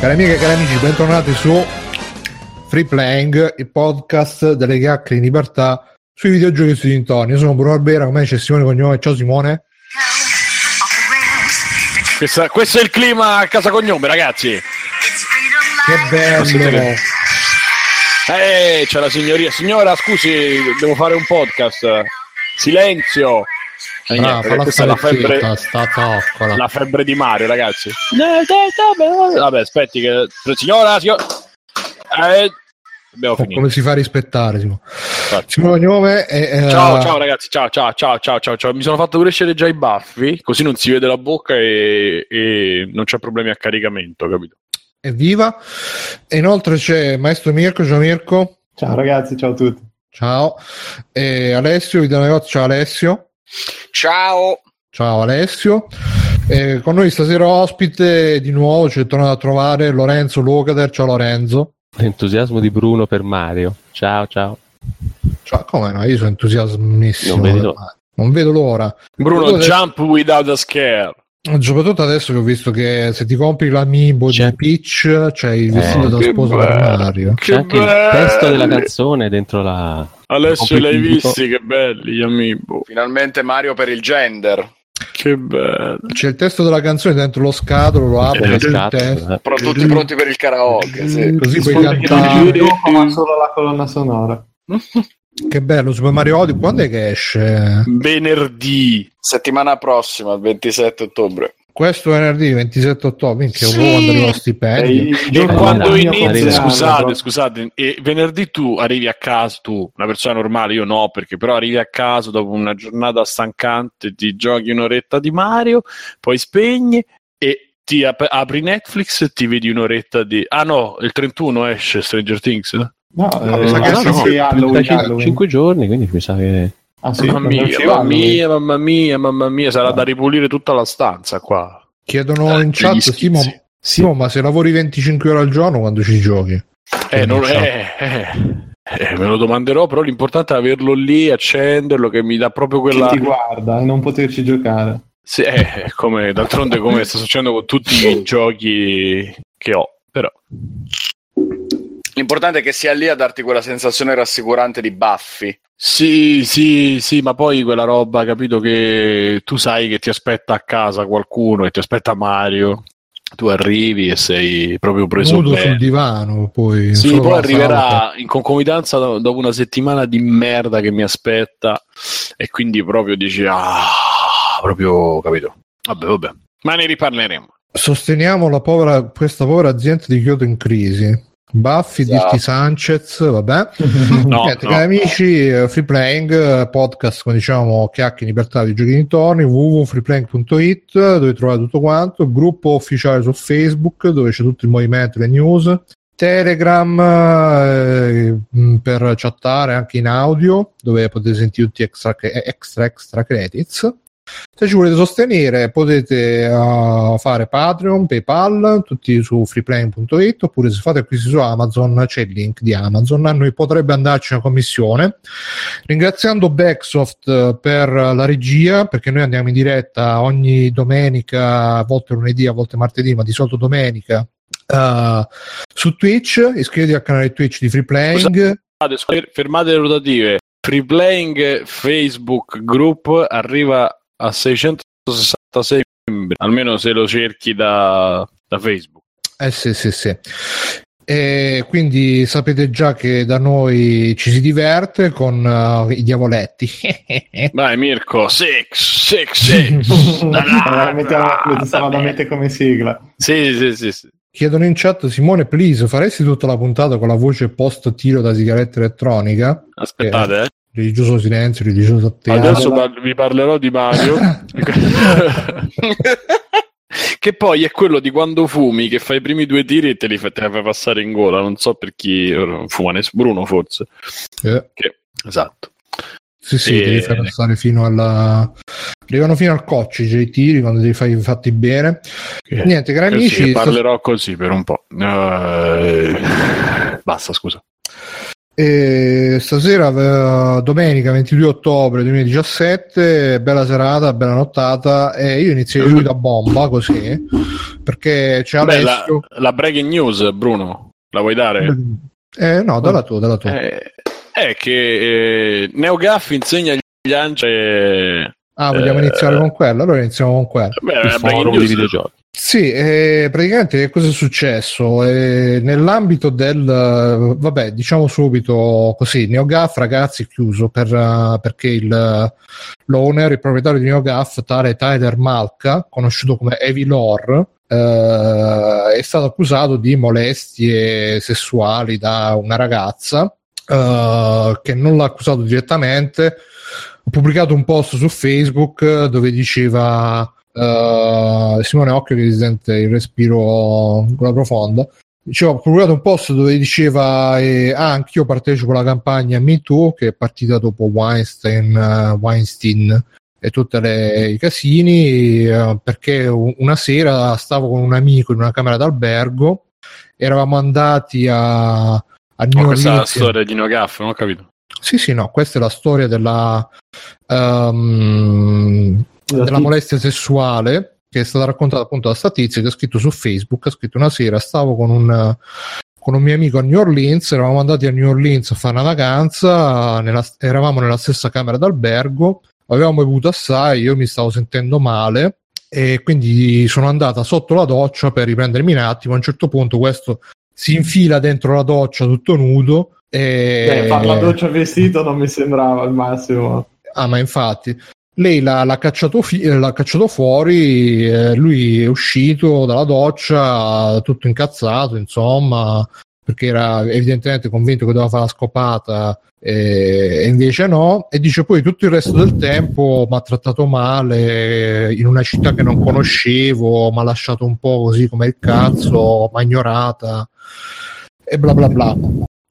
Cari amiche e cari amici, bentornati su Free Playing, il podcast delle chiacchiere in libertà sui videogiochi e sui dintorni. Io sono Bruno Albera, come c'è Simone Cognome. Ciao Simone. Questa- questo è il clima a casa cognome, ragazzi. Che bello. Eh, c'è la signoria. Signora, scusi, devo fare un podcast. Silenzio. Niente, questa è la febbre, la di Mario, ragazzi. Vabbè, aspetti che... Signora, signora... Eh, abbiamo Oh, finito. come si fa a rispettare Simone? Simone e, eh, Ciao, ciao ragazzi, ciao, ciao, ciao, ciao, ciao, ciao. Mi sono fatto crescere già i baffi, così non si vede la bocca e, e non c'è problemi a caricamento, capito? evviva. E inoltre c'è Maestro Mirko, ciao Mirko. Ciao ragazzi, ciao a tutti. Ciao. E Alessio, video negozio, ciao Alessio. Ciao! Ciao Alessio. E con noi stasera ospite di nuovo ci è tornato a trovare Lorenzo Locader. Ciao Lorenzo. L'entusiasmo di Bruno per Mario. Ciao, ciao. Ciao, come no? Io sono entusiasmissimo. Non vedi l'ora. Non vedo l'ora. Bruno, Soprattutto jump without a scare. Soprattutto adesso che ho visto che se ti compri l'amiibo C'è- di Peach c'è il vestito Eh, da che sposa per bello. Mario. C'è anche il testo della canzone dentro la. Alessio, l'hai visti? Che belli gli amiibo. Finalmente Mario per il gender. Che bello. C'è il testo della canzone dentro lo scatolo, lo apri, C'è lo testo. eh. Pro- tutti pronti per il karaoke. Sì. Così puoi cantare. ma solo la colonna sonora. Che bello, Super Mario Odyssey. Quando è che esce? Venerdì. Settimana prossima, il 27 ottobre. Questo venerdì 27 ottobre, minchia, Sì. quando arriva lo stipendio. E giorno quando inizia, scusate, scusate, e venerdì tu arrivi a casa, tu, una persona normale, io no, perché però arrivi a casa dopo una giornata stancante, ti giochi un'oretta di Mario, poi spegni e ti ap- apri Netflix e ti vedi un'oretta di... Ah no, il 31 esce Stranger Things. No, mi eh, sa che no, sì, no, Halloween, 35 Halloween. 5 giorni, quindi mi sa che. Ah, sì, mamma mia, mamma mia, mamma mia, mamma mia, sarà da ripulire tutta la stanza qua. Chiedono Eh, in chat. Simo, Simo, ma se lavori 25 ore al giorno quando ci giochi? Eh, non, Ciao. eh, eh, eh, me lo domanderò, però l'importante è averlo lì, accenderlo, che mi dà proprio Che quella... ti guarda e non poterci giocare. Sì, eh, è come d'altronde come sta succedendo con tutti i giochi che ho, però L'importante è che sia lì a darti quella sensazione rassicurante di baffi. sì, sì, sì, ma poi quella roba, capito che tu sai che ti aspetta a casa qualcuno e ti aspetta Mario, tu arrivi e sei proprio preso Nudo bene. sul divano, poi... Sì, poi arriverà salute. in concomitanza do- dopo una settimana di merda che mi aspetta e quindi proprio dici ah, proprio capito. Vabbè, vabbè. Ma ne riparleremo. Sosteniamo la povera, questa povera azienda di Kyoto in crisi. Baffi, Esatto. Dirty Sanchez, vabbè. No, Niente, no. cari amici, eh, Free Playing, eh, podcast, come diciamo, chiacchiere in libertà di giochi dintorni, www.freeplaying.it, dove trovate tutto quanto, gruppo ufficiale su Facebook, dove c'è tutto il movimento le news, Telegram eh, mh, per chattare anche in audio, dove potete sentire tutti extra, extra, extra credits. Se ci volete sostenere potete uh, fare Patreon, PayPal, tutti su freeplaying.it oppure se fate acquisti su Amazon c'è il link di Amazon, a noi potrebbe andarci una commissione. Ringraziando Backsoft eh, per la regia, perché noi andiamo in diretta ogni domenica, a volte lunedì, a volte martedì, ma di solito domenica. uh, su Twitch, iscrivetevi al canale Twitch di Freeplaying. Fermate le rotative. Free Playing Facebook Group arriva a 666 membri, almeno se lo cerchi da, da Facebook. Eh sì, sì, sì. E quindi sapete già che da noi ci si diverte con uh, i diavoletti. Vai Mirko, six, six, six. Allora, mettiamo vado a mettere come sigla. Sì, sì, sì, sì. Chiedono in chat, Simone, please, faresti tutta la puntata con la voce post tiro da sigaretta elettronica? Aspettate, eh. Religioso silenzio, religioso attesa. Adesso par- vi parlerò di Mario. che poi è quello di quando fumi, che fai i primi due tiri e te li fai, te li fai passare in gola. Non so per chi fuma, Bruno forse. Eh, Che- esatto. sì, sì, E- devi far passare fino alla... Arrivano fino al coccice i tiri quando devi fai fatti bene. Che- Niente, cari amici, sta- parlerò così per un po'. Eh, Basta, scusa. E stasera, eh, domenica 22 ottobre 2017, bella serata, bella nottata. E io inizierei subito a bomba così perché c'è Beh, la, Alessio. la breaking news, Bruno, la vuoi dare? Eh, no, dalla tua, dalla tua. Eh, è che eh, NeoGAF insegna agli angeli. ah, vogliamo eh, iniziare con quello? Allora iniziamo con quello. Beh, Il la breaking forum di news- videogiochi. Sì, eh, praticamente che cosa è successo? Eh, nell'ambito del, vabbè, diciamo subito così, NeoGAF ragazzi è chiuso per, eh, perché il, l'owner, il proprietario di NeoGAF, tale Tyler Malka, conosciuto come Evilor, eh, è stato accusato di molestie sessuali da una ragazza eh, che non l'ha accusato direttamente. Ho pubblicato un post su Facebook dove diceva Uh, Simone Occhio che si sente il respiro con la profonda Dicevo, ho pubblicato un post dove diceva eh, ah, anch'io partecipo alla campagna Me Too che è partita dopo Weinstein, eh, Weinstein e tutti i casini eh, perché una sera stavo con un amico in una camera d'albergo eravamo andati a, a New Oh, questa è la storia di NeoGAF, non ho capito. sì sì no questa è la storia della ehm, della molestia sessuale che è stata raccontata appunto da sta tizia che ha scritto su Facebook ha scritto una sera stavo con un con un mio amico a New Orleans eravamo andati a New Orleans a fare una vacanza nella- eravamo nella stessa camera d'albergo avevamo bevuto assai io mi stavo sentendo male e quindi sono andata sotto la doccia per riprendermi un attimo a un certo punto questo si infila dentro la doccia tutto nudo e Eh, far la doccia vestito non mi sembrava al massimo. Ah, ma infatti, lei l'ha, l'ha cacciato, fi- eh, l'ha cacciato fuori, eh, lui è uscito dalla doccia tutto incazzato, insomma, perché era evidentemente convinto che doveva fare la scopata eh, e invece no, e dice poi tutto il resto del tempo mi ha trattato male in una città che non conoscevo, mi ha lasciato un po' così come il cazzo, mi ha ignorata e bla bla bla.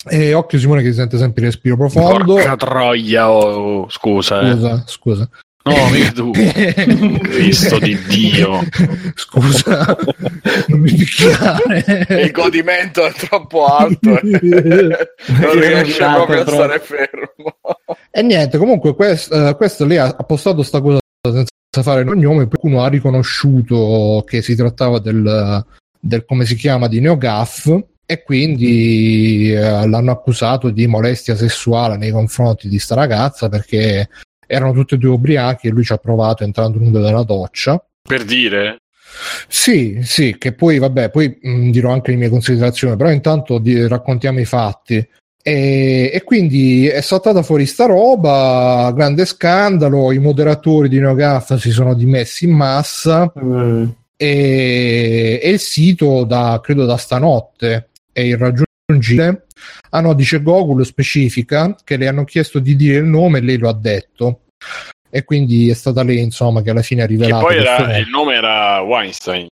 E occhio Simone che si sente sempre il respiro profondo. Porca troia, oh, oh, scusa. eh. Scusa, scusa. No, mica tu. Cristo di Dio. Scusa, non mi picchiare. Il godimento è troppo alto. eh. non riesce Esatto, proprio a stare fermo. E niente, comunque quest- eh, questo lei ha, ha postato sta cosa senza fare il cognome, qualcuno ha riconosciuto che si trattava del, del come si chiama di NeoGAF e quindi eh, l'hanno accusato di molestia sessuale nei confronti di sta ragazza perché erano tutti e due ubriachi e lui ci ha provato entrando nudo nella doccia. Per dire, Sì, sì, che poi vabbè, poi mh, dirò anche le mie considerazioni, però intanto di- raccontiamo i fatti. E, e quindi è saltata fuori sta roba, grande scandalo, i moderatori di NeoGAF si sono dimessi in massa Eh, e, e il sito da, credo da stanotte è irraggiungibile. Ah no, dice Google specifica che le hanno chiesto di dire il nome e lei lo ha detto. E quindi è stata lei, insomma, che alla fine ha che rivelato poi questo era, il nome era Weinstein.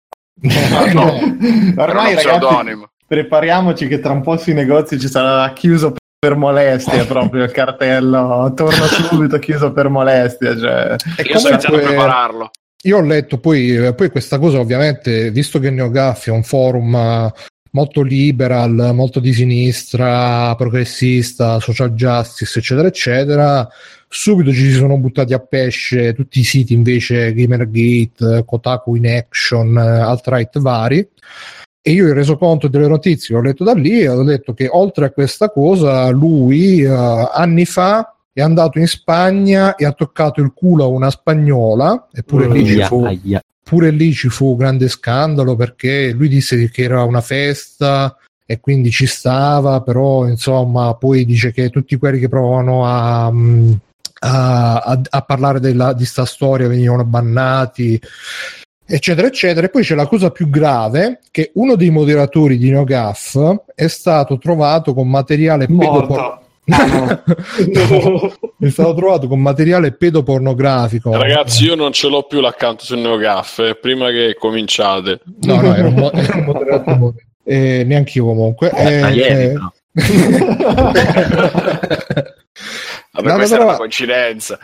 no. Era Ormai ragazzi, pseudonimo. prepariamoci che tra un po' sui negozi ci sarà chiuso per molestia proprio il cartello. Torno subito chiuso per molestia. Cioè. E Io sto iniziando a comunque- prepararlo. Io ho letto poi, eh, poi questa cosa, ovviamente, visto che NeoGAF è un forum molto liberal, molto di sinistra, progressista, social justice, eccetera, eccetera, subito ci si sono buttati a pesce tutti i siti invece Gamergate, Kotaku in Action, eh, alt-right vari. E io ho reso conto delle notizie, l'ho letto da lì e ho detto che oltre a questa cosa, lui eh, anni fa è andato in Spagna e ha toccato il culo a una spagnola, eppure lì ci fu aia. pure lì ci fu grande scandalo perché lui disse che era una festa e quindi ci stava, però insomma poi dice che tutti quelli che provavano a, mm, a, a- a parlare della, di sta storia venivano bannati eccetera eccetera e poi c'è la cosa più grave che uno dei moderatori di NoGAF è stato trovato con materiale pedopor- Morto. Ah, no. No, è stato trovato con materiale pedopornografico Ragazzi, io non ce l'ho più l'account su NeoGAF, eh, prima che cominciate. No, no, era un, mo- era un moderatore. Eh, neanche io comunque. Eh, Ah, ieri, eh, no. Vabbè, No, questa no, è no. una coincidenza.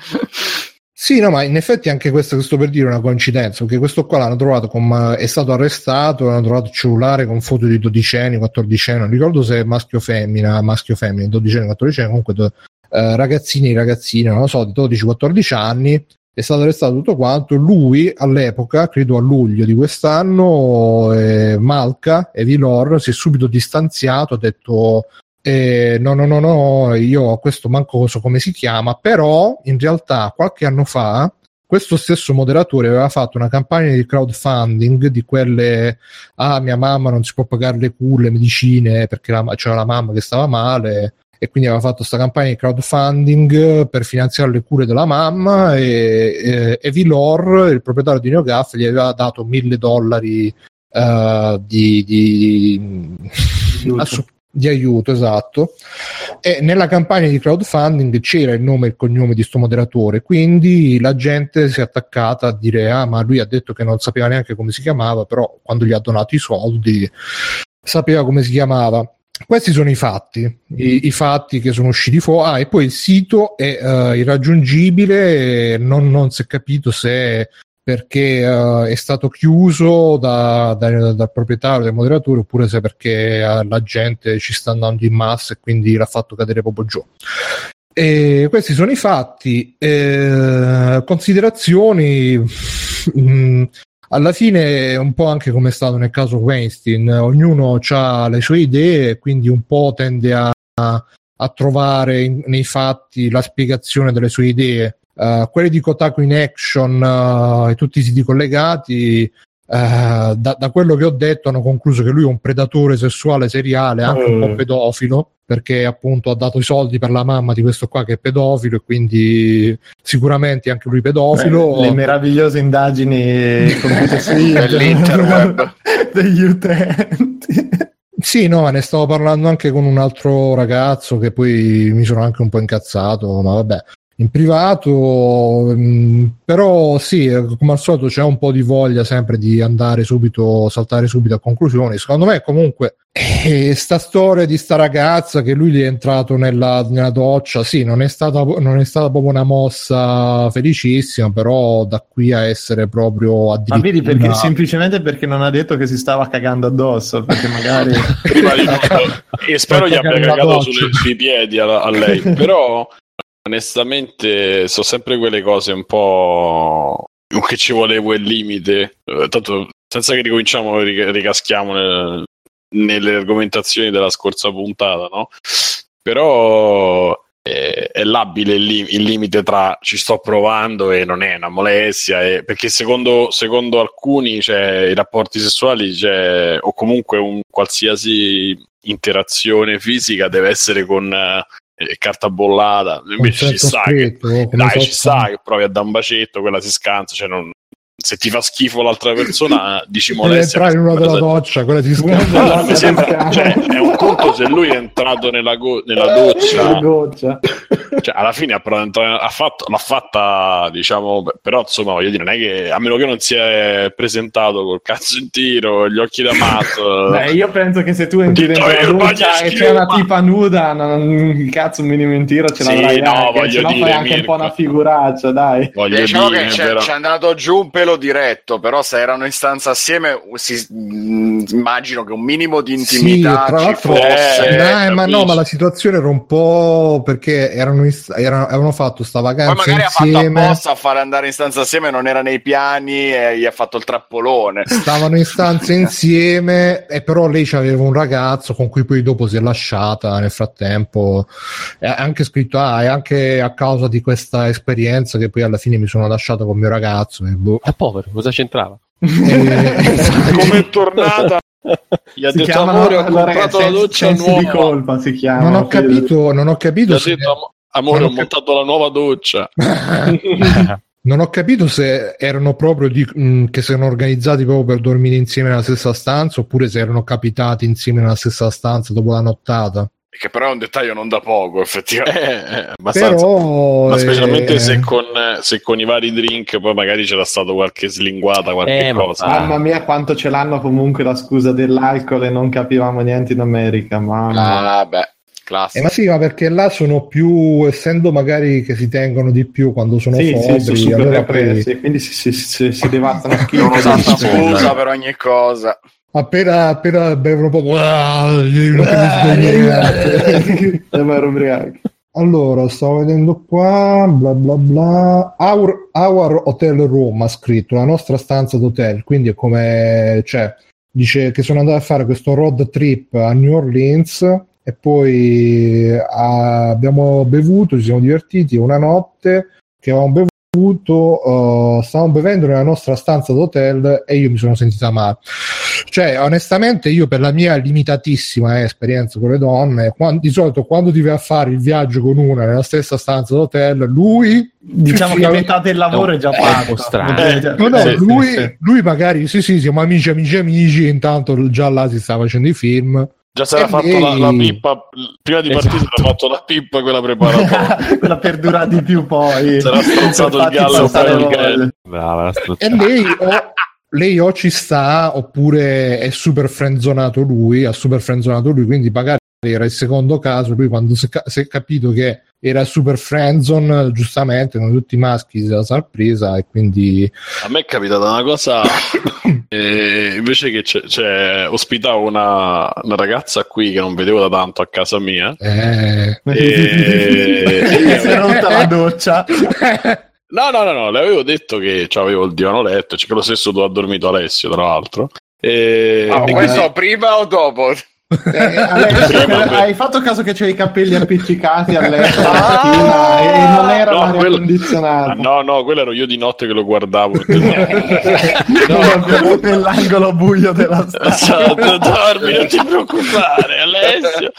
Sì, no, ma in effetti anche questo che sto per dire è una coincidenza, perché questo qua l'hanno trovato con, è stato arrestato, l'hanno trovato il cellulare con foto di 12 anni, 14 anni, non ricordo se è maschio o femmina, maschio o femmina, 12 anni, 14 anni, comunque do- eh, ragazzini ragazzine, non lo so, di 12-14 anni, è stato arrestato tutto quanto. Lui all'epoca, credo a luglio di quest'anno, eh, Malca e Vilor si è subito distanziato, ha detto eh, no, no, no, no, io questo manco so come si chiama, però in realtà qualche anno fa questo stesso moderatore aveva fatto una campagna di crowdfunding di quelle ah mia mamma non si può pagare le cure, le medicine perché la, c'era la mamma che stava male e quindi aveva fatto questa campagna di crowdfunding per finanziare le cure della mamma e, e, e Vilor, il proprietario di NeoGAF, gli aveva dato mille dollari uh, di, di, assu- di aiuto, esatto. E nella campagna di crowdfunding c'era il nome e il cognome di sto moderatore, quindi la gente si è attaccata a dire: Ah, ma lui ha detto che non sapeva neanche come si chiamava, però quando gli ha donato i soldi sapeva come si chiamava. Questi sono i fatti, i, i fatti che sono usciti fuori. Ah, e poi il sito è uh, irraggiungibile, non, non si è capito se perché uh, è stato chiuso da, da, dal proprietario del moderatore oppure se perché uh, la gente ci sta andando in massa e quindi l'ha fatto cadere proprio giù. E questi sono i fatti. Eh, considerazioni. Mm, alla fine, un po' anche come è stato nel caso Weinstein, ognuno ha le sue idee e quindi un po' tende a, a trovare in, nei fatti la spiegazione delle sue idee. Uh, quelli di Kotaku in Action uh, e tutti i siti collegati, uh, da, da, quello che ho detto, hanno concluso che lui è un predatore sessuale seriale, anche mm. un po' pedofilo, perché appunto ha dato i soldi per la mamma di questo qua che è pedofilo e quindi sicuramente anche lui pedofilo. Beh, le meravigliose indagini compiute su internet degli utenti. Sì, no, ne stavo parlando anche con un altro ragazzo che poi mi sono anche un po' incazzato, ma vabbè in privato, mm, però sì, come al solito c'è un po' di voglia sempre di andare subito, saltare subito a conclusioni. Secondo me comunque eh, sta storia di sta ragazza che lui gli è entrato nella, nella doccia, sì, non è, stata, non è stata proprio una mossa felicissima, però da qui a essere proprio addirittura... Ma vedi perché, semplicemente perché non ha detto che si stava cagando addosso, perché magari... Prima di tutto, e spero gli abbia cagato sui piedi a, a lei, però onestamente sono sempre quelle cose un po' che ci vuole quel limite. Eh, tanto senza che ricominciamo, ricaschiamo nel, nelle argomentazioni della scorsa puntata, no? Però è, è labile il, li, il, limite tra ci sto provando e non è una molestia, e, perché secondo, secondo alcuni cioè, i rapporti sessuali cioè, o comunque un qualsiasi interazione fisica deve essere con carta bollata invece ci sta, scritto, che, dai, ci sta che provi a bacetto quella si scansa cioè non, se ti fa schifo l'altra persona dici molestia entrare in una della doccia quella ti mi sembra, cioè, è un conto se lui è entrato nella, go- nella doccia. cioè, alla fine ha, ha fatto, l'ha fatta diciamo però insomma voglio dire non è che a meno che non si è presentato col cazzo in tiro gli occhi da matto. Beh, io penso che se tu entri dentro la doccia e c'è una tipa nuda non, il cazzo un minimo in tiro ce l'avrai sì, no, anche, se no fai anche Mirko. un po' una figuraccia dai. Voglio diciamo dire, che c'è, c'è andato giù un pelo diretto, però se erano in stanza assieme, si, mh, immagino che un minimo di intimità sì, ci fosse. Eh, ma no, ma la situazione era un po' perché erano, in, erano avevano fatto sta vacanza Poi magari insieme. ha fatto apposta a fare andare in stanza assieme, non era nei piani e gli ha fatto il trappolone. Stavano in stanza insieme, e però lei aveva un ragazzo con cui poi dopo si è lasciata nel frattempo. Ha anche scritto, ah, è anche a causa di questa esperienza che poi alla fine mi sono lasciato con mio ragazzo. E boh povero, cosa c'entrava? Eh, come è tornata? Gli ha si detto amore, ho comprato la doccia nuova. Di colpa si chiama. Non ho capito, non ho capito. Gli se... ha detto amore, ho montato la nuova doccia. non ho capito se erano proprio di, mh, mm, che si erano organizzati proprio per dormire insieme nella stessa stanza oppure se erano capitati insieme nella stessa stanza dopo la nottata che però è un dettaglio non da poco, effettivamente. Eh, eh però, Ma specialmente eh... se, con, se, con, i vari drink poi magari c'era stato qualche slinguata, qualche eh, cosa. Mamma mia, quanto ce l'hanno comunque la scusa dell'alcol e non capivamo niente in America. Mamma. Ah, beh. Eh, ma sì, ma perché là sono più, essendo magari che si tengono di più quando sono sì, fobri, sì, allora poi... quindi si, si, si, si devattano schifo. Non usano scusa per ogni cosa appena, appena bevono un po' ah, allora, stavo vedendo qua, bla bla bla. Our, our Hotel Room ha scritto, la nostra stanza d'hotel, quindi è come, cioè, dice che sono andato a fare questo road trip a New Orleans e poi ah, abbiamo bevuto, ci siamo divertiti una notte che avevamo bevuto Uh, stavamo bevendo nella nostra stanza d'hotel e io mi sono sentita male. Cioè, onestamente, io per la mia limitatissima esperienza con le donne, quando, di solito quando ti vai a fare il viaggio con una nella stessa stanza d'hotel, lui diciamo che metà del lavoro è già fatto. Eh, no, no, sì, lui, sì. lui magari sì, sì, siamo amici, amici, amici. Intanto già là si stava facendo i film Già si era fatto lei... la, la, pippa, prima di partire esatto. si era fatto la pippa, quella preparata. quella per durare di più poi. Si era strozzato il gallo per Brava, e lei o, lei o ci sta oppure è super frenzonato lui, ha super frenzonato lui, quindi magari era il secondo caso, lui quando si, si è capito che era super friendzone giustamente con tutti i maschi della sorpresa e quindi a me è capitata una cosa eh, invece che c'è, c'è ospitavo una, una, ragazza qui che non vedevo da tanto a casa mia eh. e, e si è rotta la doccia no no no no le avevo detto che avevo il divano letto cioè che lo stesso dove ha dormito Alessio tra l'altro e, oh, e questo quindi... prima o dopo? Eh, Alessio, hai fatto caso che c'è i capelli appiccicati a letto ah, e non era no, l'aria quella... condizionata? No, no, quello ero io di notte che lo guardavo. no, nell'angolo buio della stanza. Esatto, dormi, non ti preoccupare, Alessio.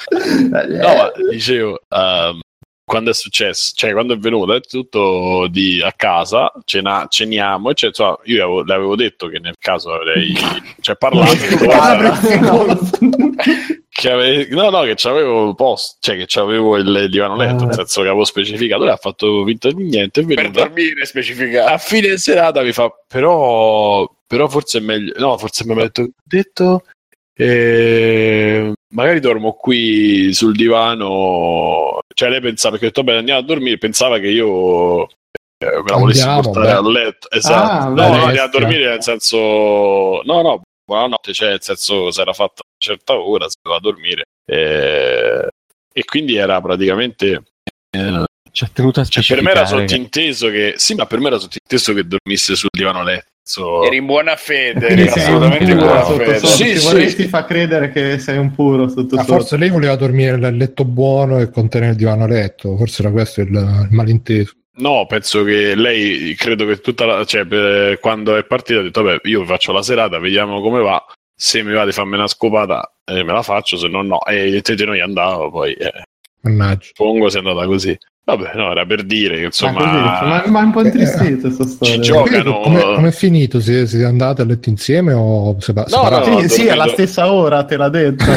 No, ma dicevo, um, quando è successo, cioè quando è venuto è tutto di, a casa, cena, ceniamo, cioè, cioè, io avevo, le avevo detto che nel caso avrei cioè, parlato che ave, no, no, che c'avevo il post, cioè che c'avevo il divano letto, nel senso che avevo specificato, lui ha fatto vinto di niente, per dormire specificato. A fine serata mi fa, però, però forse è meglio, no, forse mi ha detto, detto e magari dormo qui sul divano. Cioè, lei pensava che ho detto bene, andiamo a dormire. Pensava che io eh, me la volessi andiamo, portare beh. a letto. Esatto, ah, no, no, andiamo a dormire nel senso, no, no, buonanotte. Cioè, nel senso, si era fatta una certa ora, si doveva dormire. E, e quindi era praticamente. Eh, cioè, per me era sottinteso che sì, ma per me era sottinteso che dormisse sul divano letto So... Eri in buona fede, eri assolutamente in buona fede. Sotto, sì, sì. vorresti fa credere che sei un puro sotto ah, Forse lei voleva dormire nel letto buono e contenere il divano a letto, forse era questo il, il malinteso. No, penso che lei, credo che tutta la, cioè, per, quando è partita ha detto, vabbè, io faccio la serata, vediamo come va, se mi va di farmi una scopata eh, me la faccio, se no no, e te noi andavo poi. Eh. Mannaggia. Suppongo sia andata così. Vabbè, no, era per dire che insomma. Ma, ma, un po' intristito questa storia. Ci giocano. Come è finito? Siete, siete andati a letto insieme o separati? No, no, no, sì, sì, alla stessa ora, te l'ha detto.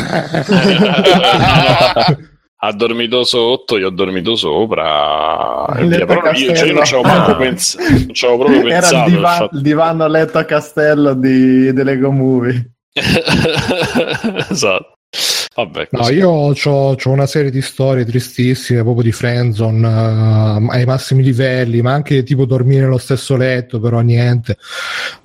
ha dormito sotto, io ho dormito sopra. Però io, cioè, io non ci avevo proprio, pens- non proprio Era pensato. Il, divan- il divano a letto a castello di, dell'Ego Movie. esatto. Vabbè, no, io ho una serie di storie tristissime proprio di friendzone uh, ai massimi livelli, ma anche tipo dormire nello stesso letto, però niente.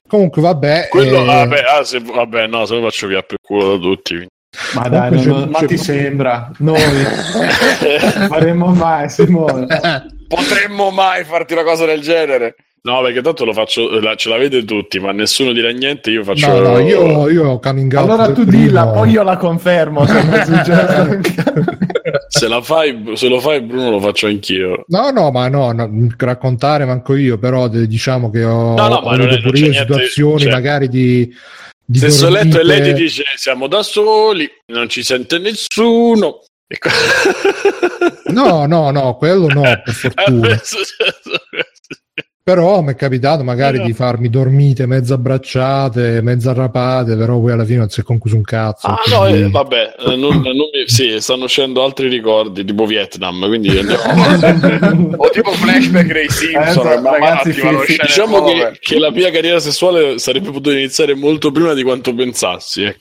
Comunque, vabbè. Quello, eh... vabbè, ah, se, vabbè, no, se lo faccio via più culo da tutti. Ma dai, non, non, ma ti sembra? Noi faremmo mai, Simone. Potremmo mai farti una cosa del genere? No, perché tanto lo faccio, la, ce l'avete tutti, ma nessuno dirà niente. Io faccio. No, no, io, io coming out. Allora tu primo. dilla, poi io la confermo. se, la fai, se lo fai, Bruno, lo faccio anch'io. No, no, ma no, no raccontare manco io, però diciamo che ho, no, no, ho avuto pure io situazioni cioè, magari di. di Stesso dormite... letto e lei ti dice: Siamo da soli, non ci sente nessuno. no, no, no, quello no, per fortuna. Però mi è capitato magari di farmi dormite mezza abbracciate, mezza rapate, però poi alla fine non si è concluso un cazzo. Ah quindi... no, eh, vabbè, eh, non, non mi... sì, stanno uscendo altri ricordi, tipo Vietnam, quindi andiamo O tipo flashback dei Simpson, eh, ragazzi, fi, diciamo che, che, la mia carriera sessuale sarebbe potuta iniziare molto prima di quanto pensassi. Eh.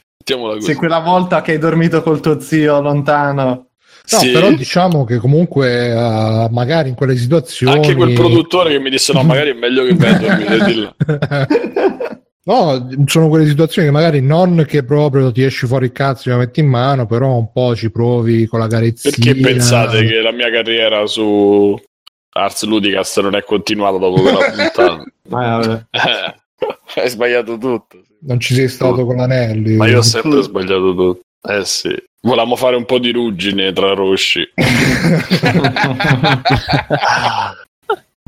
Se quella volta che hai dormito col tuo zio lontano No, sì. però diciamo che comunque uh, magari in quelle situazioni... Anche quel produttore che mi disse no, magari è meglio che là. No, sono quelle situazioni che magari non che proprio ti esci fuori il cazzo e la metti in mano, però un po' ci provi con la carezzina. Perché pensate che la mia carriera su Ars Ludicast non è continuata dopo quella puntata? Eh, hai sbagliato tutto. Non ci sei stato con l'anelli. Ma io ho sempre sbagliato tutto. Eh sì. Volevamo fare un po' di ruggine tra rosci.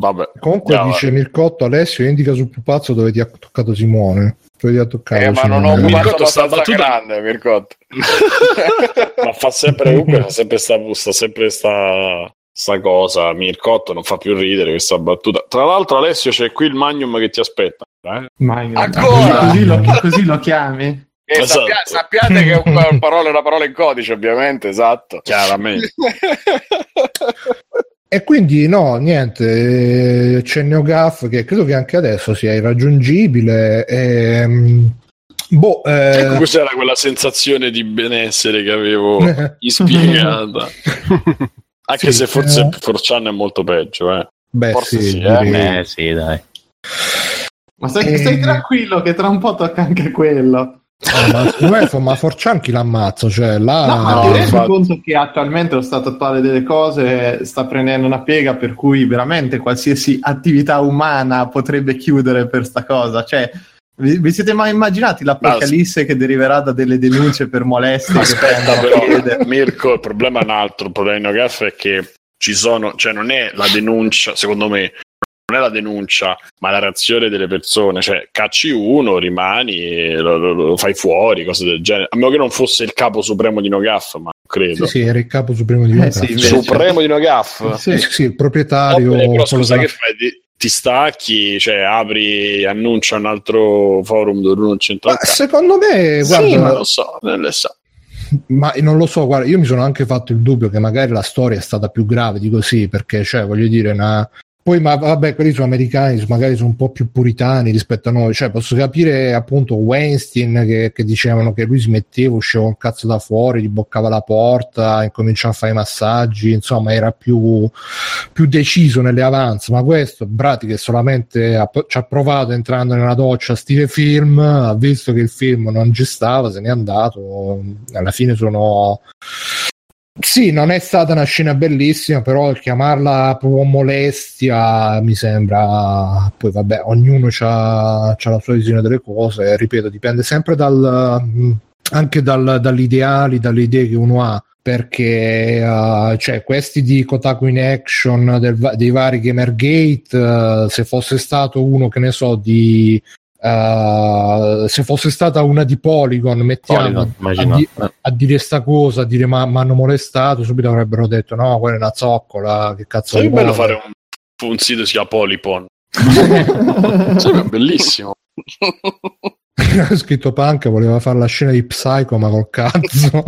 Vabbè. Comunque andiamo. dice Mircotto Alessio indica sul pupazzo dove ti ha toccato Simone. Dove ti ha toccato Eh, ma Simone. non ho un Mircotto pupazzo sta battuta- grande, Mircotto. Ma fa sempre comunque fa sempre sta, sta sempre sta, sta cosa. Mircotto non fa più ridere questa battuta. Tra l'altro, Alessio, c'è qui il Magnum che ti aspetta. eh? Ma Ancora? Così lo, così lo chiami? E Esatto. sappia- sappiate che una parola è una parola in codice, ovviamente, esatto. Chiaramente. E quindi no, niente, eh, c'è NeoGAF che credo che anche adesso sia irraggiungibile. ehm, boh, eh, Ecco cos'era quella sensazione di benessere che avevo ispiegata. Anche Sì, se forse eh. Forchan è molto peggio, eh. beh, forse sì, sì, eh. Eh sì, dai. Ma stai, Eh. stai tranquillo che tra un po' tocca anche quello. Ah, ma secondo me ma Forchan chi l'ammazza? Cioè, là, No, ma no, ti rendi conto che attualmente lo stato attuale delle cose sta prendendo una piega per cui veramente qualsiasi attività umana potrebbe chiudere per sta cosa. Cioè, vi, vi siete mai immaginati l'apocalisse che deriverà da delle denunce per molestie? che Aspetta, però? Mirko, il problema è un altro. Il problema di NoGaf è che ci sono, cioè, non è la denuncia, secondo me, non è la denuncia, ma la reazione delle persone. Cioè, cacci uno, rimani, lo, lo- lo fai fuori, cose del genere. A meno che non fosse il capo supremo di NoGaf, ma credo. sì, sì, era il capo supremo di Eh, NeoGAF. sì. Supremo di NoGaf? Sì, Sì. sì, sì, il proprietario. Vabbè, però scusa, che fai? Ti, ti stacchi, cioè apri, annuncia un altro forum dove non c'entra secondo me, Sì, guarda, ma lo so, non le so. Ma non lo so, guarda, io mi sono anche fatto il dubbio che magari la storia è stata più grave di così, perché, cioè, voglio dire, una... poi, ma vabbè, quelli sono americani, magari sono un po' più puritani rispetto a noi, cioè, posso capire appunto Weinstein che, che dicevano che lui smetteva, usciva un cazzo da fuori, gli boccava la porta, incominciava a fare i massaggi, insomma, era più, più deciso nelle avanze, ma questo, Brati, che solamente ha, ci ha provato entrando nella doccia stile film, ha visto che il film non ci stava, se n'è andato, alla fine sono... Sì, non è stata una scena bellissima, però chiamarla proprio molestia mi sembra. Poi, vabbè, ognuno ha la sua visione delle cose. Ripeto, dipende sempre dal, anche dal, dagli ideali, dalle idee che uno ha. Perché uh, cioè, questi di Kotaku in Action del, dei vari Gamergate, uh, se fosse stato uno che ne so di Uh, se fosse stata una di Polygon, mettiamo Polygon, a, di- a, dire sta cosa, a dire ma mi hanno molestato, subito avrebbero detto no, quella è una zoccola, che cazzo Sarebbe bello vuole?" fare un, un sito che si chiama Polypon. Sarebbe bellissimo. Ha scritto Punk voleva fare la scena di Psycho ma col cazzo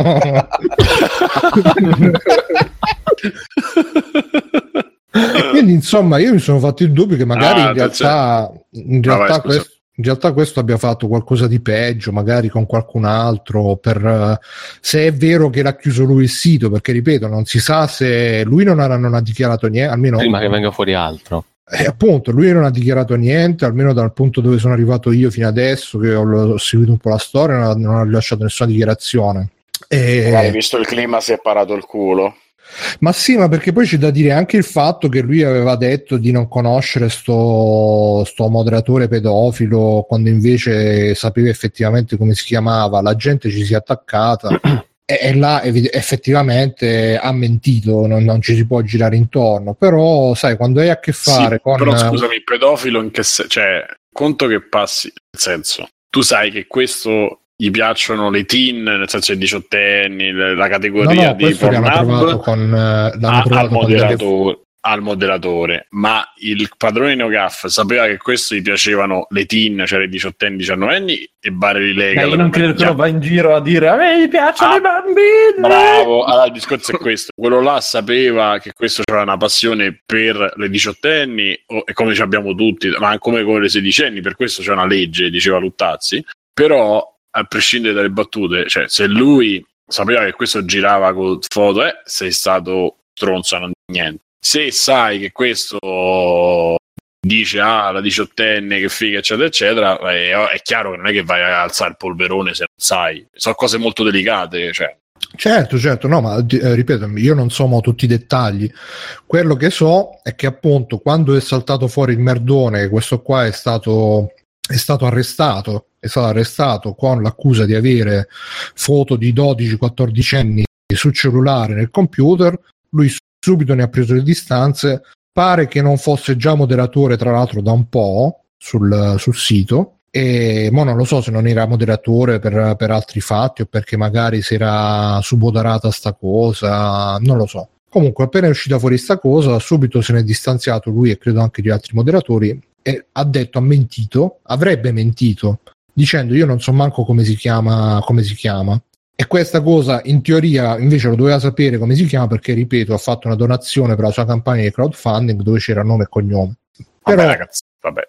quindi insomma io mi sono fatto il dubbio che magari Ah, in realtà, in, realtà Ah, questo, in realtà questo abbia fatto qualcosa di peggio magari con qualcun altro per eh, se è vero che l'ha chiuso lui il sito perché ripeto non si sa se lui non ha, non ha dichiarato niente almeno Prima che venga fuori altro. eh, appunto, lui non ha dichiarato niente, almeno dal punto dove sono arrivato io fino adesso, che ho, ho seguito un po' la storia, non ha, non ha rilasciato nessuna dichiarazione. Magari E, visto il clima si è parato il culo. Ma sì, ma perché poi c'è da dire anche il fatto che lui aveva detto di non conoscere sto, sto moderatore pedofilo, quando invece sapeva effettivamente come si chiamava, la gente ci si è attaccata. E, e là effettivamente ha mentito, non, non ci si può girare intorno. Però, sai, quando hai a che fare Sì, con Però scusami, pedofilo in che se- cioè, conto che passi, nel senso, tu sai che questo gli piacciono le teen, nel senso i diciottenni, la No, categoria no, di l'hanno trovato Pornhub con, eh, a- al, con delle- moderatore, al moderatore, ma il padrone Neogaf sapeva che questo gli piacevano le teen, cioè le diciottenni, diciannovenni e Barry Legal. io non credo che lo va in giro a dire a me piacciono Ah, i bambini. Bravo, allora il discorso è questo. Quello là sapeva che questo c'era una passione per le diciottenni, o- e come ci abbiamo tutti, ma come con le sedicenni, per questo c'è una legge, diceva Luttazzi. Però, a prescindere dalle battute, cioè, se lui sapeva che questo girava con foto, eh, sei stato stronzo, non niente. Se sai che questo dice ah la diciottenne che figa eccetera eccetera è, è chiaro che non è che vai a alzare il polverone se non sai sono cose molto delicate cioè Certo, certo, no, ma eh, ripeto, io non so tutti i dettagli. Quello che so è che appunto quando è saltato fuori il merdone, questo qua è stato, è stato arrestato, è stato arrestato con l'accusa di avere foto di 12-14 anni sul cellulare nel computer, lui subito ne ha preso le distanze, pare che non fosse già moderatore tra l'altro da un po' sul, sul sito. E mo non lo so se non era moderatore per, per altri fatti o perché magari si era subodarata sta cosa, non lo so. Comunque, appena è uscita fuori sta cosa, subito se ne è distanziato lui e credo anche gli altri moderatori e ha detto, ha mentito, avrebbe mentito, dicendo io non so manco come si chiama, come si chiama. E questa cosa in teoria invece lo doveva sapere come si chiama perché, ripeto, ha fatto una donazione per la sua campagna di crowdfunding dove c'era nome e cognome. Però, vabbè, ragazzi, vabbè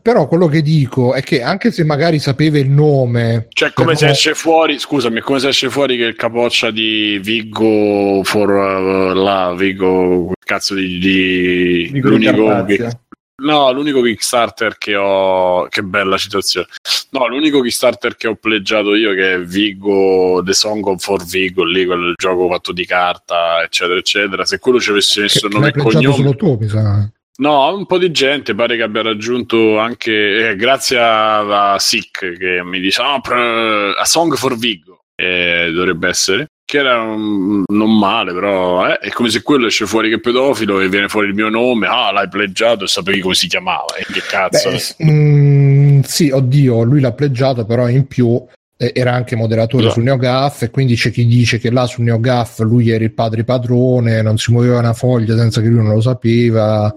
però quello che dico è che anche se magari sapeva il nome cioè come se esce fuori scusami come se esce fuori che il capoccia di Vigo for uh, la Vigo cazzo di, di Vigo l'unico che, no l'unico Kickstarter che ho che bella citazione no l'unico Kickstarter che ho pleggiato io che è Vigo The Song of for Vigo lì quel gioco fatto di carta eccetera eccetera. Se quello ci avesse messo il nome e cognome solo tu mi sa. No, un po' di gente pare che abbia raggiunto anche, eh, grazie a, a Sick che mi dice oh, a Song for Vigo, eh, dovrebbe essere, che era un, non male, però eh, è come se quello esce fuori che pedofilo e viene fuori il mio nome, ah l'hai pleggiato e sapevi come si chiamava, e che cazzo. Beh, mm, sì, oddio, lui l'ha pleggiato, però in più eh, era anche moderatore no. sul NeoGAF e quindi c'è chi dice che là sul NeoGAF lui era il padre padrone, non si muoveva una foglia senza che lui non lo sapeva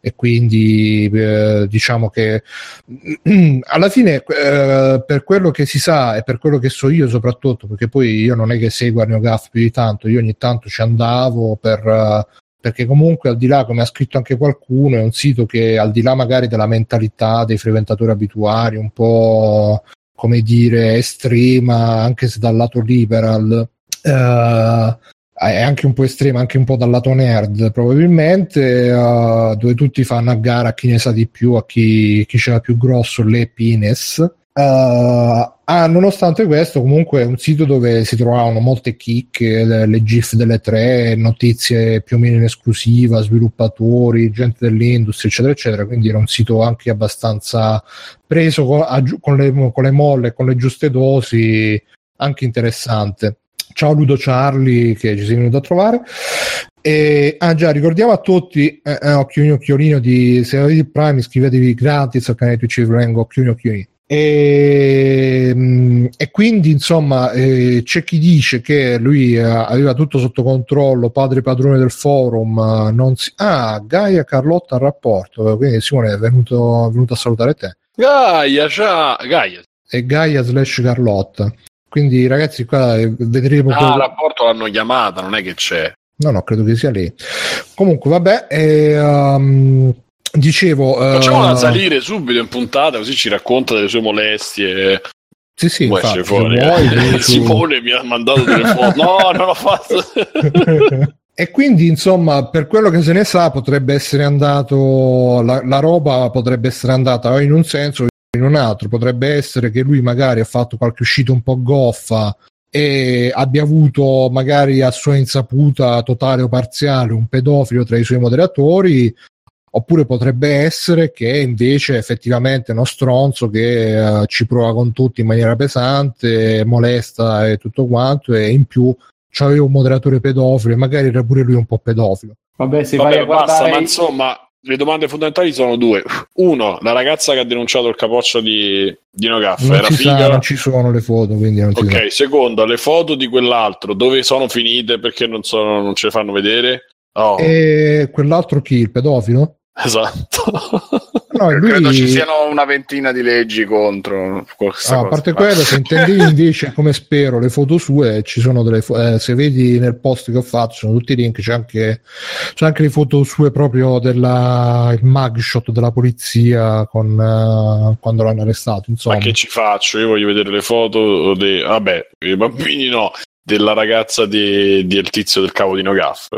e quindi eh, diciamo che alla fine eh, per quello che si sa e per quello che so io soprattutto perché poi io non è che seguo NeoGAF più di tanto io ogni tanto ci andavo per, uh, perché comunque al di là come ha scritto anche qualcuno è un sito che al di là magari della mentalità dei frequentatori abituali un po' come dire estrema anche se dal lato liberal uh, è anche un po' estrema, anche un po' dal lato nerd probabilmente, uh, dove tutti fanno a gara a chi ne sa di più, a chi, chi ce l'ha più grosso, le pines. Uh, ah, nonostante questo, comunque è un sito dove si trovavano molte chicche, le, le, GIF delle tre, notizie più o meno in esclusiva, sviluppatori, gente dell'industria, eccetera, eccetera. Quindi era un sito anche abbastanza preso con, con, le, con le molle, con le giuste dosi, anche interessante. Ciao Ludo Charlie che ci sei venuto a trovare. E, ah già, ricordiamo a tutti, eh, eh, occhiolino occhiolino di se avete il Prime iscrivetevi gratis al canale Twitch Vengo occhiolino occhiolino. E, mm, e, quindi insomma eh, c'è chi dice che lui eh, aveva tutto sotto controllo, padre padrone del forum, eh, non si... ah Gaia Carlotta al rapporto, quindi Simone è venuto, è venuto a salutare te. Gaia, ciao, Gaia. E Gaia slash Carlotta. Quindi, ragazzi, qua vedremo. Ah, il rapporto l'hanno chiamata, non è che c'è. No, no, credo che sia lì. Comunque, vabbè, e, um, dicevo. Facciamola uh, salire subito in puntata, così ci racconta delle sue molestie. Sì, sì, infatti, fuori. Vuoi, Simone mi ha mandato delle foto. no, non l'ho fatto. E quindi, insomma, per quello che se ne sa, potrebbe essere andato la, la roba potrebbe essere andata in un senso in un altro potrebbe essere che lui magari ha fatto qualche uscita un po' goffa e abbia avuto magari a sua insaputa totale o parziale un pedofilo tra i suoi moderatori oppure potrebbe essere che invece effettivamente è uno stronzo che uh, ci prova con tutti in maniera pesante, molesta e tutto quanto e in più c'aveva un moderatore pedofilo e magari era pure lui un po' pedofilo. Vabbè, se Vabbè, vai a basta, ma insomma le domande fondamentali sono due. Uno, la ragazza che ha denunciato il capoccio di, di Nogaf non era ci figa? Sa, non ci sono le foto, quindi non Ok, secondo, le foto di quell'altro dove sono finite perché non, sono, non ce le fanno vedere? Oh. E quell'altro chi? Il pedofilo? Esatto. No, lui... Credo ci siano una ventina di leggi contro. Ah, a parte quello, se intendi invece, come spero, le foto sue, ci sono delle fo- eh, se vedi nel post che ho fatto, sono tutti i link, c'è anche, c'è anche le foto sue proprio del mugshot della polizia con, uh, quando l'hanno arrestato. Insomma. Ma che ci faccio? Io voglio vedere le foto dei... Vabbè, i bambini no, della ragazza di, del tizio del cavo di Nogaf.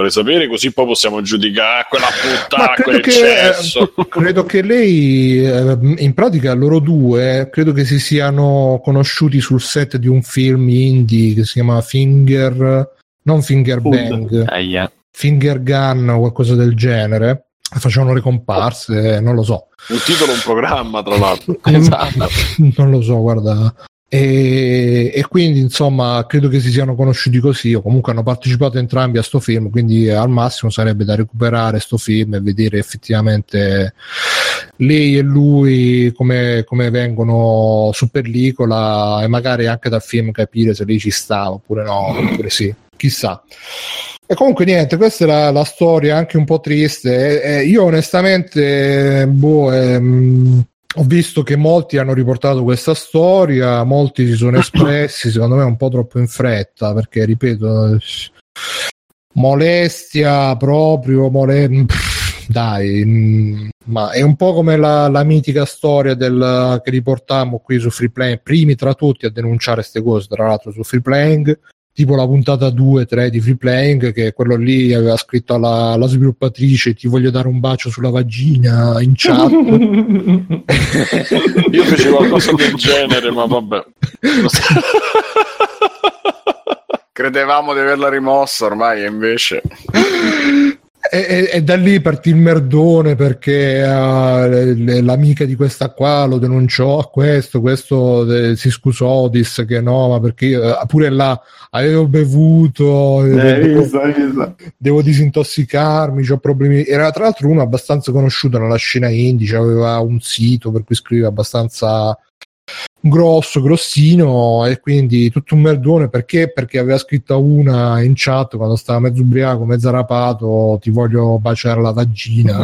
Vorrei sapere così poi possiamo giudicare ah, quella puttana, quel che, eh, credo che lei, eh, in pratica loro due, credo che si siano conosciuti sul set di un film indie che si chiama Finger, non Finger Bang, ah, yeah. Finger Gun o qualcosa del genere. Facevano le comparse, non lo so. Un titolo, un programma, tra l'altro. esatto. Non lo so, guarda. E, e, quindi insomma credo che si siano conosciuti così o comunque hanno partecipato entrambi a sto film quindi al massimo sarebbe da recuperare sto film e vedere effettivamente lei e lui come, come vengono su pellicola e magari anche dal film capire se lei ci sta oppure no oppure sì chissà e comunque niente, questa è la, la storia anche un po' triste. E, e io onestamente, boh, ehm, ho visto che molti hanno riportato questa storia, molti si sono espressi, secondo me un po' troppo in fretta, perché ripeto, molestia proprio, mole... dai, mm, ma è un po' come la, la mitica storia del, che riportammo qui su Free Playing, primi tra tutti a denunciare queste cose, tra l'altro su Free Playing, tipo la puntata 2-3 di Free Playing che quello lì aveva scritto alla, alla, sviluppatrice ti voglio dare un bacio sulla vagina in chat io feci qualcosa del genere ma vabbè. Credevamo di averla rimossa ormai e invece e, e, da lì partì il merdone perché uh, l'amica di questa qua lo denunciò a questo, questo de, si scusò, disse che no, ma perché uh, pure là avevo bevuto, eh, devo, visto, visto. devo, disintossicarmi, ho problemi. Era tra l'altro uno abbastanza conosciuto nella scena indie, aveva un sito per cui scriveva abbastanza grosso, grossino e quindi tutto un merdone perché? Perché aveva scritto una in chat quando stava mezzo ubriaco, mezzo rapato, ti voglio baciare la vagina.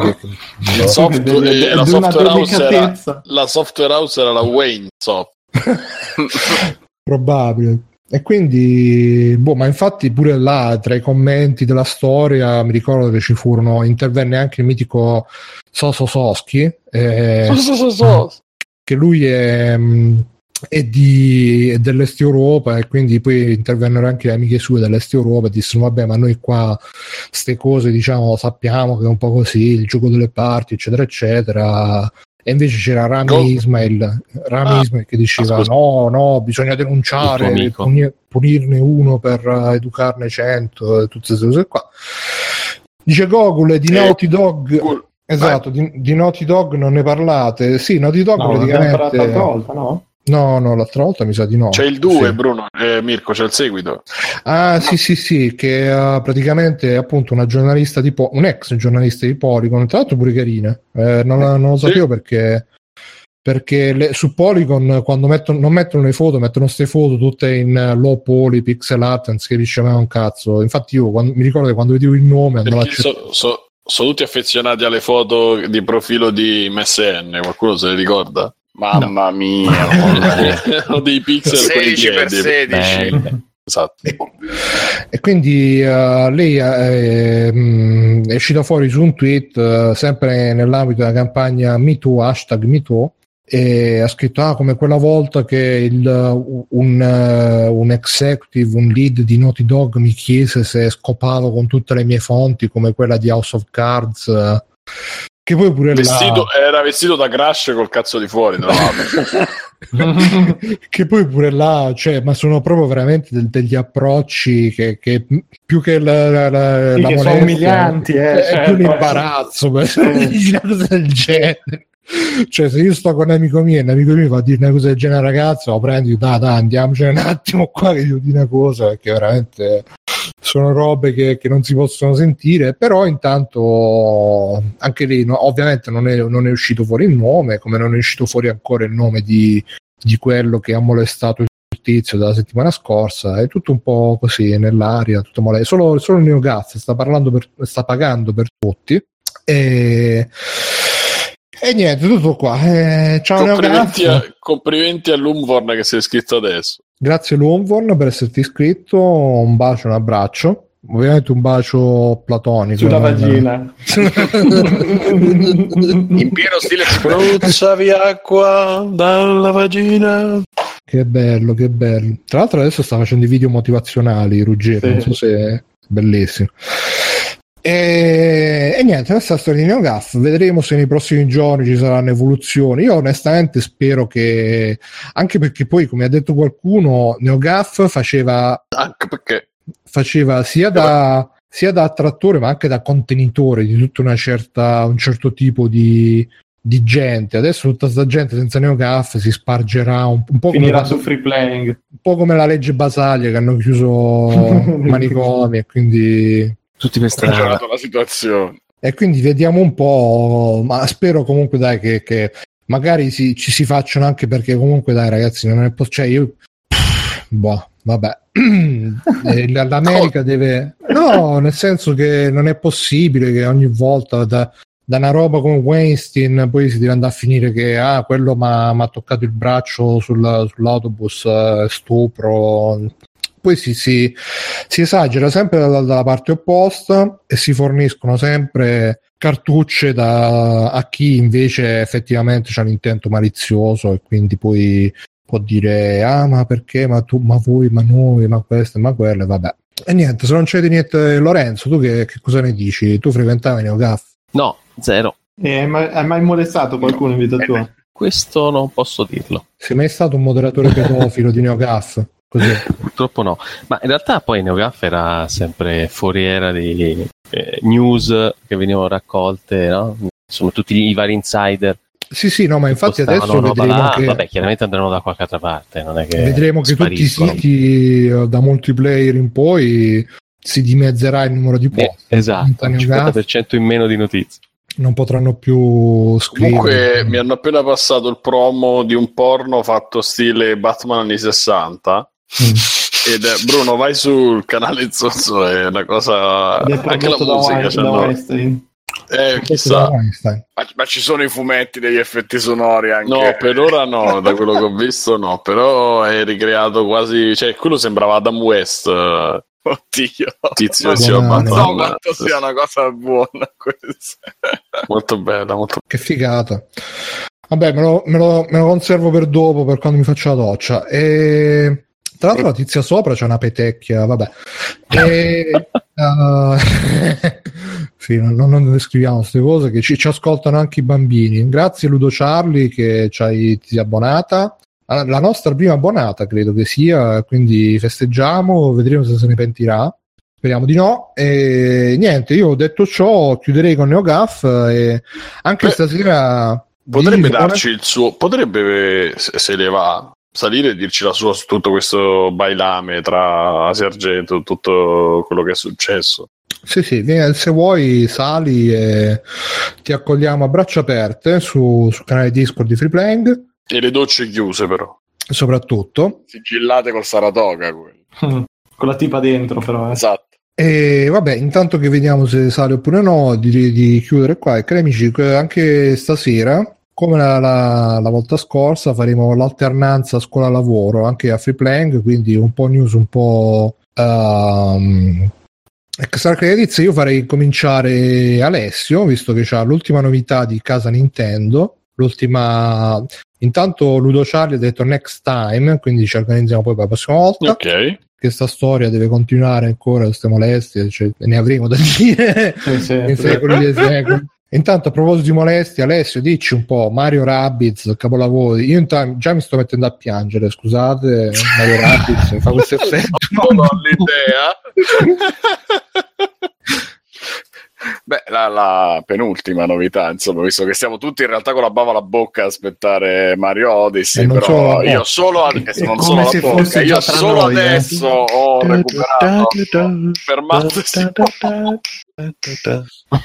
la, soft- la, software era, la, software house era, la Wayne Soft. Probabile. E quindi, boh, ma infatti pure là tra i commenti della storia mi ricordo che ci furono, intervenne anche il mitico Soso Soschi. Eh, Soso Soschi che lui è, mm, è, di, è, dell'Est Europa e quindi poi intervennero anche le amiche sue dell'Est Europa e dissero vabbè ma noi qua queste cose diciamo sappiamo che è un po' così il gioco delle parti eccetera eccetera. E invece c'era Rami oh. Ismail, Rami ah, Ismail che diceva no no bisogna denunciare punir, punirne uno per uh, educarne cento e tutte queste cose qua. Dice Gogol di eh, Naughty Dog cool Esatto, di, di, Naughty Dog non ne parlate. Sì, Naughty Dog no, praticamente... l'altra volta, no? No, no, l'altra volta mi sa di no. C'è il 2, sì. Bruno, eh, Mirko, c'è il seguito. Ah, no. sì, sì, sì, che uh, praticamente è appunto una giornalista di po- un ex giornalista di Polygon, tra l'altro pure carina. Eh, non, non, lo sapevo sì. perché perché le, su Polygon quando mettono, non mettono le foto, mettono queste foto tutte in low poly, pixel art, che riceveva un cazzo. Infatti io quando, mi ricordo che quando vedevo il nome andavo a cercare... So, so, sono tutti affezionati alle foto di profilo di MSN, qualcuno se le ricorda? Mamma no. mia, ho dei pixel 16 per 16. Esatto. E, e quindi uh, lei è, mm, è, uscita fuori su un tweet uh, sempre nell'ambito della campagna MeToo, hashtag MeToo, e ha scritto ah, come quella volta che il, un, un, executive, un lead di Naughty Dog mi chiese se scopavo con tutte le mie fonti come quella di House of Cards che poi pure vestito, là... era vestito da crash col cazzo di fuori tra che poi pure là cioè, ma sono proprio veramente del, degli approcci che, che, più che la, la, la, sì, la che sono umilianti eh, è certo. più l'imbarazzo per dire una cosa del genere cioè se io sto con un amico mio e un amico mio va a dire una cosa del genere ragazzo lo prendi dai dai andiamocene un attimo qua che io dico una cosa perché veramente sono robe che, che, non si possono sentire però intanto anche lì no, ovviamente non è, non è, uscito fuori il nome come non è uscito fuori ancora il nome di, di quello che ha molestato il tizio della settimana scorsa è tutto un po' così nell'aria tutto mole. solo, solo Neogaz sta, parlando per, sta pagando per tutti e e niente, tutto qua. Eh, ciao complimenti, a, complimenti all'Umvorn che sei iscritto adesso. Grazie Lumvorn per esserti iscritto, un bacio, un abbraccio. Ovviamente un bacio platonico. Sulla vagina. In pieno stile spruzzavi acqua dalla vagina. Che bello, che bello. Tra l'altro adesso sta facendo i video motivazionali, Ruggero, sì. non so se è bellissimo. E, e niente, questa storia di NeoGAF, vedremo se nei prossimi giorni ci saranno evoluzioni. Io onestamente spero che, anche perché poi, come ha detto qualcuno, NeoGAF faceva... Anche perché... Faceva sia da, sia da attrattore ma anche da contenitore di tutta una certa, un certo tipo di, di gente. Adesso tutta questa gente senza NeoGAF si spargerà un, un po' Finirà come, su free playing. un po' come la legge Basaglia che hanno chiuso manicomi e quindi Tutti per strada. peggiorato la situazione. e quindi vediamo un po', ma spero comunque dai che, che magari si- ci si facciano anche perché comunque dai ragazzi non è possibile, cioè io boh, vabbè. L'America deve no, nel senso che non è possibile che ogni volta da, da una roba come Weinstein poi si deve andare a finire che ah, quello mi ha toccato il braccio sul- sull'autobus, eh, stupro. Poi si, si, si esagera sempre dalla, dalla parte opposta e si forniscono sempre cartucce da, a chi invece effettivamente ha l'intento malizioso e quindi poi può dire ah ma perché ma tu ma voi ma noi ma questo ma quello e vabbè e niente se non c'è di niente Lorenzo tu che, che cosa ne dici tu frequentavi NeoGAF No, zero. E hai mai, hai mai molestato qualcuno in vita tua? Questo non posso dirlo. sei mai stato un moderatore pedofilo di NeoGAF così Purtroppo no. Ma in realtà poi NeoGAF era sempre foriera di eh, news che venivano raccolte, no? Sono tutti i vari insider. sì sì no ma infatti adesso vedremo là. che Vabbè, chiaramente andranno da qualche altra parte. Non è che vedremo che tutti i siti eh, da multiplayer in poi si dimezzerà il numero di Eh, post esatto, il NeoGAF, 50% in meno di notizie. non potranno più scrivere Comunque mi hanno appena passato il promo di un porno fatto stile Batman anni 60 Mm. ed è Bruno vai sul canale Zozzo è una cosa Ed è anche la musica c'ha da no? Weinstein. eh, chissà. Ma, ma ci sono i fumetti degli effetti sonori anche. no per ora no da quello che ho visto no però è ricreato quasi cioè quello sembrava Adam West eh, Oddio. tizio si so Madonna. quanto sia una cosa buona questa. molto bella molto Che figata. Vabbè, me lo, me lo- me lo conservo per dopo, per quando mi faccio la doccia. E... Tra l'altro la tizia sopra c'è una petecchia, vabbè. E... uh, sì, non, non descriviamo queste cose che ci, ci ascoltano anche i bambini. Grazie Ludo Charlie che ci hai, abbonata. Ah, La nostra prima abbonata credo che sia, quindi festeggiamo, vedremo se se ne pentirà. Speriamo di no. E niente, io detto ciò, chiuderei con NeoGAF e anche Beh, stasera Potrebbe darci il suo, potrebbe, se ne va, salire e dirci la sua su tutto questo bailame tra Asia Argento, tutto quello che è successo. Sì, sì, se vuoi sali e ti accogliamo a braccia aperte su, sul canale Discord di Freeplaying, E le docce chiuse, però. soprattutto. Sigillate col Saratoga. quelli. Con la tipa dentro, però. eh. Esatto. E vabbè, intanto che vediamo se sale oppure no, direi di chiudere qua. E cari amici, anche stasera, come la, la- la volta scorsa, faremo l'alternanza scuola-lavoro anche a Freeplaying, quindi un po' news, un po'... Um, Extra Credits, io farei cominciare Alessio, visto che c'ha l'ultima novità di casa Nintendo. L'ultima, intanto Ludo Charlie ha detto next time, quindi ci organizziamo poi per la prossima volta. Ok. Che sta storia deve continuare ancora, queste molestie, cioè, ne avremo da dire Sì, sì. in secoli dei secoli. Intanto a proposito di molestie, Alessio, dici un po' Mario Rabbids, capolavoro. Io intanto già mi sto mettendo a piangere, scusate, Mario Rabbids fa questo effetto. Non ho l'idea. Beh, la, la penultima novità, insomma, visto che siamo tutti in realtà con la bava alla bocca a aspettare Mario Odyssey, E solo però io solo, ad- È non solo la bocca, io solo eh. adesso ho recuperato, fermato,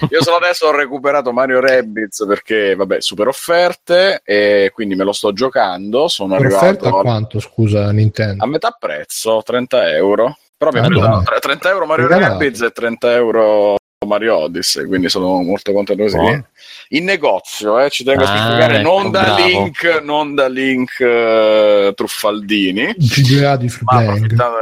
io solo adesso ho recuperato Mario Rabbids perché, vabbè, super offerte e quindi me lo sto giocando, sono Per arrivato a quanto, scusa, Nintendo? a metà prezzo, 30 euro. Però mi Madonna. preso 30 euro Mario. Rabbids e 30 euro Mario Odyssey, quindi sono molto contento così. Buono. In negozio, eh, ci tengo a Ah, specificare, ecco, non da bravo. link, non da link eh, truffaldini. GDA di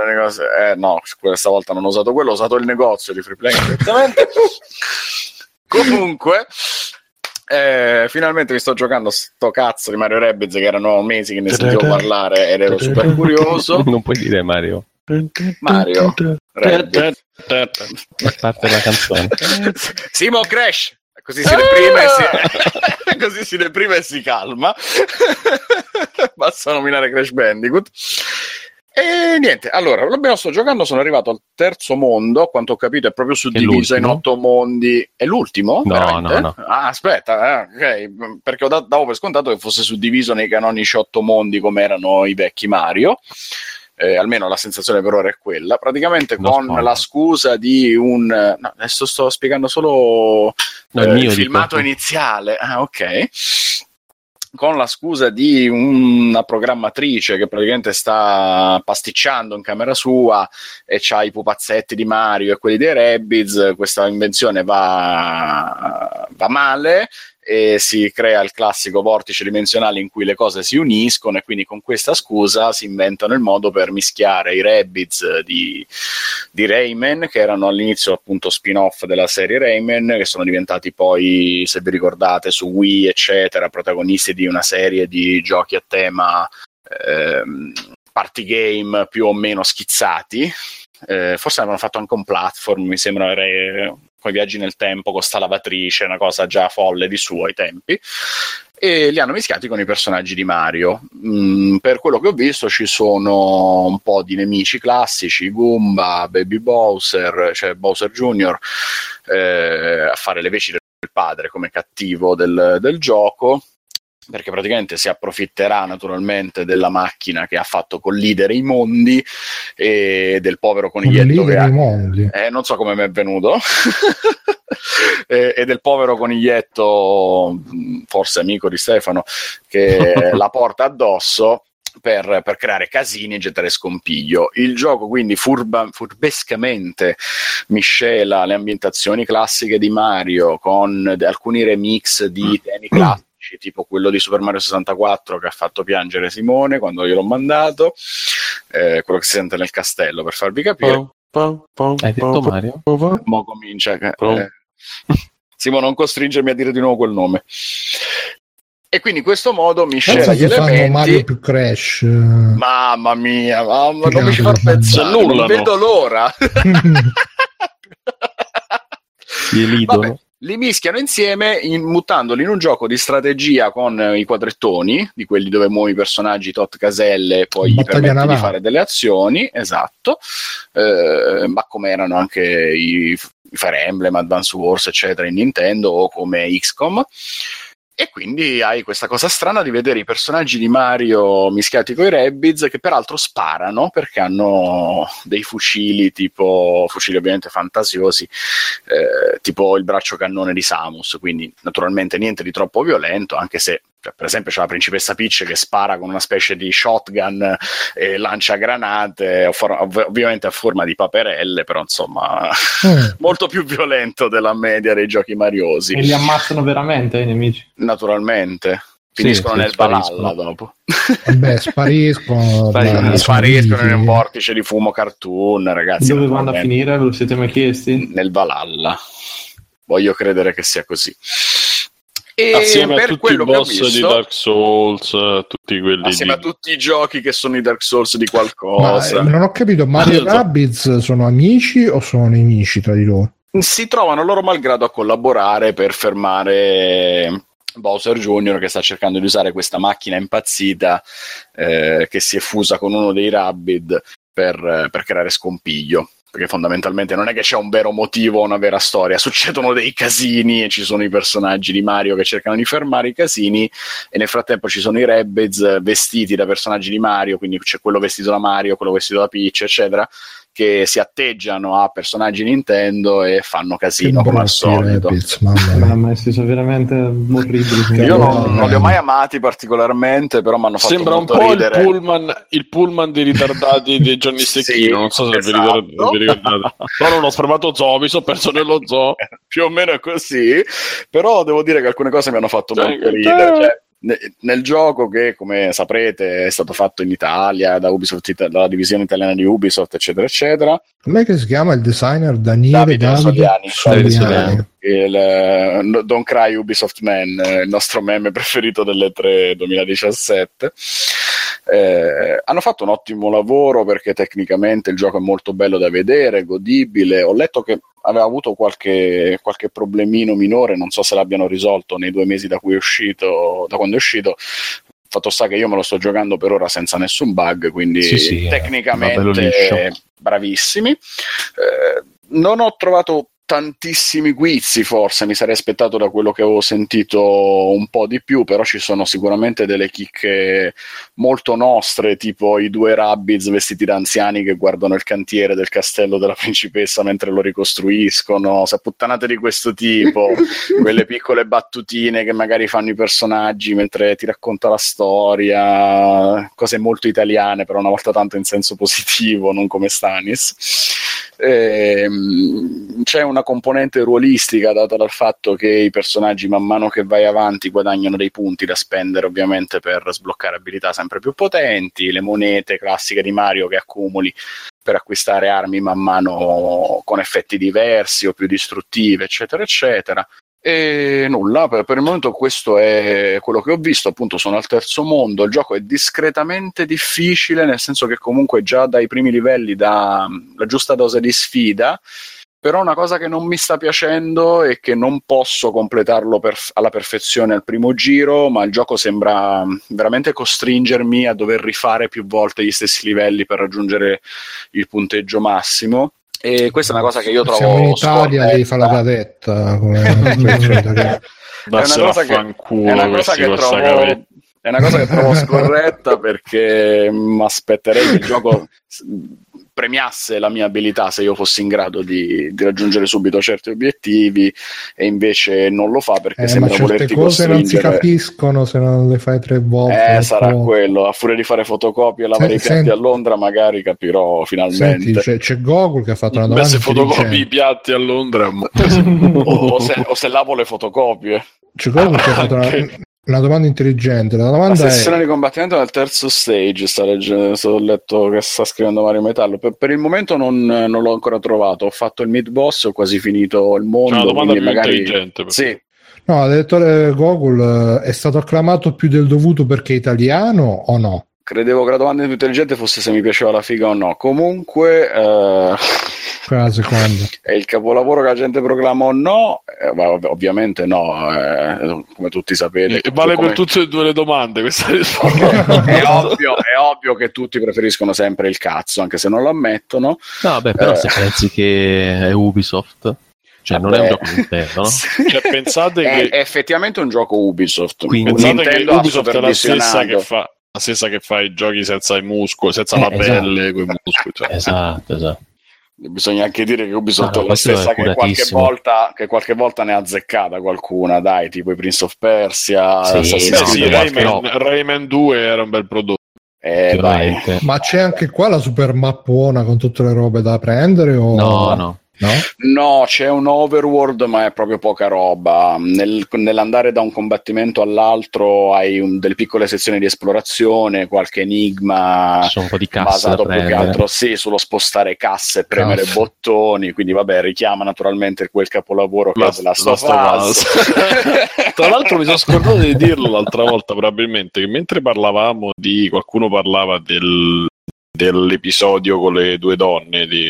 delle cose, eh no, questa volta non ho usato quello, ho usato il negozio di Freeplay direttamente. Comunque, eh, finalmente mi sto giocando sto cazzo di Mario Rabbids che erano mesi che ne sentivo parlare ed ero super curioso. Non puoi dire Mario. Mario. Parte della canzone. Simo Crash. Così si deprime e si, così si, deprime e si calma. Basta nominare Crash Bandicoot. E niente, allora, lo sto giocando, sono arrivato al terzo mondo, a quanto ho capito è proprio suddiviso in otto mondi. È l'ultimo? No, Veramente? no, no. Ah, aspetta, eh, ok, perché davo per scontato che fosse suddiviso nei canonici otto mondi come erano i vecchi Mario. Eh, almeno la sensazione per ora è quella. Praticamente Non con spoiler. la scusa di un... No, adesso sto spiegando solo No, il eh, il filmato dico. iniziale. Ah, ok. Con la scusa di una programmatrice che praticamente sta pasticciando in camera sua e c'ha i pupazzetti di Mario e quelli dei Rabbids, questa invenzione va, va male e si crea il classico vortice dimensionale in cui le cose si uniscono e quindi con questa scusa si inventano il modo per mischiare i Rabbids di, di Rayman che erano all'inizio appunto spin-off della serie Rayman che sono diventati poi se vi ricordate su Wii eccetera protagonisti di una serie di giochi a tema ehm, party game più o meno schizzati. Eh, forse avevano fatto anche un platform mi sembra re- con i viaggi nel tempo con sta lavatrice una cosa già folle di suo ai tempi e li hanno mischiati con i personaggi di Mario. Mm, per quello che ho visto ci sono un po' di nemici classici, Goomba, Baby Bowser, cioè Bowser Jr., eh, a fare le veci del padre come cattivo del, del gioco. Perché praticamente si approfitterà naturalmente della macchina che ha fatto collidere i mondi e del povero coniglietto che ha, i mondi. eh, non so come mi è venuto. e, e del povero coniglietto, mh, forse amico di Stefano, che la porta addosso per, per creare casini e gettare scompiglio. Il gioco quindi furba- furbescamente miscela le ambientazioni classiche di Mario con alcuni remix di temi classici. Tipo quello di Super Mario 64 che ha fatto piangere Simone quando gliel'ho mandato, eh, quello che si sente nel castello per farvi capire. Hai detto Mario? Mo comincia. Oh. eh. Simo, non costringermi a dire di nuovo quel nome. E quindi in questo modo miscela Pensa gli elementi. Mario più Crash. Mamma mia, mamma, non mi Che pensare, non annullano. vedo l'ora. Li elidono? Li mischiano insieme in- muttandoli in un gioco di strategia con eh, i quadrettoni, di quelli dove muovi i personaggi tot caselle e poi gli permetti di fare delle azioni, esatto, Eh, ma come erano anche i, i Fire Emblem, Advance Wars, eccetera, in Nintendo o come XCOM. E quindi hai questa cosa strana di vedere i personaggi di Mario mischiati con i Rabbids che peraltro sparano perché hanno dei fucili tipo fucili ovviamente fantasiosi eh, tipo il braccio cannone di Samus quindi naturalmente niente di troppo violento anche se cioè, per esempio c'è la principessa Peach che spara con una specie di shotgun e lancia granate ov- ovviamente a forma di paperelle però insomma Mm. molto più violento della media dei giochi mariosi E li ammazzano veramente i nemici. naturalmente finiscono sì, nel spariscono. Valhalla dopo Vabbè, spariscono. Spariscono, dai, sono spariscono in un vortice di fumo cartoon ragazzi Dove vanno a finire? Ve lo siete mai chiesti? nel Valhalla voglio credere che sia così e Assieme a per tutti i quello che ho boss di visto Dark Souls, eh, tutti quelli assieme di... a tutti i giochi che sono i Dark Souls di Ma qualcosa eh, non ho capito, Mario e. Rabbids sono amici o sono nemici tra di loro? si trovano loro malgrado a collaborare per fermare Bowser Jr. che sta cercando di usare questa macchina impazzita eh, che si è fusa con uno dei Rabbid per, per creare scompiglio. Perché fondamentalmente non è che c'è un vero motivo o una vera storia, succedono dei casini e ci sono i personaggi di Mario che cercano di fermare i casini e nel frattempo ci sono i Rabbids vestiti da personaggi di Mario, quindi c'è quello vestito da Mario, quello vestito da Peach, eccetera, che si atteggiano a personaggi Nintendo e fanno casino come al solito. Rabbids, mamma mia. Sono veramente orribili. Io no, non, no, non li ho mai amati particolarmente, però mi hanno fatto Sembra un po' il pullman, il pullman dei ritardati di Johnny Sì, Stecchino. non so se esatto. vi ricordate. ho fermato zoo, mi sono perso nello zoo. più o meno è così, però devo dire che alcune cose mi hanno fatto Cioè, molto ridere. Cioè, nel gioco che, come saprete, è stato fatto in Italia da Ubisoft, dalla divisione italiana di Ubisoft, eccetera, eccetera, Com'è che si chiama il designer Daniele Davide Davide Soliani. Soliani. il eh, Don't Cry Ubisoft Man, eh, il nostro meme preferito delle 3 2017. Eh, hanno fatto un ottimo lavoro perché tecnicamente il gioco è molto bello da vedere, godibile. Ho letto che aveva avuto qualche, qualche problemino minore, non so se l'abbiano risolto nei due mesi da cui è uscito, da quando è uscito. Fatto sta che io me lo sto giocando per ora senza nessun bug, quindi Sì, sì, eh, tecnicamente liscio. bravissimi. Eh, non ho trovato tantissimi guizzi, forse mi sarei aspettato da quello che avevo sentito un po' di più, però ci sono sicuramente delle chicche molto nostre, tipo i due rabbids vestiti da anziani che guardano il cantiere del castello della principessa mentre lo ricostruiscono, se puttanate di questo tipo, quelle piccole battutine che magari fanno i personaggi mentre ti racconta la storia, cose molto italiane, però una volta tanto in senso positivo, non come Stanis. Ehm, c'è una componente ruolistica data dal fatto che i personaggi man mano che vai avanti guadagnano dei punti da spendere ovviamente per sbloccare abilità sempre più potenti, le monete classiche di Mario che accumuli per acquistare armi man mano con effetti diversi o più distruttive, eccetera, eccetera. E nulla, per, per il momento questo è quello che ho visto, appunto sono al terzo mondo, il gioco è discretamente difficile, nel senso che comunque già dai primi livelli dà la giusta dose di sfida, però una cosa che non mi sta piacendo è che non posso completarlo per- alla perfezione al primo giro, ma il gioco sembra veramente costringermi a dover rifare più volte gli stessi livelli per raggiungere il punteggio massimo. E questa è una cosa che io trovo Siamo in Italia, scorretta. devi fare la cadetta. Come È una cosa che- è una cosa che trovo è una cosa che trovo scorretta perché mi aspetterei che il gioco premiasse la mia abilità se io fossi in grado di, di raggiungere subito certi obiettivi e invece non lo fa perché Eh, ma sembra certe volerti cose non si costringere capiscono se non le fai tre volte. eh, un sarà po'. quello, a furia di fare fotocopie e lavare Se- i piatti senti- a Londra magari capirò finalmente Senti, c'è, c'è Gogol che ha fatto una Beh, domanda se fotocopi i piatti a Londra, o, o se, o se lavo le fotocopie C'è Gogol che ha fatto una, Anche- una domanda intelligente. La La domanda sessione è: di combattimento nel terzo stage, sta leggendo, sto- ho letto che sta scrivendo Mario Metallo. Per, per il momento non, non l'ho ancora trovato. Ho fatto il mid boss, ho quasi finito il c'è mondo. una domanda più quindi magari... intelligente. Sì, no, ha detto Gogol, eh, è stato acclamato più del dovuto perché è italiano o no? Credevo che la domanda più intelligente fosse se mi piaceva la figa o no. Comunque, eh, Quella la seconda. è il capolavoro che la gente proclama o no? Eh, beh, ov- ovviamente no, eh, come tutti sapete. E vale Come- per tutte e due le domande questa risposta. è, ovvio, è ovvio che tutti preferiscono sempre il cazzo, anche se non lo ammettono. No, vabbè, però Eh. se pensi che è Ubisoft, cioè non è un Vabbè. gioco Nintendo, no? Cioè, pensate è, che- è effettivamente un gioco Ubisoft. Quindi- Pensate Nintendo che Ubisoft è la stessa che fa la stessa che fa i giochi senza i muscoli, senza Eh, la esatto. pelle, con i muscoli. cioè. Esatto, esatto. Bisogna anche dire che Ubisoft No, no, è la stessa che qualche, volta, che qualche volta ne ha azzeccata qualcuna, dai, tipo i Prince of Persia, Sì, Assassin's no, sì, Rayman, qualche- Rayman 2 era un bel prodotto. Eh. Ma c'è anche qua la super mappona con tutte le robe da prendere? O... No, no. No? No, c'è un overworld, ma è proprio poca roba. Nel- nell'andare da un combattimento all'altro hai un- delle piccole sezioni di esplorazione, qualche enigma un po' di casse basato più che altro sì, sullo spostare casse e premere Casse. bottoni. Quindi, vabbè, richiama naturalmente quel capolavoro che La- è Last la. Us. Tra l'altro mi sono scordato di dirlo l'altra volta probabilmente che mentre parlavamo di qualcuno parlava del, dell'episodio con le due donne di,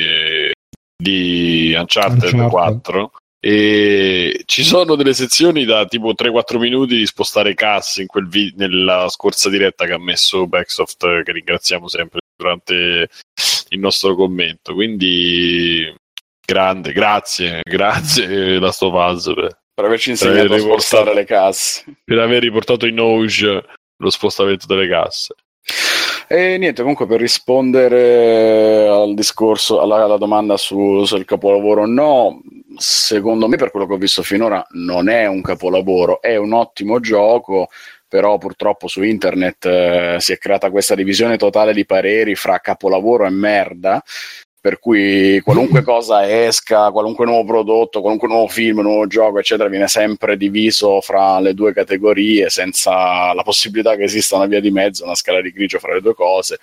di Uncharted, Uncharted. 4 e ci sono delle sezioni da tipo 3-4 minuti di spostare casse in quel vi- nella scorsa diretta che ha messo Backsoft che ringraziamo sempre durante il nostro commento quindi grande grazie grazie Last of Us per, per averci insegnato a aver spostare le casse. per aver riportato in Auge lo spostamento delle casse E niente, comunque per rispondere al discorso, alla, alla domanda su, sul capolavoro o no, secondo me per quello che ho visto finora non è un capolavoro, è un ottimo gioco, però purtroppo su internet eh, si è creata questa divisione totale di pareri fra capolavoro e merda. Per cui qualunque cosa esca, qualunque nuovo prodotto, qualunque nuovo film, nuovo gioco, eccetera, viene sempre diviso fra le due categorie senza la possibilità che esista una via di mezzo, una scala di grigio fra le due cose.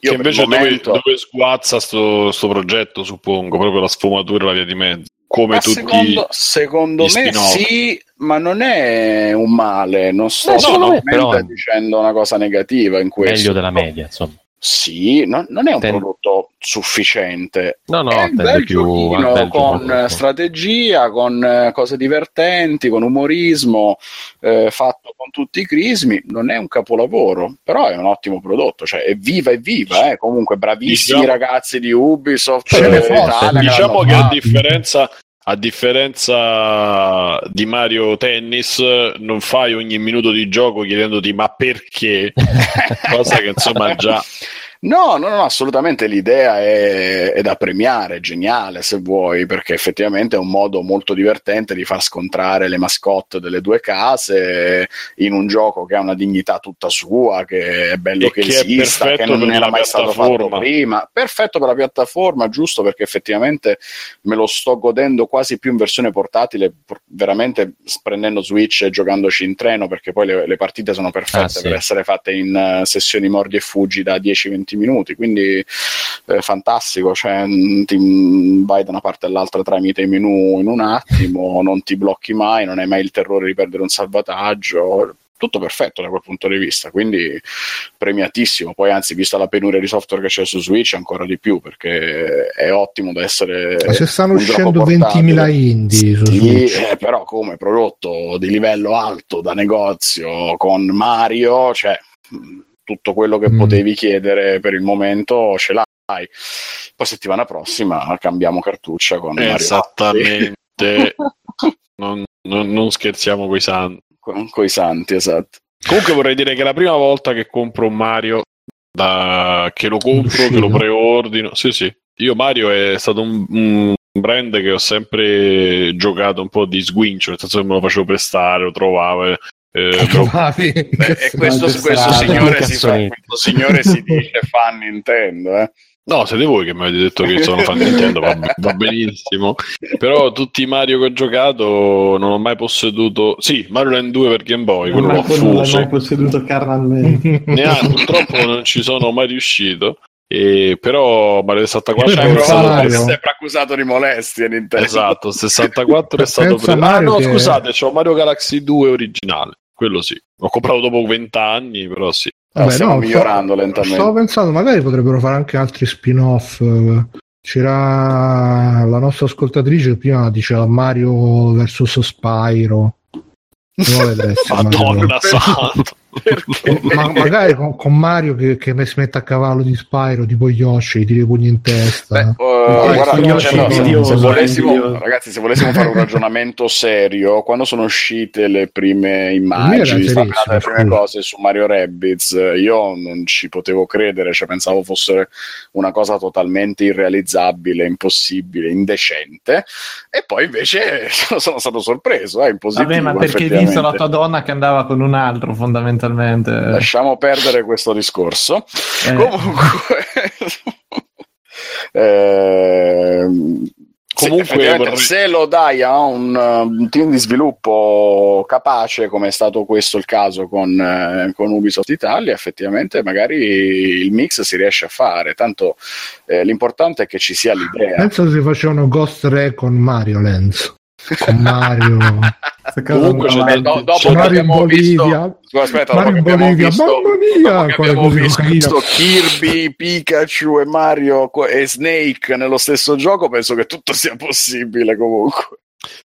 Io che invece momento- dove, dove sguazza sto, sto progetto suppongo proprio la sfumatura e la via di mezzo come Ma tutti secondo, secondo gli me spin-off. sì, ma non è un male. Non sto me assolutamente però dicendo una cosa negativa in questo. Meglio della media, insomma. Sì, non, non è un Ten- prodotto sufficiente. No, no, è un bel più giochino bel con gioco. eh, strategia, con eh, cose divertenti, con umorismo, eh, fatto con tutti i crismi. Non è un capolavoro, però è un ottimo prodotto. Cioè, è viva e viva, eh. comunque bravissimi Diciamo- ragazzi di Ubisoft. Ne eh, Italia, diciamo che a differenza, a differenza di Mario Tennis non fai ogni minuto di gioco chiedendoti ma perché cosa che insomma già No, no, no, assolutamente l'idea è, è da premiare, è geniale se vuoi, perché effettivamente è un modo molto divertente di far scontrare le mascotte delle due case in un gioco che ha una dignità tutta sua, che è bello E che, che è esista, che non era mai stato fatto prima. Perfetto per la piattaforma, giusto perché effettivamente me lo sto godendo quasi più in versione portatile, veramente prendendo Switch e giocandoci in treno, perché poi le, le partite sono perfette Ah, sì. per essere fatte in eh, sessioni mordi e fuggi da 10-20 minuti, quindi eh, fantastico, cioè, mh, ti mh, vai da una parte all'altra tramite i menu in un attimo, non ti blocchi mai, non hai mai il terrore di perdere un salvataggio. Tutto perfetto da quel punto di vista, quindi premiatissimo. Poi, anzi, vista la penuria di software che c'è su Switch, ancora di più perché è ottimo da essere. Ma se stanno uscendo portatile. 20.000 indie su Switch. eh, però come prodotto di livello alto da negozio con Mario, cioè mh, tutto quello che Mm. potevi chiedere per il momento ce l'hai. Poi settimana prossima cambiamo cartuccia con Mario esattamente non, non- non scherziamo coi santi con, coi santi, esatto. comunque vorrei dire che è la prima volta che compro un Mario da, che lo compro, che lo preordino sì sì io Mario è stato un, un brand che ho sempre giocato un po' di sguincio nel senso che me lo facevo prestare lo trovavo eh, eh, lo- Trovavi- Beh, e questo, questo signore si fa, questo signore si dice fan Nintendo, eh. No, siete voi che mi avete detto che sono fan Nintendo, va, va benissimo. Però tutti i Mario che ho giocato non ho mai posseduto. Sì, Mario Land 2 per Game Boy, quello l'ho Manco non fuso. mai posseduto carnalmente. Neanche, purtroppo non ci sono mai riuscito. E però Mario 64 Poi è stato sempre accusato di molestie Nintendo. Esatto, 64 è stato preso. Ah, no, che- scusate, c'ho Mario Galaxy 2 originale. Quello sì. L'ho comprato dopo 20 anni, però sì. No, stiamo migliorando sto- lentamente. Stavo pensando, magari potrebbero fare anche altri spin-off. C'era la nostra ascoltatrice che prima diceva Mario vs Spyro. Non lo vedresti, Mario. Madonna santa. Ma magari con, con Mario che, che si mette a cavallo di Spyro, tipo Yoshi, gli tira i pugni in testa. Beh, eh, Dai, guarda, io cioè, no, se volessimo, ragazzi, se volessimo fare un ragionamento serio, quando sono uscite le prime immagini, le prime cose su Mario Rabbids, eh, io non ci potevo credere, cioè pensavo fosse una cosa totalmente irrealizzabile, impossibile, indecente, e poi invece sono stato sorpreso, eh, in positivo. Vabbè, ma perché hai visto la tua donna che andava con un altro, fondamentalmente. Lasciamo perdere questo discorso. Eh, Comunque, sì, Comunque effettivamente, vorrei- se lo dai a un, un team di sviluppo capace, come è stato questo il caso con, eh, con Ubisoft Italia, effettivamente magari il mix si riesce a fare. Tanto eh, l'importante è che ci sia l'idea. Penso si facevano Ghost Recon Mario Lenz. Con Mario. Comunque c'è va do- dopo Mario in abbiamo visto- Bolivia. Scusa, aspetta, Mario in Bolivia, visto, mamma mia, abbiamo visto carina. Kirby, Pikachu e Mario e Snake nello stesso gioco, penso che tutto sia possibile comunque.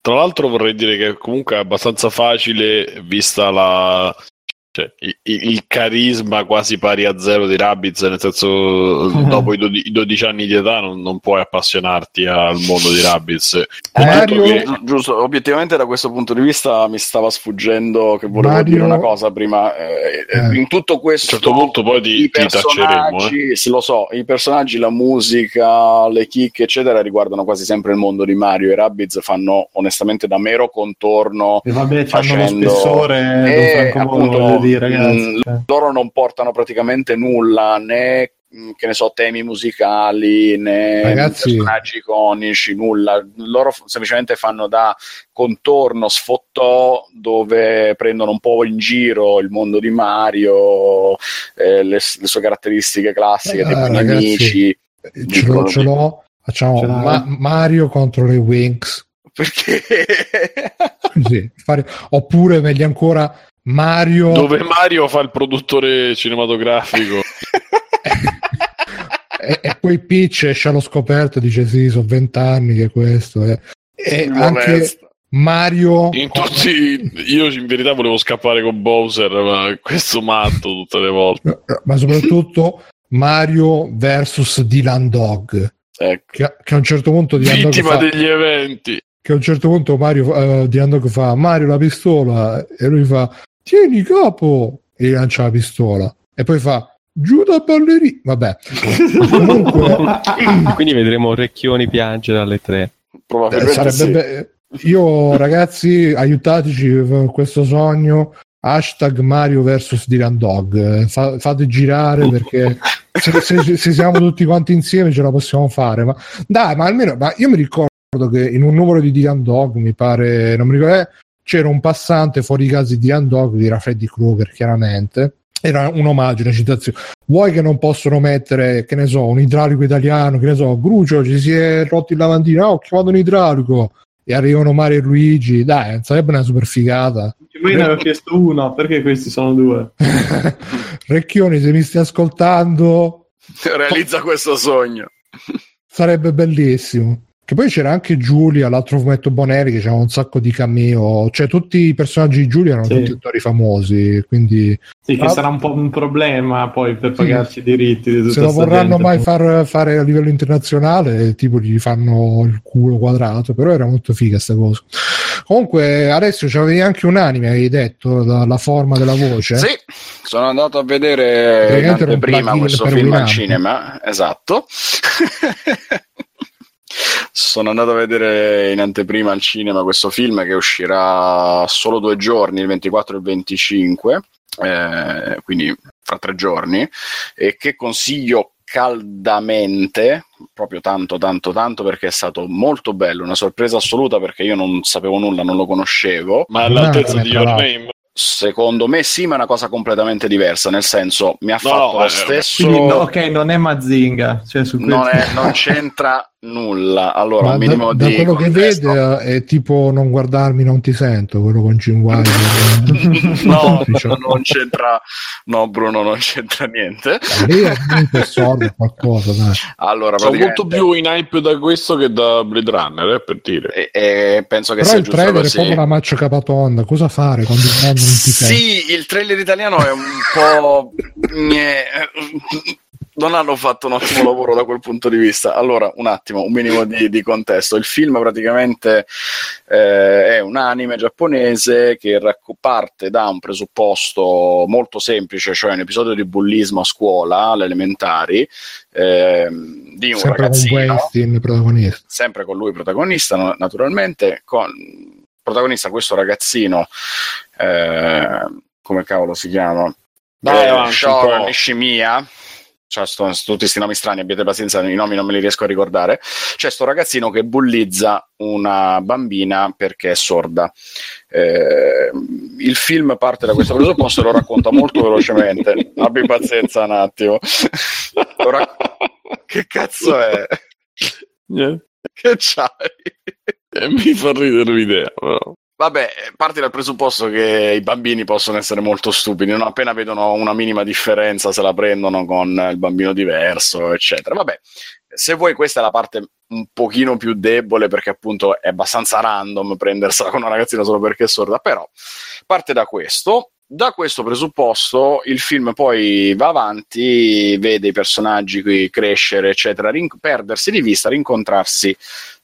Tra l'altro vorrei dire che comunque è abbastanza facile, vista la... cioè, il, il carisma quasi pari a zero di Rabbids, nel senso dopo i, dodi- i 12 anni di età non, non puoi appassionarti al mondo di Rabbids. Tutto Mario- che- Gi- Giusto, obiettivamente da questo punto di vista mi stava sfuggendo che volevo Mario- dire una cosa prima. eh, Eh. In tutto a un questo, certo punto poi ti, i ti tacceremo. Eh. personaggi, sì, lo so, i personaggi, la musica, le chicche, eccetera, riguardano quasi sempre il mondo di Mario. I Rabbids fanno onestamente da mero contorno E vabbè, facendo- uno spessore Eh, Francobollo, appunto, dire, ragazzi. mh, Cioè, loro non portano praticamente nulla, né mh, che ne so, temi musicali, né Ragazzi- personaggi iconici, nulla. Loro f- semplicemente fanno da contorno, sfottò, dove prendono un po' in giro il mondo di Mario, eh, le, le sue caratteristiche classiche, Ah, buoni ragazzi, amici. Ce l'ho, ce l'ho. Facciamo Ce? Ma- Mario contro le Winx Perché Sì, fare- Oppure meglio ancora Mario Dove Mario fa il produttore cinematografico. e, e poi Peach esce allo scoperto e dice sì, sono vent'anni che questo è. E Mi anche. Mario In tutti, io in verità volevo scappare con Bowser, ma questo matto tutte le volte. ma soprattutto Mario versus Dylan Dog ecco. che, che a un certo punto Dylan Dog Vittima fa, degli eventi. che a un certo punto Mario eh, Dylan Dog fa Mario la pistola e lui fa tieni capo! E gli lancia la pistola. E poi fa giù da ballerina vabbè. Comunque Quindi vedremo Recchioni piangere alle tre. eh, probabilmente sarebbe sì. be- io ragazzi aiutateci con questo sogno. Hashtag Mario versus Dylan Dog. Eh, fa- fate girare perché se, se- se siamo tutti quanti insieme ce la possiamo fare ma dai ma almeno ma io mi ricordo che in un numero di Dylan Dog mi pare non mi ricordo eh, c'era un passante fuori casa di Dylan Dog che era Freddy Krueger chiaramente era un omaggio, una citazione. Vuoi che non possono mettere, che ne so, un idraulico italiano, che ne so, Grucio ci si è rotto il lavandino, oh, ho chiamato un idraulico e arrivano Mario e Luigi, dai, sarebbe una super figata. Poi ne avevo chiesto uno, perché questi sono due? Recchioni, se mi stai ascoltando, Realizza questo sogno. sarebbe bellissimo. Che poi c'era anche Giulia, l'altro fumetto Bonelli, che c'era un sacco di cameo, cioè tutti i personaggi di Giulia erano Sì. tutti attori famosi, quindi Sì, che Ah. sarà un po' un problema poi per pagarci i diritti di se lo vorranno gente. mai far fare a livello internazionale, tipo gli fanno il culo quadrato, però era molto figa sta cosa. Comunque, adesso c'avevi anche un anime, avevi detto, la, la forma della voce. Sì, sono andato a vedere plugin questo film al cinema, esatto. sono andato a vedere in anteprima al cinema questo film che uscirà solo due giorni, il 24 e il 25, eh, quindi fra tre giorni, e che consiglio caldamente, proprio tanto, tanto, tanto, perché è stato molto bello, una sorpresa assoluta perché io non sapevo nulla, non lo conoscevo. Ma all'altezza Ah, di Your. Name. Secondo me sì, ma è una cosa completamente diversa, nel senso mi ha No, fatto no, lo eh, stesso... Quindi, no, ok, non è Mazinga. Cioè, su non, questo- è- non c'entra nulla. Allora, Ma un da, minimo da di quello che contesto. vede eh, è tipo non guardarmi non ti sento, quello con Jim Wilder. No, non c'entra, no, Bruno, non c'entra niente. Lì è comunque sordo qualcosa, dai. Allora, Sono praticamente, molto più in hype da questo che da Blade Runner, eh, per dire. e- e penso che Però sia il giusto trailer è così. proprio una maccia capatonda, cosa fare quando sente? Sì, il trailer italiano è un po'. Gne- Non hanno fatto un ottimo lavoro da quel punto di vista. Allora, un attimo, un minimo di, di contesto. Il film praticamente eh, è un anime giapponese che racco- parte da un presupposto molto semplice, cioè un episodio di bullismo a scuola, alle elementari, ehm, di un Sempre con ragazzino Weinstein protagonista. sempre con lui protagonista, naturalmente, con protagonista questo ragazzino, eh, come cavolo si chiama? Vai Eh. Nishimiya. Cioè, sto, tutti questi nomi strani, abbiate pazienza, i nomi non me li riesco a ricordare. C'è sto ragazzino che bullizza una bambina perché è sorda. Eh, il film parte da questo presupposto e lo racconta molto velocemente. Abbi pazienza un attimo. Rac- che cazzo è? Niente. Che c'hai? Eh, mi fa ridere l'idea. però. Vabbè, parti dal presupposto che i bambini possono essere molto stupidi, non appena vedono una minima differenza se la prendono con il bambino diverso, eccetera. Vabbè, se vuoi questa è la parte un pochino più debole perché appunto è abbastanza random prendersela con una ragazzina solo perché è sorda, però parte da questo. Da questo presupposto il film poi va avanti, vede i personaggi qui crescere, eccetera, rin- perdersi di vista, rincontrarsi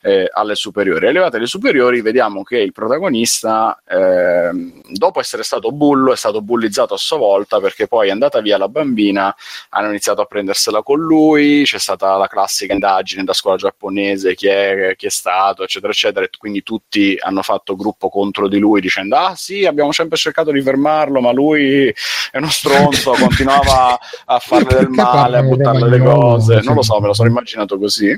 eh, alle superiori. Arrivate alle superiori, vediamo che il protagonista, ehm, dopo essere stato bullo, è stato bullizzato a sua volta perché poi è andata via la bambina, hanno iniziato a prendersela con lui, c'è stata la classica indagine da scuola giapponese, chi è, chi è stato, eccetera, eccetera, e quindi tutti hanno fatto gruppo contro di lui dicendo, ah sì, abbiamo sempre cercato di fermarlo, ma lui è uno stronzo, continuava a farle del male, a buttarle le cose, non lo so, me lo sono immaginato così.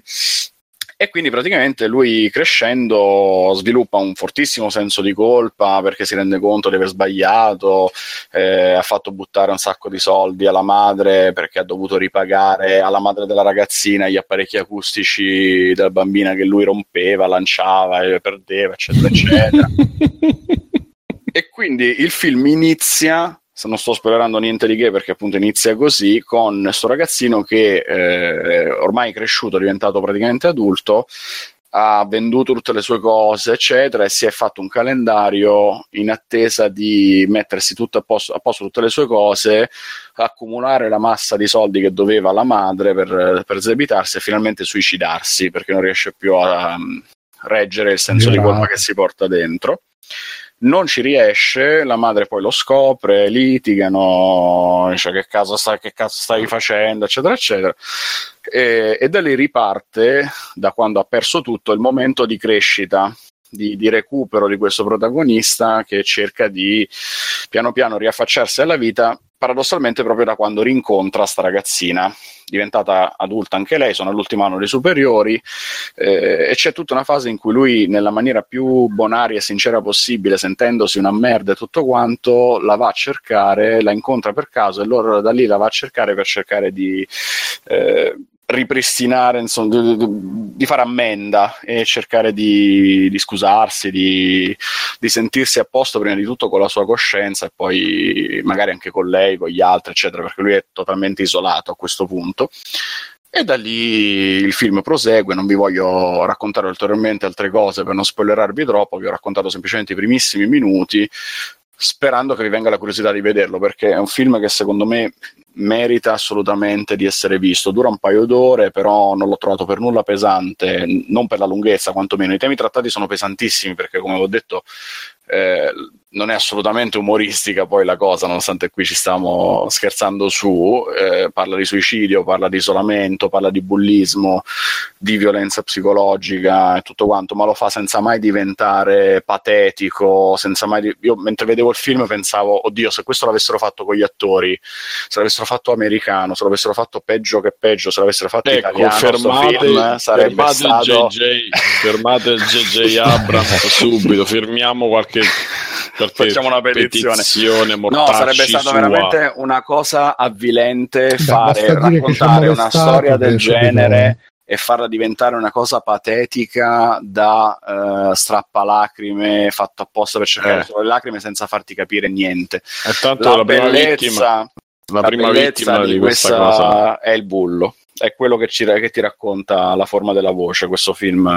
E quindi praticamente lui crescendo sviluppa un fortissimo senso di colpa perché si rende conto di aver sbagliato, eh, ha fatto buttare un sacco di soldi alla madre perché ha dovuto ripagare alla madre della ragazzina gli apparecchi acustici della bambina che lui rompeva, lanciava e perdeva, eccetera, eccetera. e quindi il film inizia non sto spoilerando niente di che perché appunto inizia così con questo ragazzino che eh, ormai è cresciuto, è diventato praticamente adulto, ha venduto tutte le sue cose, eccetera, e si è fatto un calendario in attesa di mettersi tutto a posto, a posto tutte le sue cose, accumulare la massa di soldi che doveva alla madre per, per zebitarsi e finalmente suicidarsi perché non riesce più a um, reggere il senso di colpa che si porta dentro non ci riesce, la madre poi lo scopre, litigano, dice che caso stai, che cazzo stai facendo, eccetera, eccetera. E, e, da lì riparte, da quando ha perso tutto, il momento di crescita, di, di, recupero di questo protagonista che cerca di piano piano riaffacciarsi alla vita paradossalmente proprio da quando rincontra sta ragazzina, diventata adulta anche lei, sono all'ultimo anno dei superiori eh, e c'è tutta una fase in cui lui nella maniera più bonaria e sincera possibile, sentendosi una merda e tutto quanto, la va a cercare, la incontra per caso e loro da lì la va a cercare per cercare di... Eh, ripristinare, insomma, di, di, fare ammenda e cercare di, di scusarsi, di, di, sentirsi a posto prima di tutto con la sua coscienza e poi magari anche con lei, con gli altri, eccetera, perché lui è totalmente isolato a questo punto. E da lì il film prosegue, non vi voglio raccontare ulteriormente altre cose per non spoilerarvi troppo, vi ho raccontato semplicemente i primissimi minuti, sperando che vi venga la curiosità di vederlo, perché è un film che secondo me merita assolutamente di essere visto. Dura un paio d'ore, però non l'ho trovato per nulla pesante, non per la lunghezza quantomeno. I temi trattati sono pesantissimi perché, come ho detto, eh, non è assolutamente umoristica poi la cosa, nonostante qui ci stiamo scherzando su, eh, parla di suicidio, parla di isolamento, parla di bullismo, di violenza psicologica e tutto quanto, ma lo fa senza mai diventare patetico, senza mai... Di... Io mentre vedevo il film pensavo, oddio, se questo l'avessero fatto con gli attori, se l'avessero fatto americano, se l'avessero fatto peggio che peggio, se l'avessero fatto ecco, italiano, fermate, film, sarebbe fermate stato... il JJ, fermate il JJ Abrams subito, firmiamo qualche qualche Facciamo una petizione. petizione No, sarebbe stata veramente una cosa avvilente fare, basta raccontare una storia del genere e farla diventare una cosa patetica da eh, strappalacrime fatto apposta per cercare Eh. solo le lacrime senza farti capire niente. E tanto La, la, prima vittima, bellezza, la la prima bellezza vittima di questa, questa cosa. è il bullo. È quello che, ci, che ti racconta la forma della voce, questo film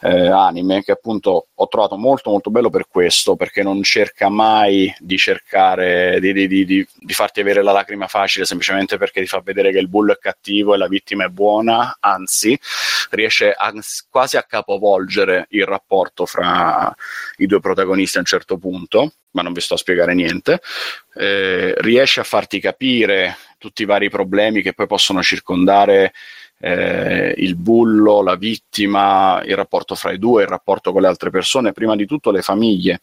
eh, anime, che appunto ho trovato molto molto bello per questo, perché non cerca mai di cercare di, di- di- di- farti avere la lacrima facile semplicemente perché ti fa vedere che il bullo è cattivo e la vittima è buona, anzi riesce a- quasi a capovolgere il rapporto fra i due protagonisti a un certo punto, ma non vi sto a spiegare niente, eh, riesce a farti capire tutti i vari problemi che poi possono circondare eh, il bullo, la vittima, il rapporto fra i due, il rapporto con le altre persone, prima di tutto le famiglie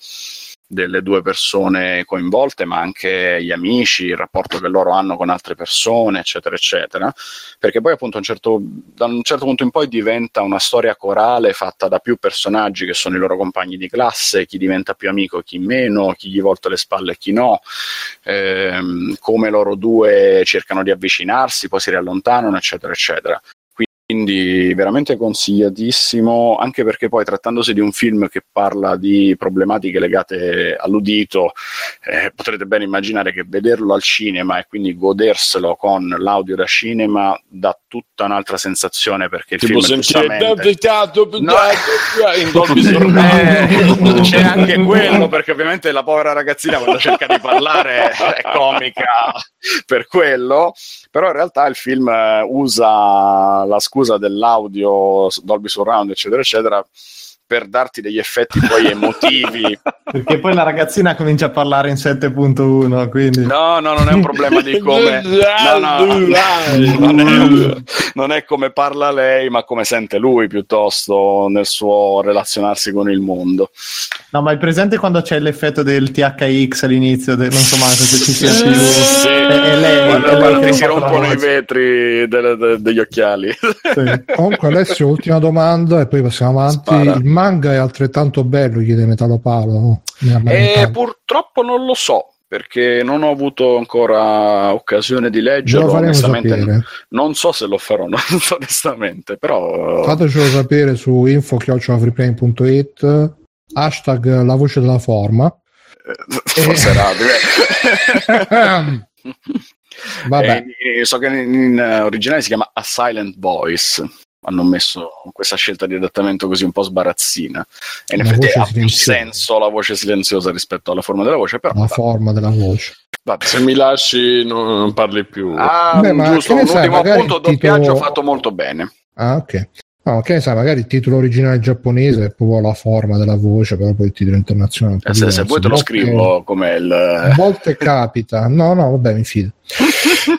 delle due persone coinvolte, ma anche gli amici, il rapporto che loro hanno con altre persone, eccetera, eccetera. Perché poi, appunto, un certo- da un certo punto in poi diventa una storia corale fatta da più personaggi che sono i loro compagni di classe, chi diventa più amico, chi meno, chi gli volta le spalle e chi no, ehm, come loro due cercano di avvicinarsi, poi si riallontanano, eccetera, eccetera. Quindi veramente consigliatissimo, anche perché poi trattandosi di un film che parla di problematiche legate all'udito, eh, potrete ben immaginare che vederlo al cinema e quindi goderselo con l'audio da cinema dà tutta un'altra sensazione perché il Tipo film sentire No. Eh, Surround. c'è anche quello perché ovviamente la povera ragazzina quando cerca di parlare è comica per quello però in realtà il film eh, usa la scusa dell'audio Dolby Surround eccetera eccetera per darti degli effetti poi emotivi. Perché poi la ragazzina comincia a parlare in 7.1, quindi... no no non è un problema di come no, no, non, è, non è come parla lei ma come sente lui piuttosto nel suo relazionarsi con il mondo No, ma è presente quando c'è l'effetto del THX all'inizio? del- non so manco se ci sia più. Sì. È, è lei, Guarda, è lei guarda, che si rompono i vetri delle- de- degli occhiali. Sì. Comunque Alessio, ultima domanda e poi passiamo avanti. Spara. Il manga è altrettanto bello, chiede Metalopalo. Mi ha E lamentato. purtroppo non lo so. Perché non ho avuto ancora occasione di leggerlo. Onestamente, sapere. non so se lo farò, non so onestamente, però Fatecelo sapere su info.freeplane.it hashtag la voce della forma. forse era. Vabbè, Eh, so che in, in, eh, originale si chiama A Silent Voice. Hanno messo questa scelta di adattamento così un po' sbarazzina. E in La effetti ha più senso la voce silenziosa rispetto alla forma della voce, però. la vabbè, forma della voce. vabbè. Se mi lasci non, non parli più. Ah, Beh, giusto, un sai, ultimo appunto, il titolo- doppiaggio fatto molto bene. Ah, ok. No, che ne sai, magari il titolo originale giapponese è proprio la forma della voce, però poi il titolo internazionale Eh, Se, se vuoi te lo scrivo come il... A volte capita. No, no, vabbè, mi fido.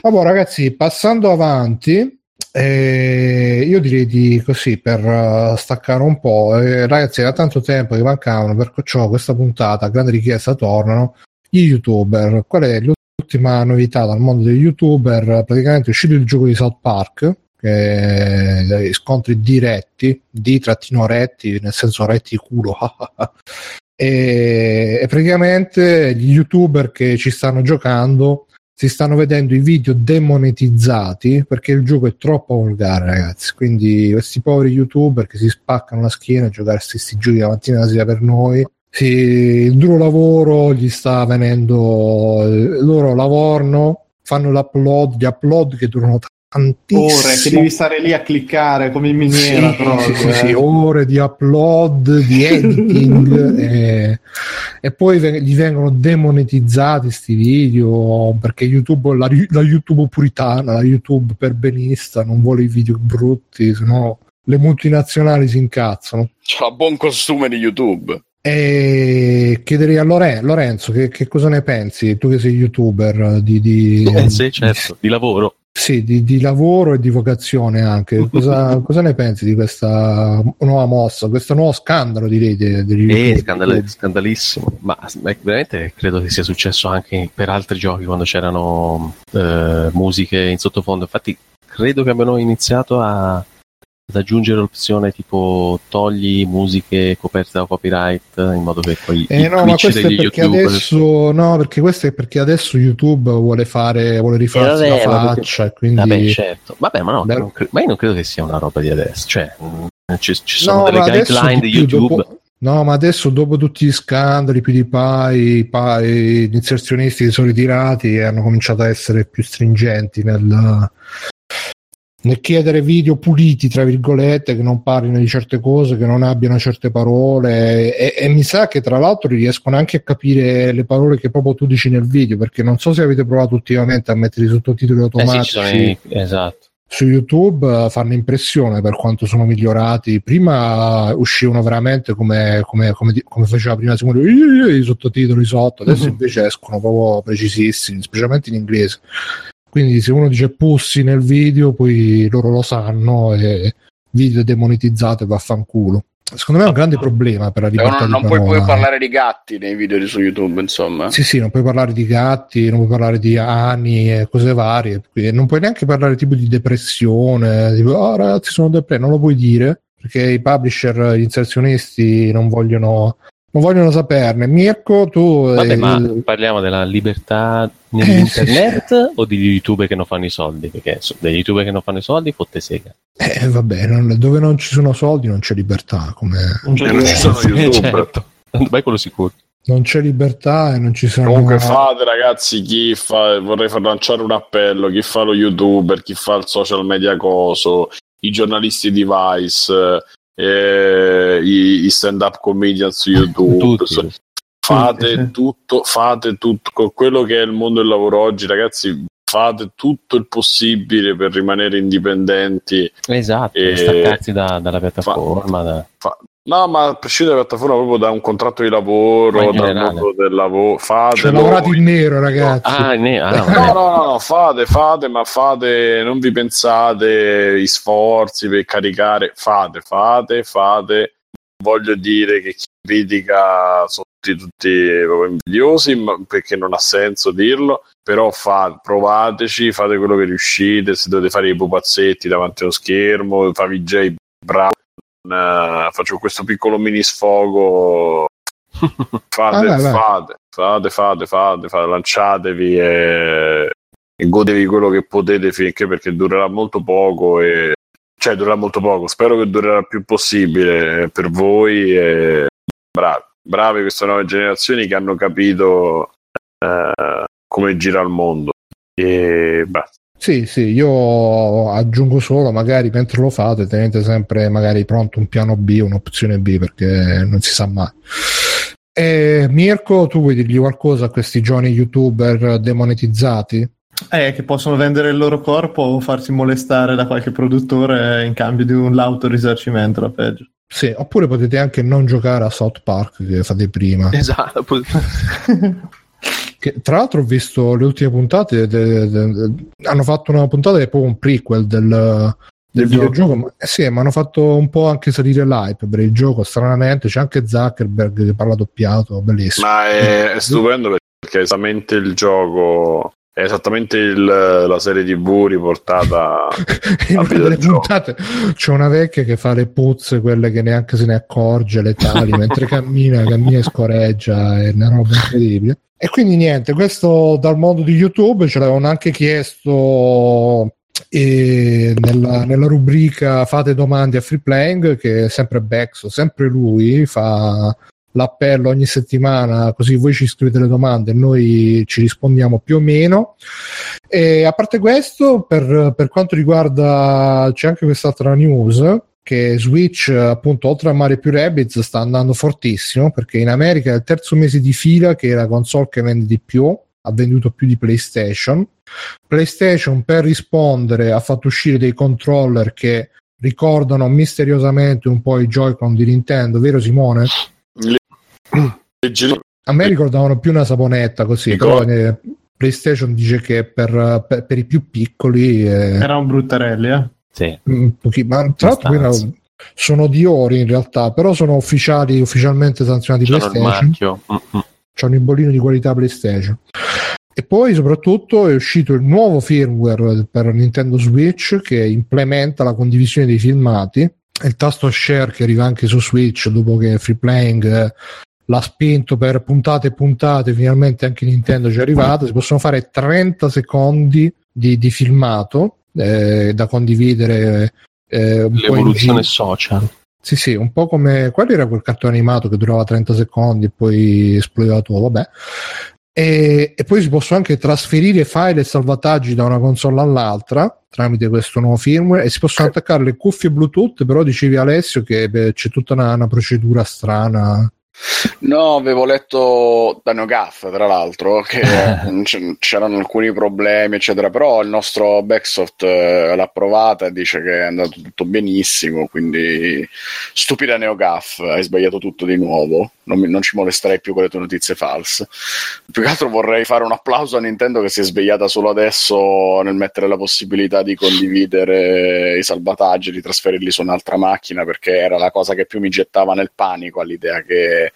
Vabbè, ragazzi, passando avanti, eh, io direi di così per eh, staccare un po'. eh, ragazzi, era tanto tempo che mancavano, perciò questa puntata, a grande richiesta, tornano gli youtuber. Qual è l'ultima novità dal mondo degli youtuber? Praticamente è uscito il gioco di South Park. È scontri diretti, di trattino retti, nel senso retti culo, e, e praticamente gli youtuber che ci stanno giocando si stanno vedendo i video demonetizzati perché il gioco è troppo volgare ragazzi. Quindi questi poveri youtuber che si spaccano la schiena a giocare questi giochi la mattina e la sera per noi sì, il duro lavoro gli sta venendo eh, loro lavorano fanno l'upload gli upload che durano Ore che devi stare lì a cliccare come in miniera. sì, proprio, sì, sì, eh. sì, ore di upload, di editing e, e poi gli vengono demonetizzati sti video perché YouTube, la, la YouTube puritana, la YouTube perbenista non vuole i video brutti, sennò le multinazionali si incazzano. C'ha buon costume di YouTube. E chiederei a Lore- Lorenzo che, che cosa ne pensi, tu che sei youtuber di, di, Eh, sì, certo, di lavoro. Sì, di, di lavoro e di vocazione anche. Cosa, cosa ne pensi di questa nuova mossa, questo nuovo scandalo direi de- degli Eh, scandal- scandalissimo, ma ma veramente credo che sia successo anche per altri giochi quando c'erano eh, musiche in sottofondo. Infatti, credo che abbiano iniziato a, ad aggiungere l'opzione tipo togli musiche coperte da copyright in modo che poi Eh no, ma questo è perché YouTuber- adesso no, perché questo è perché adesso YouTube vuole fare vuole rifarsi Eh, vabbè, la perché- faccia e quindi Vabbè, certo. Vabbè, ma no, Beh. non cre- ma io non credo che sia una roba di adesso. Cioè, mh, ci, ci sono No, delle guideline di YouTube. dopo- no, ma adesso dopo tutti gli scandali, PewDiePie, gli inserzionisti si sono ritirati e hanno cominciato a essere più stringenti nel, nel chiedere video puliti, tra virgolette, che non parlino di certe cose, che non abbiano certe parole e, e mi sa che tra l'altro riescono anche a capire le parole che proprio tu dici nel video, perché non so se avete provato ultimamente a mettere i sottotitoli Eh sì, automatici ci sono i- esatto. su YouTube eh, fanno impressione per quanto sono migliorati. Prima uscivano veramente come, come, come, come faceva prima Simone, i sottotitoli sotto, adesso Mhm. invece escono proprio precisissimi, specialmente in inglese. Quindi se uno dice pussy nel video, poi loro lo sanno e video demonetizzato e vaffanculo. Secondo me è un grande problema per la Eh, libertà non di non puoi, puoi parlare di gatti nei video su YouTube, insomma. Sì, sì, non puoi parlare di gatti, non puoi parlare di ani e cose varie. Non puoi neanche parlare tipo di depressione, tipo, oh ragazzi sono depresso, non lo puoi dire perché i publisher, gli inserzionisti non vogliono, non vogliono saperne. Mirko, tu... Vabbè, eh, ma parliamo della libertà nell'internet o degli youtuber che non fanno i soldi? Perché degli youtuber che non fanno i soldi, fotte sega. eh, vabbè, non- dove non ci sono soldi non c'è libertà, come... Non ci sono Eh, YouTube. certo. Vai quello sicuro. non c'è libertà e non ci sono... Comunque fate ragazzi chi fa, vorrei far lanciare un appello, chi fa lo youtuber, chi fa il social media coso, i giornalisti di Vice, eh, i, i stand up comedian su YouTube, Tutti. fate tutto, fate tutto, con quello che è il mondo del lavoro oggi ragazzi, fate tutto il possibile per rimanere indipendenti. Esatto, E- staccarsi da- dalla piattaforma. da- No, ma a prescindere dalla piattaforma, proprio da un contratto di lavoro, dal mondo del lavoro, fatelo. Cioè, lavorate in nero, ragazzi. Ah, ne- ah, No, no, no, no, fate, fate, ma fate, non vi pensate i sforzi per caricare, fate, fate, fate. Voglio dire che chi critica sono tutti invidiosi ma, perché non ha senso dirlo però fa, provateci fate quello che riuscite se dovete fare i pupazzetti davanti allo schermo fa VJ bravo uh, faccio questo piccolo mini sfogo. Fate, ah, fate, fate, fate, fate, fate, lanciatevi e, e godevi quello che potete finché perché durerà molto poco e cioè durerà molto poco. Spero che durerà il più possibile per voi e bravi bravi queste nuove generazioni che hanno capito eh, come gira il mondo. E basta sì, sì, io aggiungo solo, magari mentre lo fate, tenete sempre magari pronto un piano B, un'opzione B, perché non si sa mai. E Mirko, tu vuoi dirgli qualcosa a questi giovani youtuber demonetizzati? Eh, che possono vendere il loro corpo o farsi molestare da qualche produttore in cambio di un lauto risarcimento, la peggio. Sì, oppure potete anche non giocare a South Park che fate prima. Esatto. che, tra l'altro ho visto le ultime puntate, de, de, de, hanno fatto una puntata che è proprio un prequel del, del videogioco, ma, eh sì, ma hanno fatto un po' anche salire l'hype per il gioco. Stranamente c'è anche Zuckerberg che parla doppiato, bellissimo. Ma è, è stupendo perché è esattamente il gioco. È esattamente il, la serie TV riportata in una delle puntate. C'è una vecchia che fa le puzze, quelle che neanche se ne accorge, le tali, mentre cammina, cammina e scoreggia, è una roba incredibile. E quindi niente, questo dal mondo di YouTube ce l'avevano anche chiesto nella, nella, rubrica fate domande a free playing che è sempre Bexo, sempre lui fa l'appello ogni settimana così voi ci scrivete le domande e noi ci rispondiamo più o meno. E a parte questo per, per quanto riguarda c'è anche quest'altra news che Switch appunto oltre a Mario più Rabbids sta andando fortissimo perché in America è il terzo mese di fila che è la console che vende di più ha venduto più di PlayStation. PlayStation per rispondere ha fatto uscire dei controller che ricordano misteriosamente un po' i Joy-Con di Nintendo, vero Simone? A me ricordavano più una saponetta così, però eh, PlayStation dice che per, per, per i più piccoli eh, erano bruttarelli, eh? Sì. Mm, pochi, ma tra l'altro sono di ori in realtà, però sono ufficiali, ufficialmente sanzionati sono PlayStation. C'hanno il bollino di qualità PlayStation. E poi soprattutto è uscito il nuovo firmware per Nintendo Switch che implementa la condivisione dei filmati. Il tasto share che arriva anche su Switch dopo che Free Playing eh, l'ha spinto per puntate e puntate, finalmente anche Nintendo ci è arrivato. Si possono fare 30 secondi di, di filmato eh, da condividere. Eh, L'evoluzione social. Sì, sì, un po' come qual era quel cartone animato che durava 30 secondi e poi esplodeva tutto, vabbè. E, e, poi si possono anche trasferire file e salvataggi da una console all'altra tramite questo nuovo firmware e si possono attaccare le cuffie Bluetooth, però dicevi Alessio che beh, c'è tutta una, una procedura strana No, avevo letto da NeoGAF, tra l'altro, che c'erano alcuni problemi, eccetera, però il nostro Backsoft eh, l'ha provata e dice che è andato tutto benissimo, quindi stupida NeoGAF, hai sbagliato tutto di nuovo, non, mi, non ci molesterei più con le tue notizie false. Più che altro vorrei fare un applauso a Nintendo che si è svegliata solo adesso nel mettere la possibilità di condividere i salvataggi, di trasferirli su un'altra macchina, perché era la cosa che più mi gettava nel panico all'idea che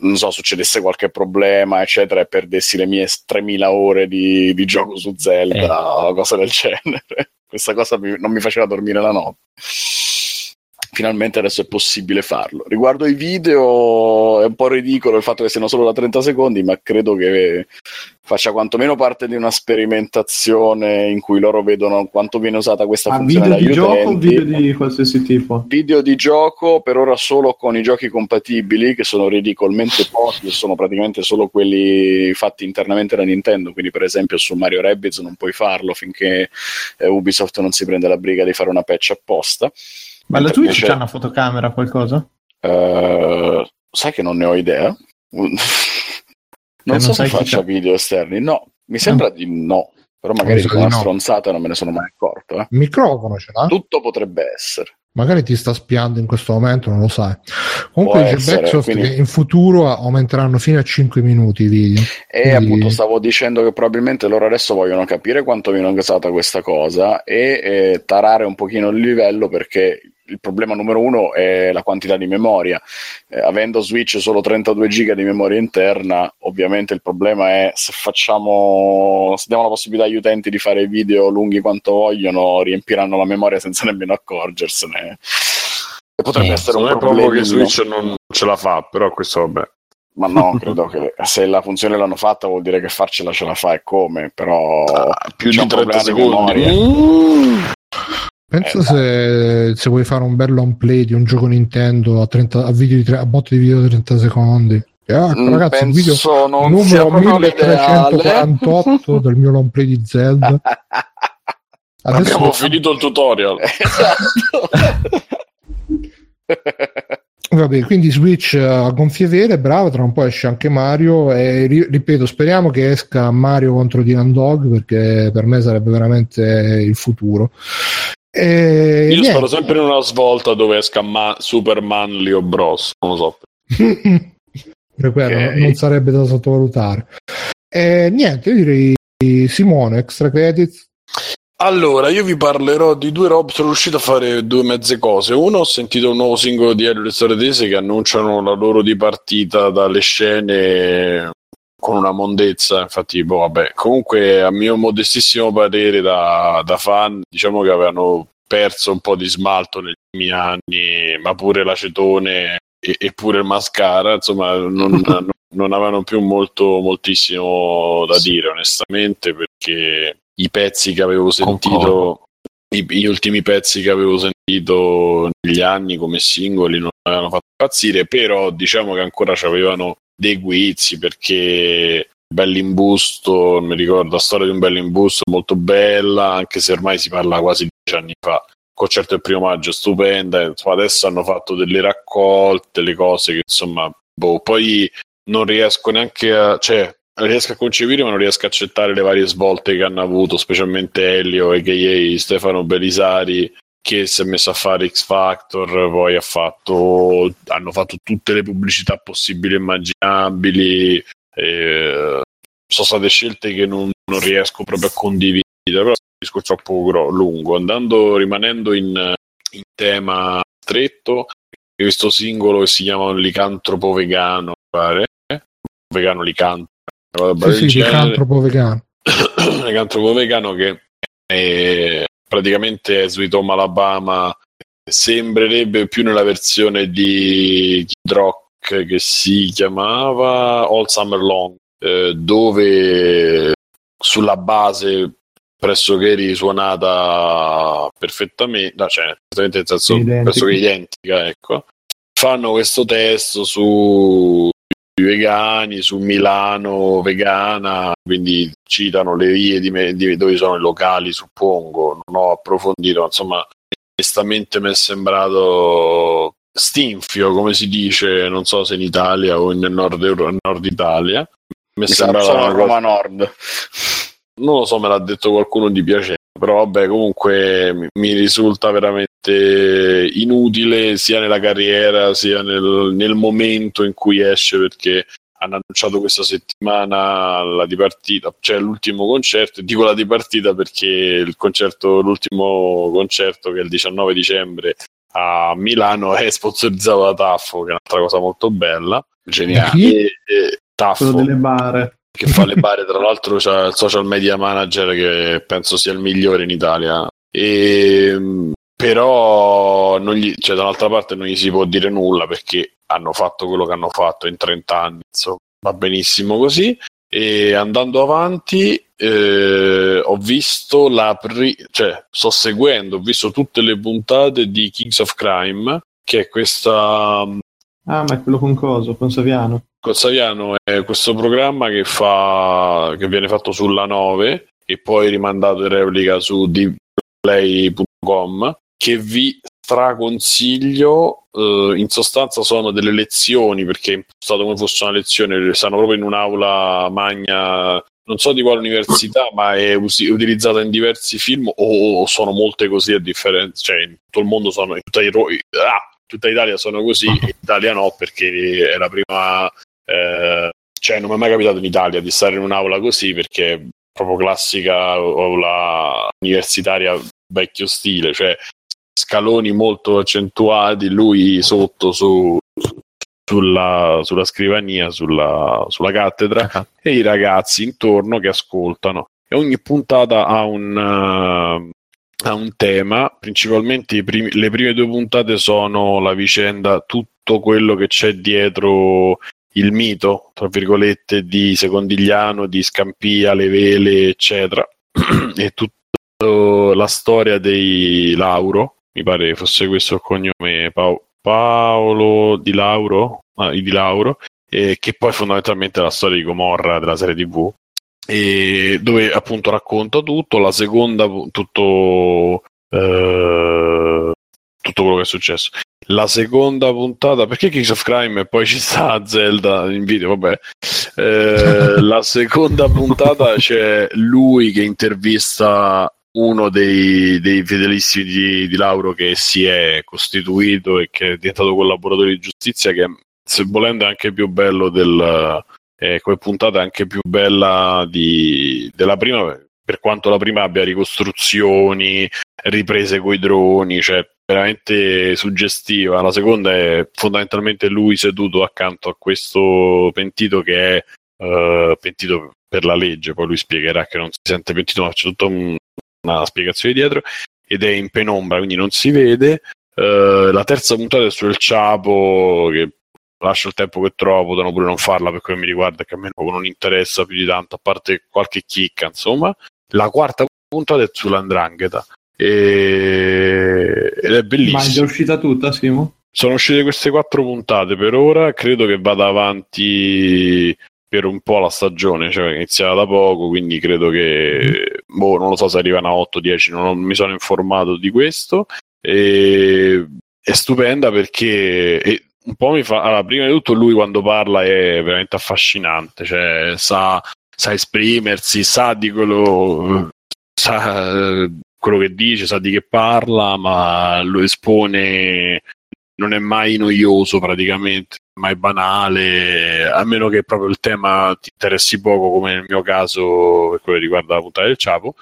non so, succedesse qualche problema, eccetera, e perdessi le mie 3000 ore di, di gioco su Zelda eh. o cose del genere. Questa cosa mi, non mi faceva dormire la notte finalmente adesso è possibile farlo. Riguardo i video, è un po' ridicolo il fatto che siano solo da 30 secondi, ma credo che faccia quantomeno parte di una sperimentazione in cui loro vedono quanto viene usata questa ah, funzione video di gioco o video di qualsiasi tipo? Video di gioco per ora solo con i giochi compatibili che sono ridicolmente pochi e sono praticamente solo quelli fatti internamente da Nintendo quindi per esempio su Mario Rabbids non puoi farlo finché eh, Ubisoft non si prende la briga di fare una patch apposta ma la Twitch c'è una fotocamera qualcosa? Uh, sai che non ne ho idea. non, non so se faccia video esterni. No, mi sembra no. di no. Però magari con una no. stronzata non me ne sono mai accorto. Eh. Il microfono ce l'ha? Tutto potrebbe essere. Magari ti sta spiando in questo momento, non lo sai. Comunque Può dice Backsoft quindi... che in futuro aumenteranno fino a 5 minuti i video. E quindi... appunto stavo dicendo che probabilmente loro adesso vogliono capire quanto viene usata questa cosa e eh, tarare un pochino il livello perché il problema numero uno è la quantità di memoria. Eh, avendo Switch solo 32 giga di memoria interna, ovviamente il problema è se facciamo, se diamo la possibilità agli utenti di fare video lunghi quanto vogliono, riempiranno la memoria senza nemmeno accorgersene. E potrebbe Eh, essere un Non è problema. che Switch non ce la fa, però questo vabbè. Ma no, credo che se la funzione l'hanno fatta vuol dire che farcela ce la fa e come, però più c'è di un 30 problema di secondi. Mm. Pensa Eh, se, se vuoi fare un bel long play di un gioco Nintendo a, 30, a, di tre- a botte di video di 30 secondi. Ah, Mm, ragazzi, il video non numero proprio l'ideale. 1348 del mio long play di Zelda. Adesso Abbiamo finito il tutorial. esatto. Vabbè, quindi Switch eh, a gonfie vere, bravo, tra un po' esce anche Mario e ri- ripeto, speriamo che esca Mario contro Dylan Dog perché per me sarebbe veramente il futuro. E Io niente. spero sempre in una svolta dove esca Ma- Superman Leo Bros. Non lo so. per quello Ok. non sarebbe da sottovalutare. E niente, io direi Simone, extra credits. Allora, io vi parlerò di due robe. Sono riuscito a fare due mezze cose. Uno, ho sentito un nuovo singolo di Elio e le Storie Tese che annunciano la loro dipartita dalle scene con una mondezza. Infatti, boh, vabbè. Comunque, a mio modestissimo parere, da, da fan, diciamo che avevano perso un po' di smalto negli ultimi anni, ma pure l'acetone e, e pure il mascara. Insomma, non, non- non avevano più molto, moltissimo da dire, onestamente, perché i pezzi che avevo sentito, i- gli ultimi pezzi che avevo sentito negli anni come singoli non mi avevano fatto impazzire, però diciamo che ancora avevano dei guizzi perché Bellimbusto, mi ricordo la storia di un Bellimbusto molto bella, anche se ormai si parla quasi di dieci anni fa. Concerto del primo maggio stupenda, insomma, adesso hanno fatto delle raccolte, delle cose che insomma, boh, poi non riesco neanche a, cioè, riesco a concepire, ma non riesco a accettare le varie svolte che hanno avuto, specialmente Elio a.k.a. Stefano Belisari, che si è messo a fare X Factor, poi ha fatto, hanno fatto tutte le pubblicità possibili e immaginabili. eh, sono state scelte che non, non riesco proprio a condividere, però è un discorso troppo lungo. Andando, rimanendo in, in tema stretto, questo singolo che si chiama licantropo vegano, pare, vegano licantropo, Sì, sì, licantropo vegano. licantropo vegano che è praticamente Sweet Home Alabama sembrerebbe più nella versione di Kid Rock che si chiamava All Summer Long eh, dove sulla base pressoché risuonata perfettamente cioè perfettamente senso pressoché identica ecco fanno questo testo su vegani su Milano vegana, quindi citano le vie di, di dove sono i locali, suppongo, non ho approfondito, insomma, onestamente mi è sembrato stinfio, come si dice, non so se in Italia o nel nord, nord Italia. Mi Mi sa sembrata solo a una cosa- Roma Nord. non lo so, me l'ha detto qualcuno di piacere, però vabbè, comunque mi- risulta veramente inutile sia nella carriera sia nel, nel momento in cui esce perché hanno annunciato questa settimana la dipartita, cioè l'ultimo concerto, dico la dipartita perché il concerto, l'ultimo concerto che è il 19 dicembre a Milano è sponsorizzato da Taffo, che è un'altra cosa molto bella. Geniale. E, e Taffo quello delle bare. Che fa le bare, tra l'altro c'ha il social media manager che penso sia il migliore in Italia. E, però non gli, cioè, dall'altra parte non gli si può dire nulla perché hanno fatto quello che hanno fatto in 30 anni, insomma, va benissimo così. E andando avanti, eh, ho visto la pri- cioè, sto seguendo, ho visto tutte le puntate di Kings of Crime, che è questa Ah, ma è quello con coso, con Saviano. Saviano è questo programma che, fa, che viene fatto sulla 9 e poi rimandato in replica su dplay.com che vi straconsiglio eh, in sostanza sono delle lezioni perché è impostato come fosse una lezione stanno proprio in un'aula magna non so di quale università ma è usi- utilizzata in diversi film o, o sono molte così a differenza cioè in tutto il mondo sono in tutta, Iro- ah, tutta Italia sono così in Italia no perché è la prima eh, cioè non mi è mai capitato in Italia di stare in un'aula così perché è proprio classica aula universitaria vecchio stile, cioè scaloni molto accentuati, lui sotto su, sulla, sulla, scrivania, sulla, sulla cattedra uh-huh. e i ragazzi intorno che ascoltano. E ogni puntata ha un, uh, ha un tema, principalmente primi, le prime due puntate sono la vicenda, tutto quello che c'è dietro il mito, tra virgolette, di Secondigliano, di Scampia, le vele, eccetera, e tutta la storia dei Lauro, mi pare fosse questo il cognome, pa- Paolo Di Lauro, ah, Di Lauro. Eh, che poi fondamentalmente è la storia di Gomorra della serie TV, dove appunto racconta tutto, la seconda tutto, eh, tutto quello che è successo. La seconda puntata, perché Kings of Crime e poi ci sta Zelda in video, vabbè. Eh, la seconda puntata c'è lui che intervista uno dei, dei fedelissimi di, di, Lauro che si è costituito e che è diventato collaboratore di giustizia, che se volendo è anche più bello del, eh, come puntata anche più bella di, della prima, per quanto la prima abbia ricostruzioni, riprese coi droni, cioè veramente suggestiva. La seconda è fondamentalmente lui seduto accanto a questo pentito che è uh, pentito per la legge, poi lui spiegherà che non si sente pentito, ma c'è tutta un, una spiegazione dietro ed è in penombra, quindi non si vede. Uh, la terza puntata è sul Ciapo, che lascio il tempo che trovo, potranno pure non farla per quello mi riguarda, che a me non interessa più di tanto, a parte qualche chicca, insomma. La quarta puntata è sull'andrangheta e... ed è bellissima. Ma è già uscita tutta, Simo? Sono uscite queste quattro puntate per ora, credo che vada avanti per un po' la stagione, cioè iniziata da poco, quindi credo che, boh, non lo so se arrivano a 8-10, non, non mi sono informato di questo. E... È stupenda perché un po' mi fa. Allora, prima di tutto, lui quando parla è veramente affascinante, cioè sa, sa esprimersi, sa di quello. sa quello che dice, sa di che parla, ma lo espone. Non è mai noioso praticamente, mai banale, a meno che proprio il tema ti interessi poco, come nel mio caso, per quello che riguarda la puntata del Ciapo.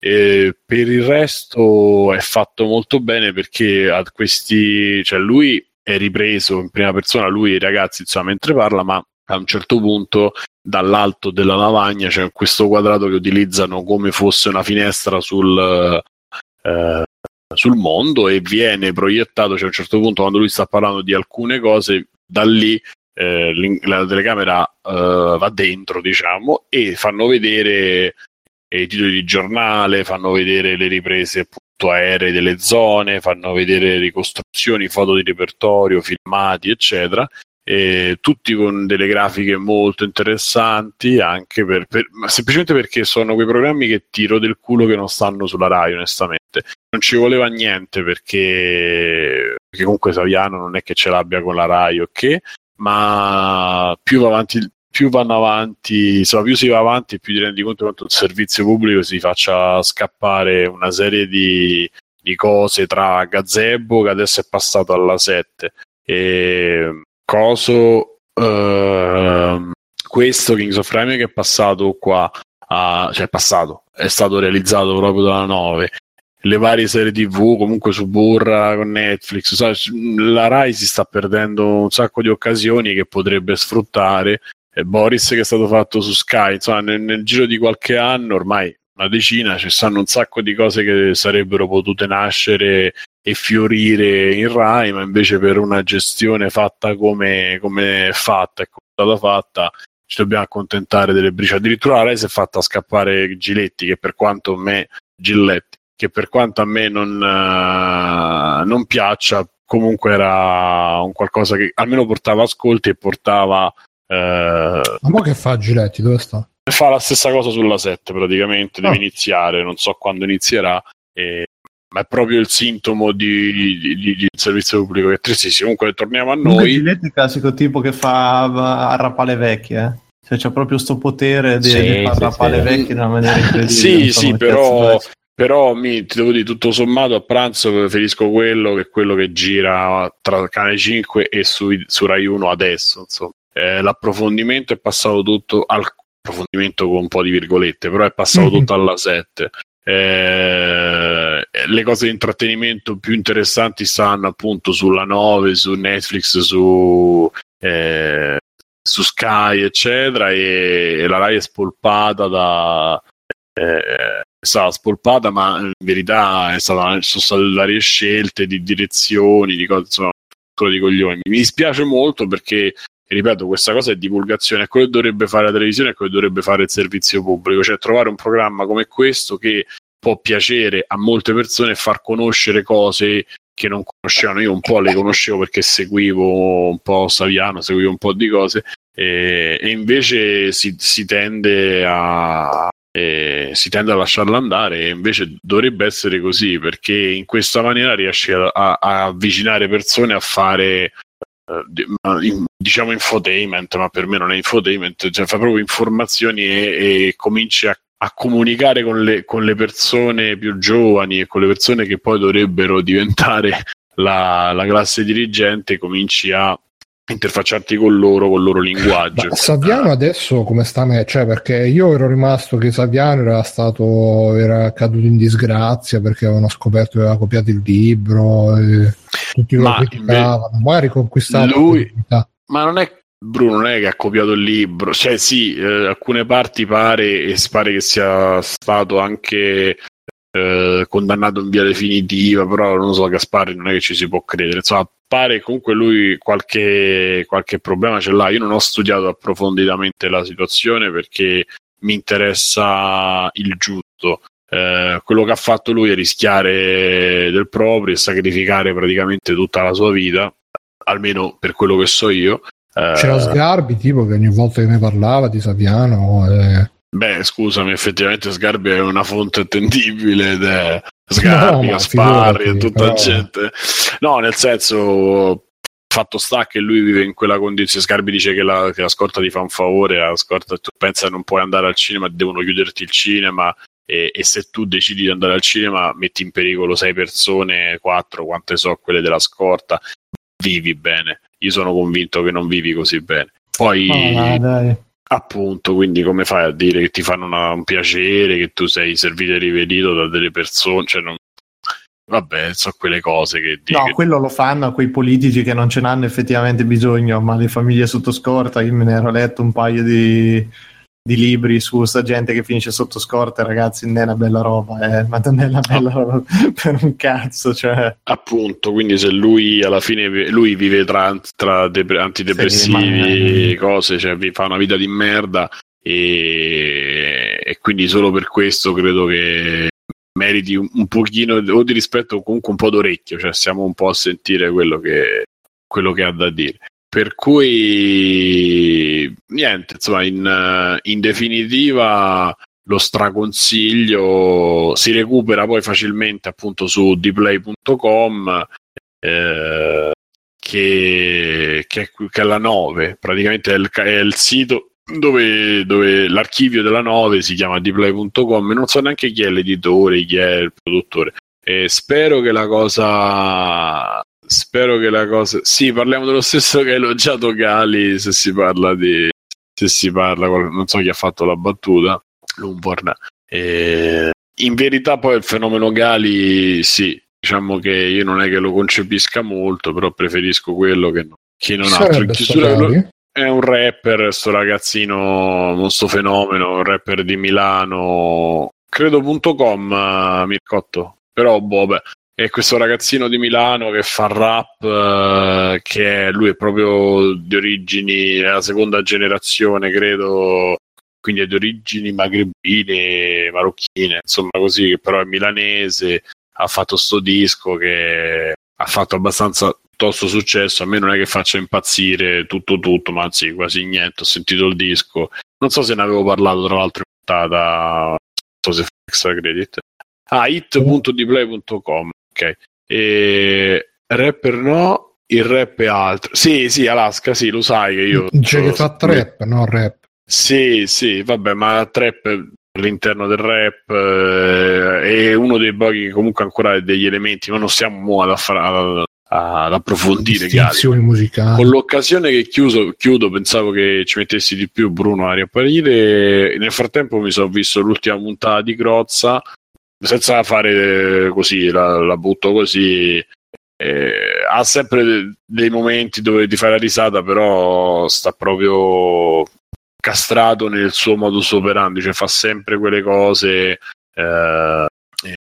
E per il resto è fatto molto bene perché ha questi, cioè lui è ripreso in prima persona lui e i ragazzi insomma, mentre parla, ma a un certo punto dall'alto della lavagna c'è questo quadrato che utilizzano come fosse una finestra sul, eh, sul mondo e viene proiettato, cioè a un certo punto quando lui sta parlando di alcune cose, da lì eh, la telecamera eh, va dentro, diciamo, e fanno vedere i titoli di giornale, fanno vedere le riprese aeree delle zone, fanno vedere ricostruzioni, foto di repertorio, filmati, eccetera. E tutti con delle grafiche molto interessanti, anche per, per, semplicemente perché sono quei programmi che tiro del culo che non stanno sulla Rai, onestamente. Non ci voleva niente perché, perché comunque Saviano non è che ce l'abbia con la Rai, ok? Ma più va avanti più vanno avanti, insomma, più si va avanti, più ti rendi conto quanto il servizio pubblico si faccia scappare una serie di, di cose tra gazebo che adesso è passato alla 7 e coso uh, questo Kings of Rhyme che è passato qua a, cioè è passato è stato realizzato proprio dalla 9 le varie serie tv comunque su Burra con Netflix sai, la Rai si sta perdendo un sacco di occasioni che potrebbe sfruttare Boris che è stato fatto su Sky, insomma nel, nel giro di qualche anno, ormai una decina, ci stanno un sacco di cose che sarebbero potute nascere e fiorire in Rai, ma invece per una gestione fatta come, come è fatta e come è stata fatta, ci dobbiamo accontentare delle briciole. Addirittura la Rai si è fatta scappare Giletti, che per quanto a me, Gilletti, che per quanto a me non, uh, non piaccia, comunque era un qualcosa che almeno portava ascolti e portava eh, ma che fa Giletti? Dove sta? Fa la stessa cosa sulla 7 praticamente, deve oh. iniziare, non so quando inizierà. E... Ma è proprio il sintomo di, di, di, di servizio pubblico che è tristissimo. Comunque torniamo a noi. Giletti è il classico tipo che fa arrapale vecchie, eh? Cioè c'è proprio questo potere di, sì, di far sì, arrapale sì. vecchie in una maniera incredibile. sì, sì, però però mi, ti devo dire tutto sommato a pranzo preferisco quello che quello che gira tra Canale 5 e su, su Rai 1 adesso insomma eh, l'approfondimento è passato tutto al approfondimento con un po' di virgolette, però è passato mm-hmm. tutto alla 7. eh, le cose di intrattenimento più interessanti stanno appunto sulla 9, su Netflix, su, eh, su Sky, eccetera, e, e, la Rai è spolpata da. Eh, è stata spolpata, ma in verità è stata, sono state varie scelte di direzioni, di cose, insomma, di coglioni. Mi dispiace molto perché ripeto, questa cosa è divulgazione, è quello che dovrebbe fare la televisione, è quello che dovrebbe fare il servizio pubblico, cioè trovare un programma come questo che può piacere a molte persone e far conoscere cose che non conoscevano. Io un po' le conoscevo perché seguivo un po' Saviano, seguivo un po' di cose e, e invece si, si tende a, e si tende a lasciarla andare e invece dovrebbe essere così perché in questa maniera riesci a, a, a avvicinare persone a fare diciamo infotainment ma per me non è infotainment cioè fa proprio informazioni e, e cominci a a comunicare con le, con le, persone più giovani e con le persone che poi dovrebbero diventare la, la classe dirigente, cominci a interfacciarti con loro, con il loro linguaggio. Ma Saviano adesso come sta me? Cioè, perché io ero rimasto che Saviano era stato era caduto in disgrazia perché avevano scoperto che aveva copiato il libro tutti lo criticavano, ma ha riconquistato lui, ma non è Bruno non è che ha copiato il libro, cioè sì, eh, alcune parti pare e pare che sia stato anche eh, condannato in via definitiva, però non so, Gaspari non è che ci si può credere, insomma pare comunque lui qualche, qualche problema ce l'ha, io non ho studiato approfonditamente la situazione perché mi interessa il giusto. Eh, quello che ha fatto lui è rischiare del proprio e sacrificare praticamente tutta la sua vita, almeno per quello che so io, c'era uh, Sgarbi tipo che ogni volta che ne parlava di Saviano. Eh... Beh, scusami, effettivamente Sgarbi è una fonte attendibile ed è Sgarbi, no, Gasparri e tutta però... gente. No, nel senso, fatto sta che lui vive in quella condizione. Sgarbi dice che la, che la scorta ti fa un favore, la scorta tu pensa che non puoi andare al cinema, devono chiuderti il cinema. E, e, se tu decidi di andare al cinema metti in pericolo sei persone, quattro, quante so, quelle della scorta, vivi bene io sono convinto che non vivi così bene. Poi, oh, appunto, quindi come fai a dire che ti fanno una, un piacere, che tu sei servito e rivedito da delle persone? Cioè, non... Vabbè, so quelle cose che dico. No, quello lo fanno a quei politici che non ce n'hanno effettivamente bisogno, ma le famiglie sotto scorta, io me ne ero letto un paio di di libri su sta gente che finisce sotto scorte, ragazzi, non è una bella roba, eh? ma non è una bella ah. roba per un cazzo. Cioè. Appunto, quindi se lui alla fine lui vive tra, tra dep- antidepressivi e cose, cioè vi fa una vita di merda e, e quindi solo per questo credo che meriti un, un pochino o di rispetto o comunque un po' d'orecchio, cioè stiamo un po' a sentire quello che, quello che ha da dire. Per cui niente, insomma, in, in definitiva lo straconsiglio si recupera poi facilmente appunto su dplay.com eh, che, che, che, è la 9 praticamente è il, è il sito dove, dove, l'archivio della 9 si chiama dplay.com non so neanche chi è l'editore chi è il produttore. E spero che la cosa spero che la cosa. Sì, parliamo dello stesso che ha elogiato Gali. Se si parla di. Se si parla, non so chi ha fatto la battuta. Lumborn. E... In verità, poi il fenomeno Gali, sì, diciamo che io non è che lo concepisca molto, però preferisco quello che, no, che non altro. In chiusura, è un rapper, sto ragazzino, non sto fenomeno, un rapper di Milano, credo.com, Mircotto. Però, boh, beh, è questo ragazzino di Milano che fa rap, eh, che lui è proprio di origini, è la seconda generazione, credo, quindi è di origini magrebine, marocchine, insomma così, che però è milanese, ha fatto sto disco che ha fatto abbastanza piuttosto successo, a me non è che faccia impazzire tutto tutto, ma anzi quasi niente, ho sentito il disco, non so se ne avevo parlato tra l'altro in puntata, non so se fa extra credit, ah, it.dplay.com Ok. E rapper no, il rap è altro. Sì, sì, Alaska, sì, lo sai che io... C'è che fa trap, no rap. Sì, sì, vabbè, ma trap all'interno del rap eh, è uno dei pochi che comunque ancora ha degli elementi, ma non stiamo ad, far, ad approfondire. Con l'occasione che chiuso, chiudo, pensavo che ci mettessi di più Bruno a riapparire. Nel frattempo mi sono visto l'ultima puntata di Grozza senza fare così, la, la butto così. Eh, ha sempre de- dei momenti dove ti fai la risata, però sta proprio castrato nel suo modus operandi, cioè fa sempre quelle cose. Eh,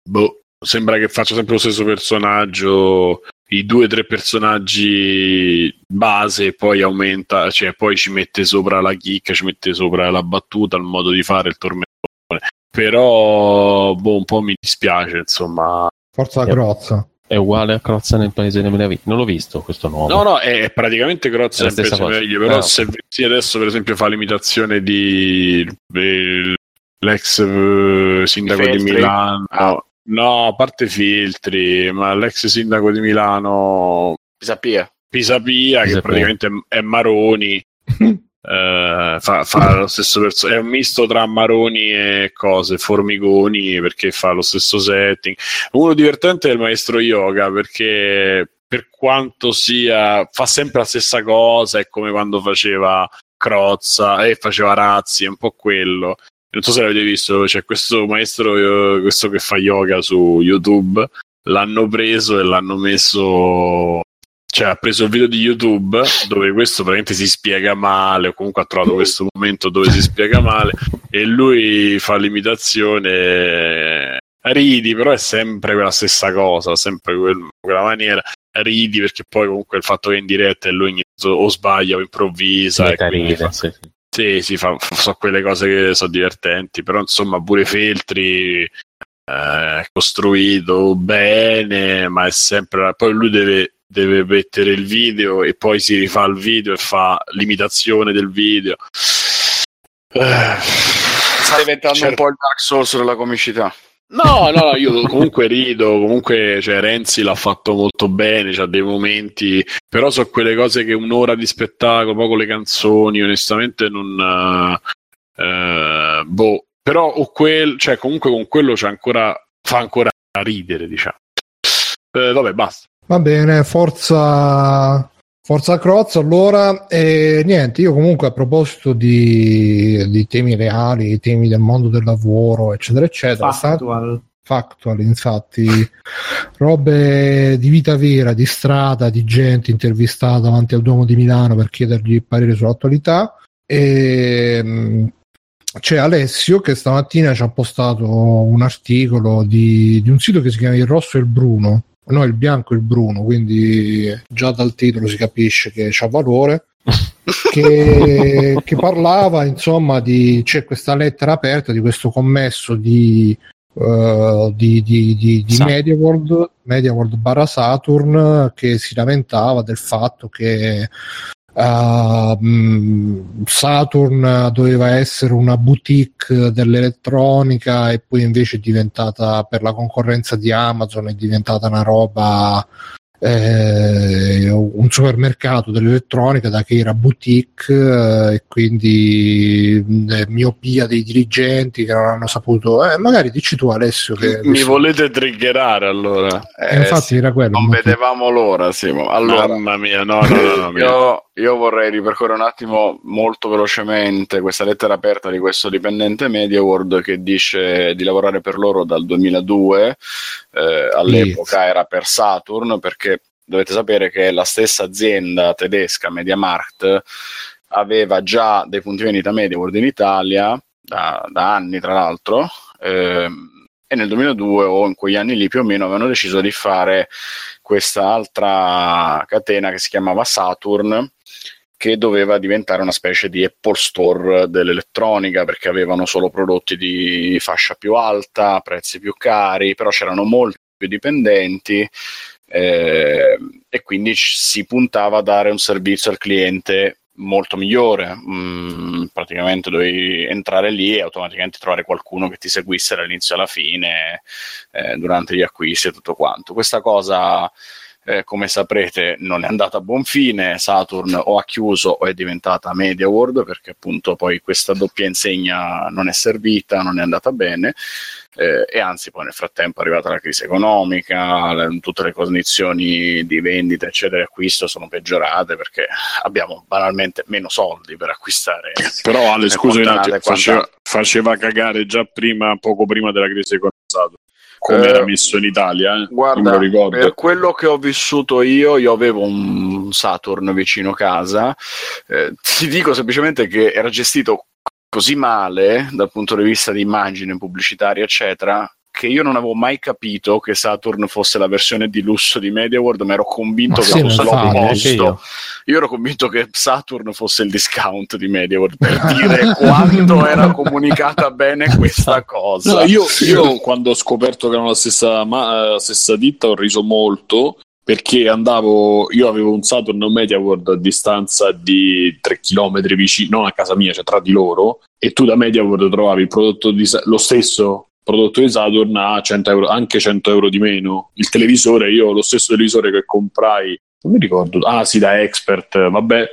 boh, sembra che faccia sempre lo stesso personaggio, i due o tre personaggi base, poi aumenta, cioè poi ci mette sopra la chicca, ci mette sopra la battuta, il modo di fare il tormentone. Però, boh, un po' mi dispiace, insomma. Forza la crozza. È uguale a Crozza nel paese delle meraviglie. Non l'ho visto questo nuovo. No, no, è praticamente Crozza nel paese delle cosa. meraviglie, però Ah, se sì, adesso per esempio fa l'imitazione di eh, l'ex eh, sindaco di? Milano. Ah. No, a parte filtri, ma l'ex sindaco di Milano Sapia. Pisapia, che Pisapia. praticamente è, è Maroni. eh, fa, fa lo stesso perso- è un misto tra Maroni e cose, Formigoni, perché fa lo stesso setting. Uno divertente è il maestro yoga, perché per quanto sia, fa sempre la stessa cosa, è come quando faceva Crozza e faceva Razzi, è un po' quello. Non so se l'avete visto, c'è questo maestro, eh, questo che fa yoga su YouTube, l'hanno preso e l'hanno messo cioè ha preso il video di YouTube dove questo praticamente si spiega male o comunque ha trovato questo momento dove si spiega male e lui fa l'imitazione ridi però è sempre quella stessa cosa sempre quel- quella maniera ridi perché poi comunque il fatto che è in diretta e lui o sbaglia o improvvisa quindi ride, fa- sì, sì. sì, sì, fa, so quelle cose che sono divertenti, però insomma pure Feltri eh, costruito bene, ma è sempre... Poi lui deve, deve mettere il video e poi si rifà il video e fa l'imitazione del video. Eh, Sta diventando certo. un po' il Dark Souls della comicità. No, no, no, io comunque rido, comunque cioè, Renzi l'ha fatto molto bene, c'ha dei momenti, però so quelle cose che un'ora di spettacolo, poi con le canzoni, onestamente non... eh, eh, boh, però o quel, cioè, comunque con quello c'è ancora, fa ancora ridere, diciamo. Eh, vabbè, basta. Va bene, forza, forza Crozza. Allora, e niente, io comunque a proposito di, di temi reali, temi del mondo del lavoro, eccetera, eccetera, sta- Factual. factual, infatti, robe di vita vera, di strada, di gente intervistata davanti al Duomo di Milano per chiedergli il parere sull'attualità. E, mh, c'è Alessio che stamattina ci ha postato un articolo di, di un sito che si chiama Il Rosso e il Bruno, no, il bianco e il bruno, quindi già dal titolo si capisce che c'ha valore. che, che parlava insomma di c'è questa lettera aperta di questo commesso di eh, di, di, di, di MediaWorld, MediaWorld barra Saturn che si lamentava del fatto che eh, mh, Saturn doveva essere una boutique dell'elettronica e poi invece è diventata per la concorrenza di Amazon è diventata una roba eh, un supermercato dell'elettronica da che era boutique eh, e quindi mh, miopia dei dirigenti che non hanno saputo eh, magari dici tu Alessio che Mi volete triggerare allora? eh, infatti sì, era quello non vedevamo l'ora, Simo. Allora, Mamma mia, no, no, no, no, io, io vorrei ripercorrere un attimo molto velocemente questa lettera aperta di questo dipendente MediaWorld che dice di lavorare per loro dal 2002, eh, all'epoca era per Saturn, perché dovete sapere che la stessa azienda tedesca, MediaMarkt, aveva già dei punti vendita MediaWorld in Italia da, da anni, tra l'altro. ehm, e nel 2002 o in quegli anni lì più o meno avevano deciso di fare questa altra catena che si chiamava Saturn che doveva diventare una specie di Apple Store dell'elettronica perché avevano solo prodotti di fascia più alta, prezzi più cari, però c'erano molti più dipendenti eh, e quindi ci- si puntava a dare un servizio al cliente molto migliore. Mm, praticamente dovevi entrare lì e automaticamente trovare qualcuno che ti seguisse dall'inizio alla fine eh, durante gli acquisti e tutto quanto. Questa cosa, eh, come saprete, non è andata a buon fine. Saturn o ha chiuso o è diventata MediaWorld perché appunto poi questa doppia insegna non è servita, non è andata bene. Eh, e anzi poi nel frattempo è arrivata la crisi economica, le- tutte le condizioni di vendita eccetera e acquisto sono peggiorate perché abbiamo banalmente meno soldi per acquistare Però Ale, le scusa faceva, faceva cagare già prima, poco prima della crisi economica. Come Eh, era messo in Italia, eh. Guarda, non me lo ricordo. per quello che ho vissuto io, io avevo un Saturn vicino casa, eh, ti dico semplicemente che era gestito così male dal punto di vista di immagine pubblicitaria, eccetera, che io non avevo mai capito che Saturn fosse la versione di lusso di MediaWorld, ma ero convinto Ma che sì, fosse l'opposto. io. Io ero convinto che Saturn fosse il discount di MediaWorld per dire quanto era comunicata bene questa cosa. No, io, io quando ho scoperto che erano la stessa, ma- la stessa ditta ho riso molto perché andavo, io avevo un Saturn e un MediaWorld a distanza di 3 km vicino, non a casa mia, cioè tra di loro, e tu da MediaWorld trovavi il prodotto di, lo stesso prodotto di Saturn a 100 euro, anche 100 euro di meno. Il televisore, io lo stesso televisore che comprai, non mi ricordo, ah sì, da Expert, vabbè,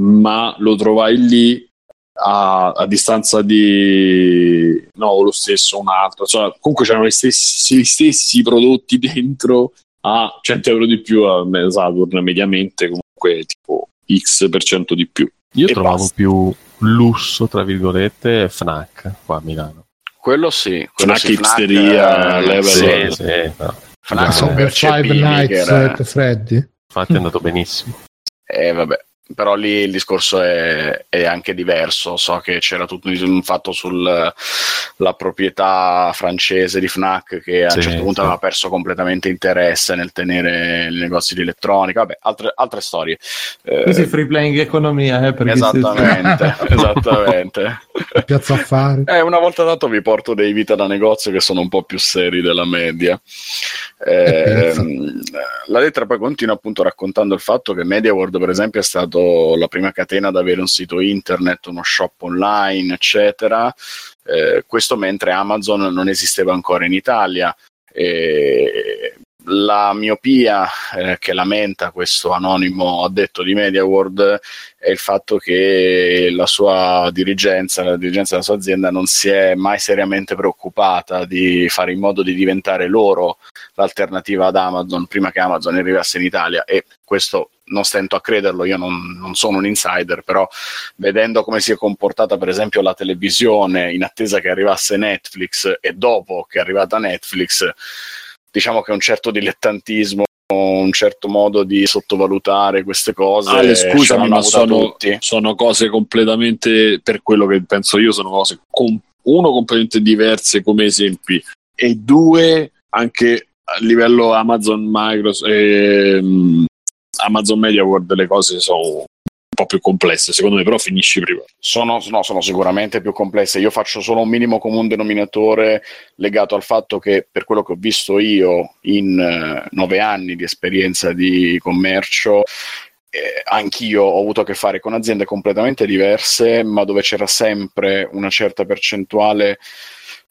ma lo trovai lì a, a distanza di no lo stesso un altro Insomma, comunque c'erano gli stessi, gli stessi prodotti dentro a 100 euro di più a Saturn mediamente comunque tipo x per cento di più Io E trovavo basta. più lusso, tra virgolette, Fnac qua a Milano. Quello sì, quello Fnac, sì, hipsteria, eh, level- sì, Sì, no. Fnac No, Five Nights era- at Freddy. Infatti è andato benissimo. Eh, vabbè, però lì il discorso è, è anche diverso. So che c'era tutto un fatto sulla proprietà francese di Fnac che a Sì, un certo punto sì. aveva perso completamente interesse nel tenere i negozi di elettronica. Vabbè, altre, altre storie. Eh, Questo è free playing economia, eh, esattamente, esattamente. Piazza Affari. Eh, una volta tanto vi porto dei vita da negozio che sono un po' più seri della media. Eh, la lettera poi continua appunto raccontando il fatto che MediaWorld, per esempio, è stato la prima catena ad avere un sito internet, uno shop online, eccetera. Eh, questo mentre Amazon non esisteva ancora in Italia. E la miopia eh, che lamenta questo anonimo addetto di MediaWorld è il fatto che la sua dirigenza, la dirigenza della sua azienda non si è mai seriamente preoccupata di fare in modo di diventare loro l'alternativa ad Amazon prima che Amazon arrivasse in Italia. E questo non stento a crederlo, io non, non sono un insider, però vedendo come si è comportata per esempio la televisione in attesa che arrivasse Netflix e dopo che è arrivata Netflix, diciamo che un certo dilettantismo un certo modo di sottovalutare queste cose Ale, scusami, ma sono, sono cose completamente, per quello che penso io, sono cose, com- uno, completamente diverse come esempi, e due, anche a livello Amazon, Microsoft, ehm, Amazon Media World, le cose sono po' più complesse, secondo me, però finisci prima. Sono, no, sono sicuramente più complesse. Io faccio solo un minimo comune denominatore legato al fatto che, per quello che ho visto io in eh, nove anni di esperienza di commercio, eh, anch'io ho avuto a che fare con aziende completamente diverse, ma dove c'era sempre una certa percentuale,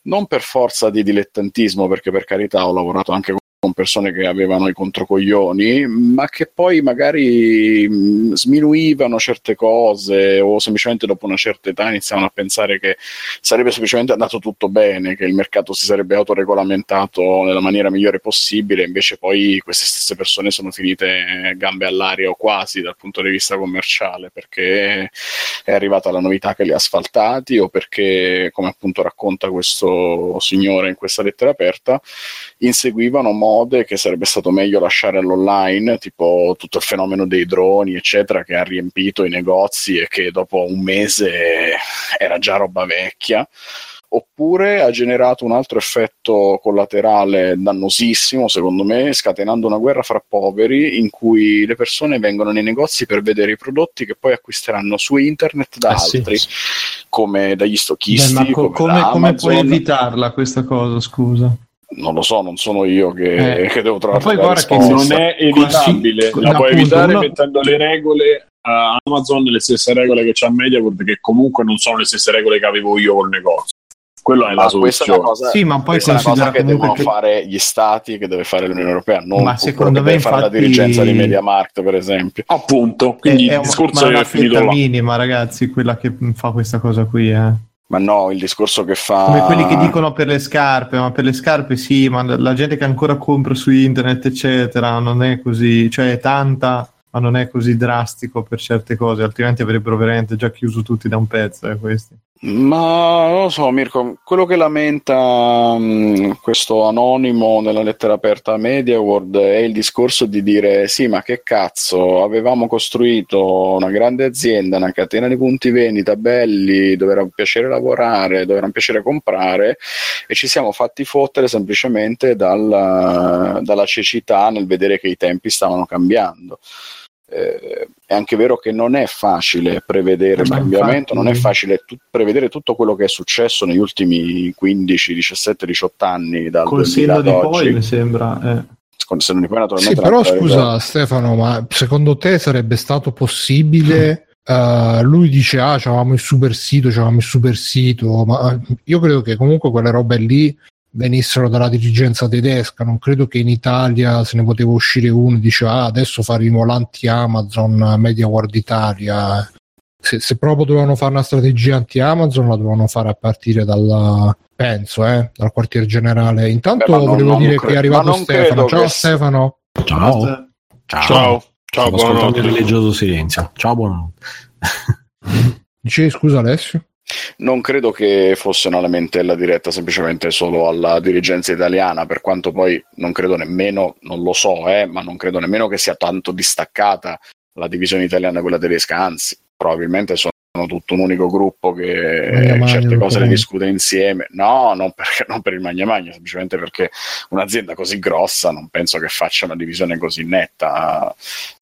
non per forza di dilettantismo, perché per carità ho lavorato anche con persone che avevano i controcoglioni, ma che poi magari mh, sminuivano certe cose o semplicemente dopo una certa età iniziavano a pensare che sarebbe semplicemente andato tutto bene, che il mercato si sarebbe autoregolamentato nella maniera migliore possibile, invece poi queste stesse persone sono finite gambe all'aria o quasi dal punto di vista commerciale, perché è arrivata la novità che li ha asfaltati o perché, come appunto racconta questo signore in questa lettera aperta, inseguivano mode che sarebbe stato meglio lasciare all'online, tipo tutto il fenomeno dei droni, eccetera, che ha riempito i negozi e che dopo un mese era già roba vecchia. Oppure ha generato un altro effetto collaterale dannosissimo, secondo me, scatenando una guerra fra poveri in cui le persone vengono nei negozi per vedere i prodotti che poi acquisteranno su internet da Eh sì. altri, come dagli Beh, stocchisti. ma co- come, come, puoi evitarla questa cosa, scusa? Non lo so, non sono io che, Eh. che devo trovare Ma poi la guarda che risposta. Non è evitabile, la puoi appunto, evitare uno- mettendo le regole a Amazon, le stesse regole che c'ha Mediaworld, che comunque non sono le stesse regole che avevo io col negozio. Quella è la questa è soluzione. cosa, Sì, ma poi questa è una cosa che devono che- fare gli stati, che deve fare l'Unione Europea, non Ma quello secondo che me, deve fare la infatti- dirigenza di MediaMarkt, per esempio. Appunto, quindi è il un- discorso ma è una finito là. minima, ragazzi, quella che fa questa cosa qui, eh. Ma no, il discorso che fa... Come quelli che dicono per le scarpe, ma per le scarpe sì, ma la gente che ancora compra su internet, eccetera, non è così, cioè è tanta, ma non è così drastico per certe cose, altrimenti avrebbero veramente già chiuso tutti da un pezzo, eh, questi. Ma non lo so, Mirko, quello che lamenta mh, questo anonimo nella lettera aperta a Media World è il discorso di dire sì, ma che cazzo, avevamo costruito una grande azienda, una catena di punti vendita belli, dove era un piacere lavorare, dove era un piacere comprare e ci siamo fatti fottere semplicemente dalla, dalla cecità nel vedere che i tempi stavano cambiando eh, è anche vero che non è facile prevedere il cambiamento, infatti... non è facile tu- prevedere tutto quello che è successo negli ultimi 15, 17, 18 anni dal Col senno di poi mi sembra... Eh. Di poi naturalmente... Sì, però scusa Stefano, ma secondo te sarebbe stato possibile... Uh, lui dice ah c'avevamo il super sito c'avevamo il super sito ma io credo che comunque quelle robe lì venissero dalla dirigenza tedesca. Non credo che in Italia se ne poteva uscire uno e diceva ah, adesso faremo l'anti-Amazon Media World Italia. Se, se, proprio dovevano fare una strategia anti-Amazon la dovevano fare a partire dalla penso, eh, dal quartier generale. Intanto Beh, non, volevo non dire che è arrivato Stefano. Ciao che... Stefano. Ciao. Ciao. Ciao. Ciao, buonanotte. il religioso silenzio. Ciao, buonanotte. Dicevi scusa Alessio? Non credo che fosse una lamentela diretta semplicemente solo alla dirigenza italiana, per quanto poi non credo nemmeno, non lo so, eh, ma non credo nemmeno che sia tanto distaccata la divisione italiana da quella tedesca, anzi, probabilmente sono sono tutto un unico gruppo che magna certe cose le discute insieme. No, non, perché, non per il magna magna, semplicemente perché un'azienda così grossa non penso che faccia una divisione così netta.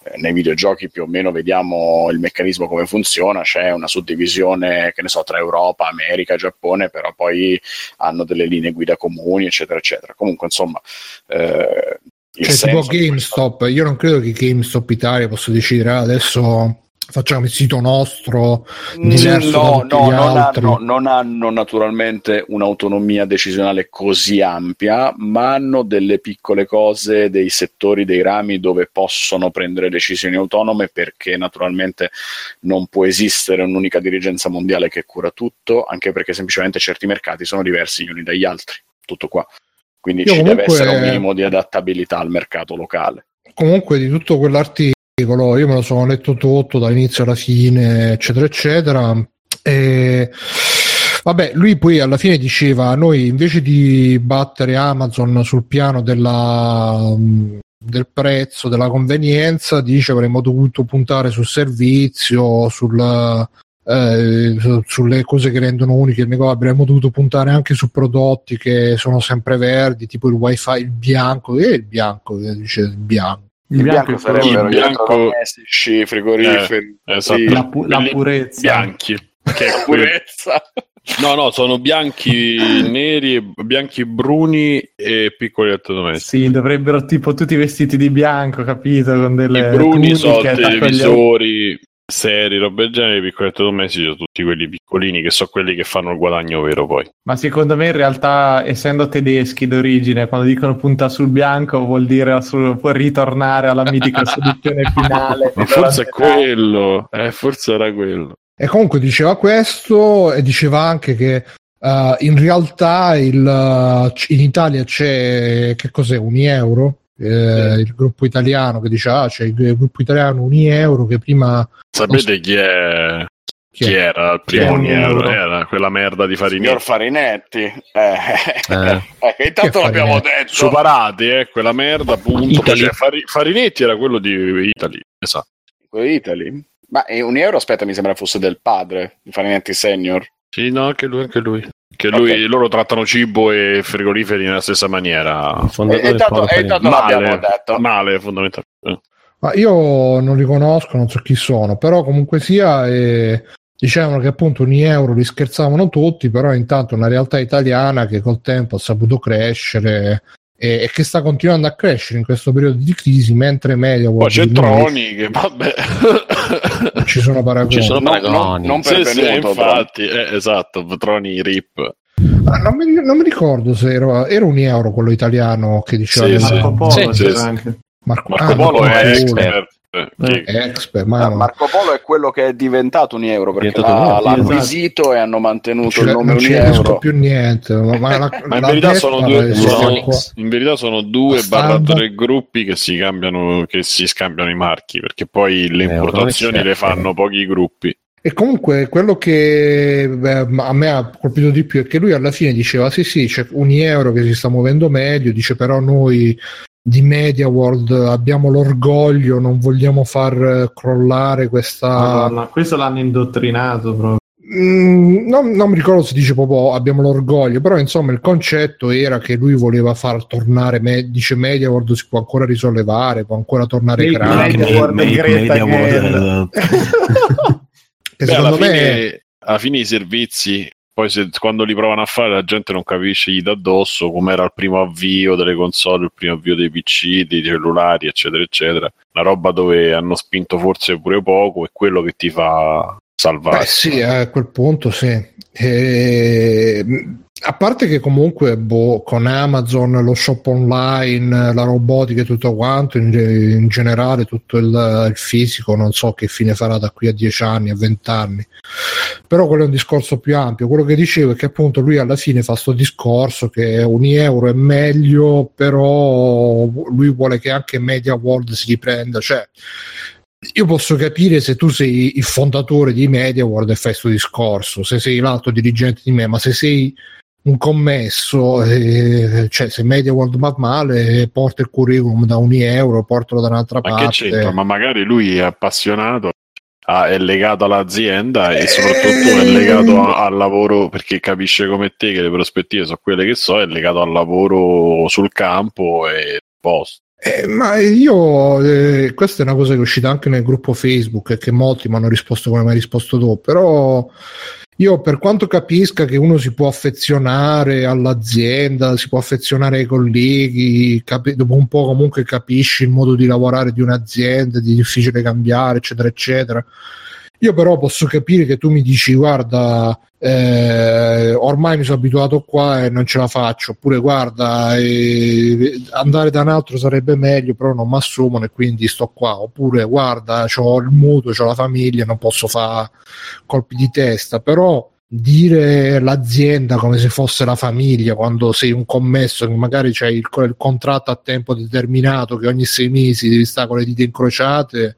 Eh, nei videogiochi più o meno vediamo il meccanismo come funziona, c'è una suddivisione, che ne so, tra Europa, America, Giappone, però poi hanno delle linee guida comuni, eccetera, eccetera. Comunque, insomma... Eh, cioè, tipo GameStop, io non credo che GameStop Italia possa decidere ah, adesso facciamo il sito nostro mm, diverso no, no, non hanno, non hanno, naturalmente un'autonomia decisionale così ampia ma hanno delle piccole cose dei settori, dei rami dove possono prendere decisioni autonome perché naturalmente non può esistere un'unica dirigenza mondiale che cura tutto anche perché semplicemente certi mercati sono diversi gli uni dagli altri tutto qua. Quindi Io ci comunque... deve essere un minimo di adattabilità al mercato locale. comunque di tutto quell'articolo io me lo sono letto tutto dall'inizio alla fine, eccetera, eccetera. E vabbè, lui poi alla fine diceva: Noi invece di battere Amazon sul piano della, del prezzo, della convenienza, dice avremmo dovuto puntare sul servizio, sul, eh, sulle cose che rendono uniche il negozio, avremmo dovuto puntare anche su prodotti che sono sempre verdi, tipo il wifi, il bianco, e il bianco, dice il bianco il, bianco, bianco sarebbero gli elettrodomestici, frigoriferi, eh, esatto. la, pu- la purezza. Bianchi. Che è purezza. No, no, sono bianchi neri, bianchi bruni e piccoli elettrodomestici. Sì, dovrebbero tipo tutti vestiti di bianco, capito? Con delle I bruni sono televisori, serie, robe del genere, i piccoli elettrodomestici sono tutti quelli piccolini che sono quelli che fanno il guadagno vero poi. Ma secondo me in realtà, essendo tedeschi d'origine, quando dicono punta sul bianco vuol dire può ritornare alla mitica soluzione finale. Ma forse è quello, eh, forse era quello. E comunque diceva questo e diceva anche che uh, in realtà il, uh, in Italia c'è, che cos'è, un euro? Eh, il gruppo italiano che dice ah c'è il gruppo italiano Uni Euro che prima sapete chi è chi, chi era il primo Uni Euro? Era quella merda di Farinetti. Signor Farinetti. Eh. Eh. eh intanto l'abbiamo detto. Superati, eh, quella merda, appunto. Cioè, Fari- Farinetti era quello di Italy, esatto. Quello di Italy? Ma eh, un euro, aspetta, mi sembra fosse del padre di Farinetti Senior. Sì, no, anche lui, anche lui. Che lui, okay. loro trattano cibo e frigoriferi nella stessa maniera. E, tanto, e tanto male, detto. Male, fondamentalmente. Ma io non li conosco, non so chi sono, però comunque sia, eh, dicevano che appunto ogni euro li scherzavano tutti, però intanto una realtà italiana che col tempo ha saputo crescere e, e che sta continuando a crescere in questo periodo di crisi, mentre media Poi c'è Troni che vabbè ci sono paragoni. Ci sono paragoni. No, no, non sì, sì, infatti, eh, esatto, Troni RIP. Ah, non, mi, non, mi, ricordo se era, era, un euro quello italiano che diceva sì, Marco Polo. Sì, sì, Marco, Marco ah, Polo è expert. Eh, expert ma... Marco Polo è quello che è diventato un euro perché l'ha, l'ha acquisito esatto. e hanno mantenuto il nome non un euro. più niente ma, ma, la, ma in, verità sono due, sono, in verità sono due barra tre gruppi che si cambiano che si scambiano i marchi perché poi le eh, importazioni le fanno pochi gruppi. E E comunque quello che beh, a me ha colpito di più è che lui alla fine diceva sì sì c'è un euro che si sta muovendo meglio, dice però noi di Media World abbiamo l'orgoglio, non vogliamo far crollare questa... Madonna, questo l'hanno indottrinato proprio. Mm, non, non, mi ricordo se dice proprio abbiamo l'orgoglio, però insomma il concetto era che lui voleva far tornare, me, dice Media World si può ancora risollevare, può ancora tornare Media, grande. Media World, Media World. Beh, alla, me... fine, alla fine i servizi poi se, quando li provano a fare la gente non capisce gli dà addosso come era il primo avvio delle console, il primo avvio dei PC, dei cellulari, eccetera, eccetera. Una roba dove hanno spinto forse pure poco è quello che ti fa salvare. Beh, sì, a quel punto sì. E a parte che comunque boh, con Amazon, lo shop online, la robotica e tutto quanto, in, in generale tutto il, il, fisico, non so che fine farà da qui a 10 anni, a 20 anni. Però quello è un discorso più ampio. Quello che dicevo è che appunto lui alla fine fa questo discorso che un euro è meglio, però lui vuole che anche Media World si riprenda. Cioè, io posso capire se tu sei il fondatore di Media World e fai questo discorso, se sei l'alto dirigente di me, ma se sei un commesso, eh, cioè se Media World va male, porta il curriculum da un euro, portalo da un'altra ma parte. Che c'entra? Ma magari lui è appassionato, ah, è legato all'azienda e soprattutto è legato a, al lavoro perché capisce come te che le prospettive sono quelle che so, è legato al lavoro sul campo e posto. Eh, ma io, eh, questa è una cosa che è uscita anche nel gruppo Facebook e che molti mi hanno risposto come mi hai risposto tu, però io per quanto capisca che uno si può affezionare all'azienda, si può affezionare ai colleghi, capi- dopo un po' comunque capisci il modo di lavorare di un'azienda, di difficile cambiare, eccetera, eccetera. Io però posso capire che tu mi dici guarda, eh, ormai mi sono abituato qua e non ce la faccio, oppure guarda, eh, andare da un altro sarebbe meglio, però non mi assumono e quindi sto qua, oppure guarda, ho il mutuo, ho la famiglia, non posso fare colpi di testa, però dire l'azienda come se fosse la famiglia quando sei un commesso che magari c'hai il, il contratto a tempo determinato che ogni sei mesi devi stare con le dita incrociate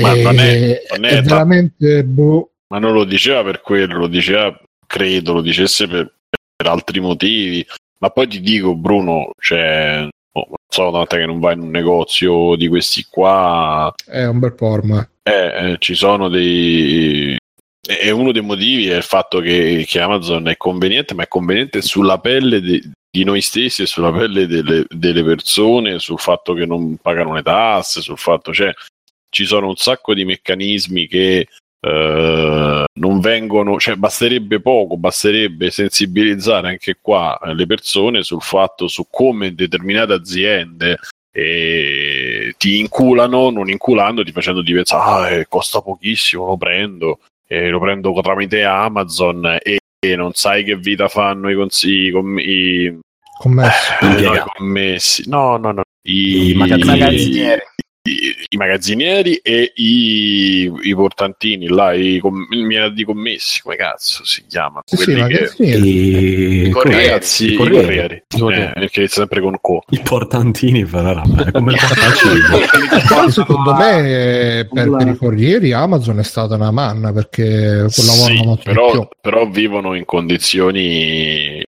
ma non è, non è, è veramente boh. ma non lo diceva per quello, lo diceva, credo, lo dicesse per, per altri motivi. Ma poi ti dico, Bruno, cioè, oh, non so tante che non vai in un negozio di questi qua. È un bel po' ormai. Eh, eh, ci sono dei. E uno dei motivi è il fatto che, che, Amazon è conveniente, ma è conveniente sulla pelle de, di noi stessi e sulla pelle delle, delle, persone, sul fatto che non pagano le tasse, sul fatto, cioè, ci sono un sacco di meccanismi che eh, non vengono, cioè basterebbe poco, basterebbe sensibilizzare anche qua le persone sul fatto su come determinate aziende eh, ti inculano, non inculandoti, facendoti pensare, ah, eh, costa pochissimo, lo prendo, e lo prendo tramite Amazon e, e non sai che vita fanno i consigli, com- i, commessi. Eh, no, i commessi. No, no, no. I, I magazzinieri i, magazzinieri e i, i portantini, là, i, i, di commessi, come cazzo si chiamano? Sì, sì, che, i, i corrieri, i corrieri, eh, sempre con co. I portantini farà come secondo me per, per, i corrieri Amazon è stata una manna perché sì, però, però vivono in condizioni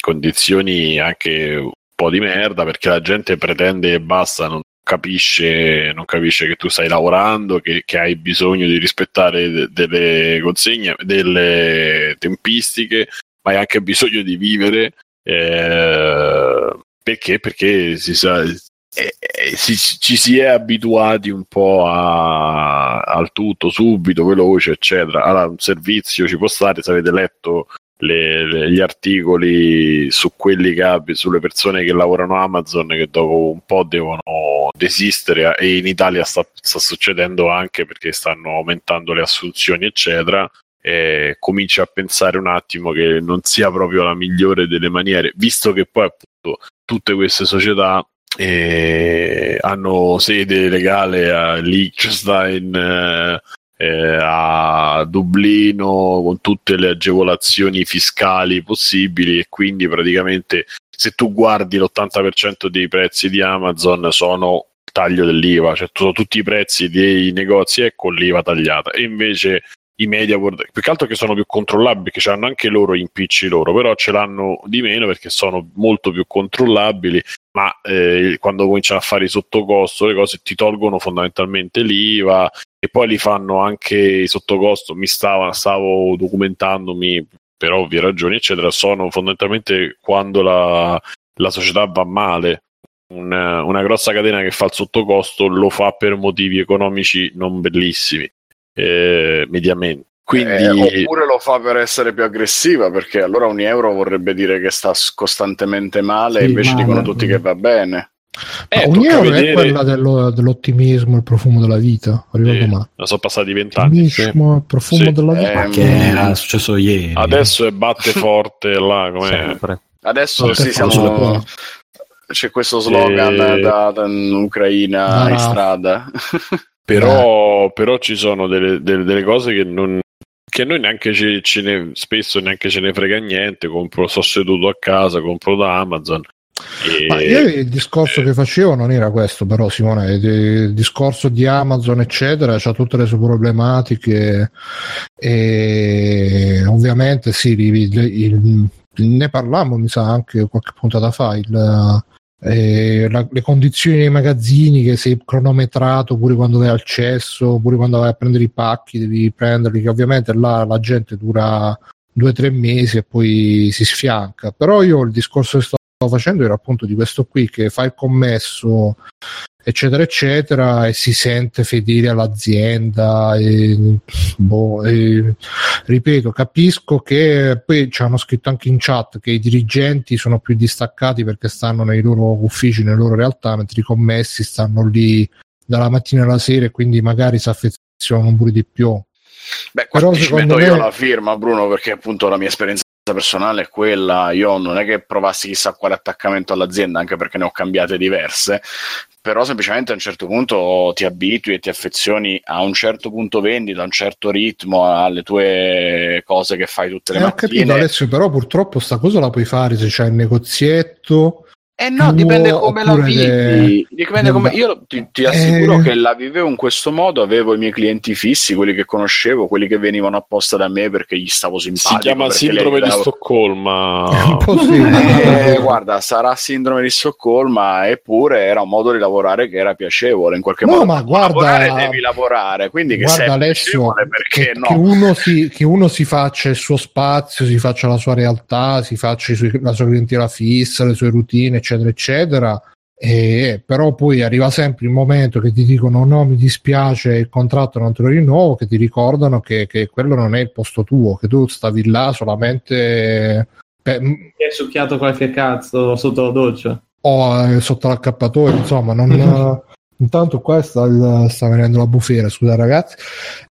condizioni anche un po' di merda perché la gente pretende e basta non, capisce, non capisce che tu stai lavorando, che, che hai bisogno di rispettare de- delle consegne, delle tempistiche, ma hai anche bisogno di vivere. Eh, perché? Perché si sa, eh, eh, si, ci si è abituati un po' a, al tutto subito, veloce, eccetera. Allora, un servizio ci può stare se avete letto le, gli articoli su quelli che sulle persone che lavorano Amazon che dopo un po' devono desistere e in Italia sta, sta succedendo anche perché stanno aumentando le assunzioni eccetera e cominci a pensare un attimo che non sia proprio la migliore delle maniere visto che poi appunto tutte queste società eh, hanno sede legale a Liechtenstein eh, eh, a Dublino con tutte le agevolazioni fiscali possibili e quindi praticamente se tu guardi l'80% dei prezzi di Amazon sono taglio dell'IVA, cioè sono tutti i prezzi dei negozi e con l'IVA tagliata. E invece i media world, più che altro che sono più controllabili, che hanno anche loro PC loro, però ce l'hanno di meno perché sono molto più controllabili, ma eh, quando cominciano a fare i sottocosto le cose ti tolgono fondamentalmente l'IVA e poi li fanno anche i sottocosto, mi stava, stavo documentandomi per ovvie ragioni, eccetera, sono fondamentalmente quando la, la società va male. Una, una grossa catena che fa il sottocosto lo fa per motivi economici non bellissimi eh, mediamente. Quindi... Eh, oppure lo fa per essere più aggressiva, perché allora un euro vorrebbe dire che sta costantemente male, sì, invece male. dicono tutti che va bene. Eh, un euro vedere... è quella dello, dell'ottimismo, il profumo della vita. Arrivato sì, sono passati vent'anni. Sì. Il profumo sì. della vita. Eh, che era successo ieri. Adesso è batte forte là. Com'è? Adesso batte sì, siamo... c'è questo slogan e... da, da Ucraina ah, in strada. Però, però ci sono delle, delle, delle cose che non, che noi neanche ce, ce ne, spesso neanche ce ne frega niente. Compro, sto seduto a casa, compro da Amazon. E... Io il discorso che facevo non era questo, però, Simone. Il discorso di Amazon, eccetera, ha tutte le sue problematiche. E ovviamente, sì, il, il, ne parlammo, mi sa, anche qualche puntata fa. Il, eh, la, le condizioni nei magazzini che sei cronometrato pure quando vai al cesso, pure quando vai a prendere i pacchi devi prenderli, che ovviamente là la gente dura due o tre mesi e poi si sfianca. Però io il discorso che stavo facendo era appunto di questo qui che fa il commesso eccetera eccetera e si sente fedele all'azienda e, boh, e, ripeto capisco che poi ci hanno scritto anche in chat che i dirigenti sono più distaccati perché stanno nei loro uffici nelle loro realtà mentre i commessi stanno lì dalla mattina alla sera e quindi magari si affezionano pure di più. Beh, però secondo me... io la firma Bruno perché appunto la mia esperienza personale è quella, io non è che provassi chissà quale attaccamento all'azienda, anche perché ne ho cambiate diverse, però semplicemente a un certo punto ti abitui e ti affezioni a un certo punto vendita, a un certo ritmo, alle tue cose che fai tutte le eh, mattine. Ho capito Alessio, però purtroppo sta cosa la puoi fare se c'è il negozietto eh no, dipende come la vivi. Dipende come... Io ti, ti assicuro eh... che la vivevo in questo modo. Avevo i miei clienti fissi, quelli che conoscevo, quelli che venivano apposta da me perché gli stavo simpatico. Si chiama sindrome di Stoccolma. eh, guarda, sarà sindrome di Stoccolma, eppure era un modo di lavorare che era piacevole. In qualche no, modo, ma guarda, lavorare devi lavorare. Quindi che guarda, Alessio, perché che, no? che, uno si, che uno si faccia il suo spazio, si faccia la sua realtà, si faccia suoi, la sua clientela fissa, le sue routine eccetera, eccetera. E, però poi arriva sempre il momento che ti dicono no mi dispiace il contratto non te lo rinnovo che ti ricordano che, che quello non è il posto tuo che tu stavi là solamente per... hai succhiato qualche cazzo sotto la doccia o eh, sotto l'accappatoio insomma non, intanto qua sta, sta venendo la bufera scusa ragazzi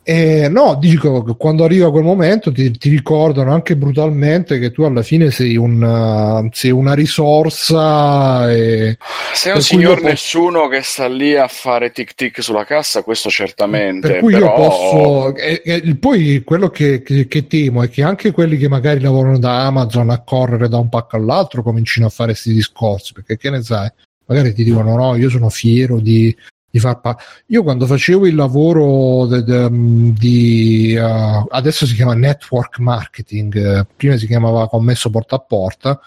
eh, no, dico che quando arriva quel momento ti, ti, ricordano anche brutalmente che tu alla fine sei, un, sei una risorsa. E, sei un signor posso... nessuno che sta lì a fare tic tic sulla cassa, questo certamente. Per cui però... io posso. E, e, poi quello che, che, che, temo è che anche quelli che magari lavorano da Amazon a correre da un pacco all'altro comincino a fare questi discorsi, perché che ne sai? Magari ti dicono no, io sono fiero di di far pa- io quando facevo il lavoro de, de, di uh, adesso si chiama network marketing uh, prima si chiamava commesso porta a porta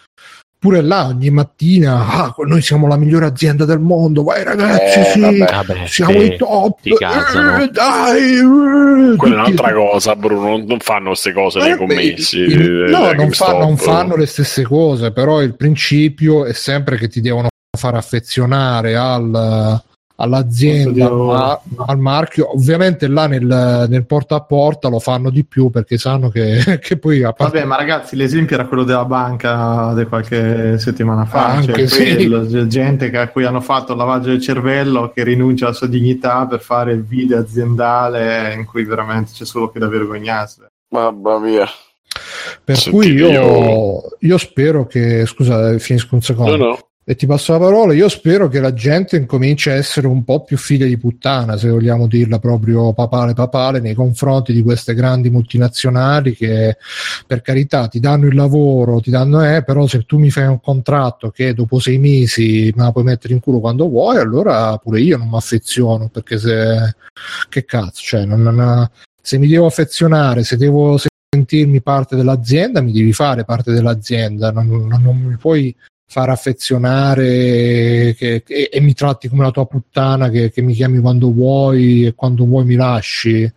pure là ogni mattina ah, noi siamo la migliore azienda del mondo vai ragazzi eh, sì, vabbè, siamo i top eh, dai eh, quella è un'altra cosa Bruno non fanno queste cose nei commessi il, no non, fa, non fanno le stesse cose però il principio è sempre che ti devono far affezionare al all'azienda, ma, al marchio. Ovviamente là nel, nel, porta a porta lo fanno di più perché sanno che, che poi... A parte... Vabbè, ma ragazzi, l'esempio era quello della banca di qualche settimana fa. Ah, cioè, sì. gente a cui hanno fatto il lavaggio del cervello che rinuncia alla sua dignità per fare il video aziendale in cui veramente c'è solo che da vergognarsi. Mamma mia. Per Senti cui io, io, spero che... Scusa, finisco un secondo. No, no e ti passo la parola. Io spero che la gente incominci a essere un po' più figlia di puttana, se vogliamo dirla proprio papale papale, nei confronti di queste grandi multinazionali che per carità ti danno il lavoro, ti danno eh, però se tu mi fai un contratto che dopo sei mesi me la puoi mettere in culo quando vuoi, allora pure io non mi affeziono perché se che cazzo, cioè non, non se mi devo affezionare, se devo sentirmi parte dell'azienda, mi devi fare parte dell'azienda, non, non, non mi puoi far affezionare che, che, e mi tratti come la tua puttana che, che, mi chiami quando vuoi e quando vuoi mi lasci.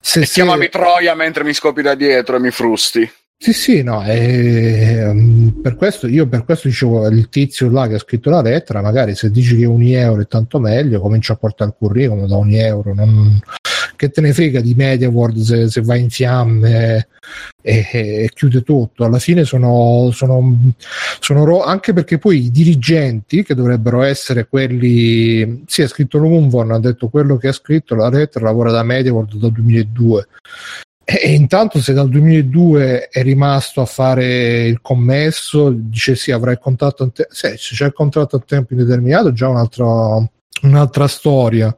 Se, e se... chiamami Troia mentre mi scopi da dietro e mi frusti. Sì, sì, no, eh, per questo io per questo dicevo il tizio là che ha scritto la lettera, magari se dici che un euro è tanto meglio, comincia a portare il curriculum da un euro, non, che te ne frega di Media World se, se va in fiamme e, e, chiude tutto. Alla fine sono, sono, sono ro- anche perché poi i dirigenti che dovrebbero essere quelli, sì, ha scritto Lumvon, ha detto quello che ha scritto la lettera lavora da Media World dal 2002 e intanto se dal 2002 è rimasto a fare il commesso, dice sì, avrà il contratto te- se c'è il contratto a tempo indeterminato già un'altra, un'altra storia.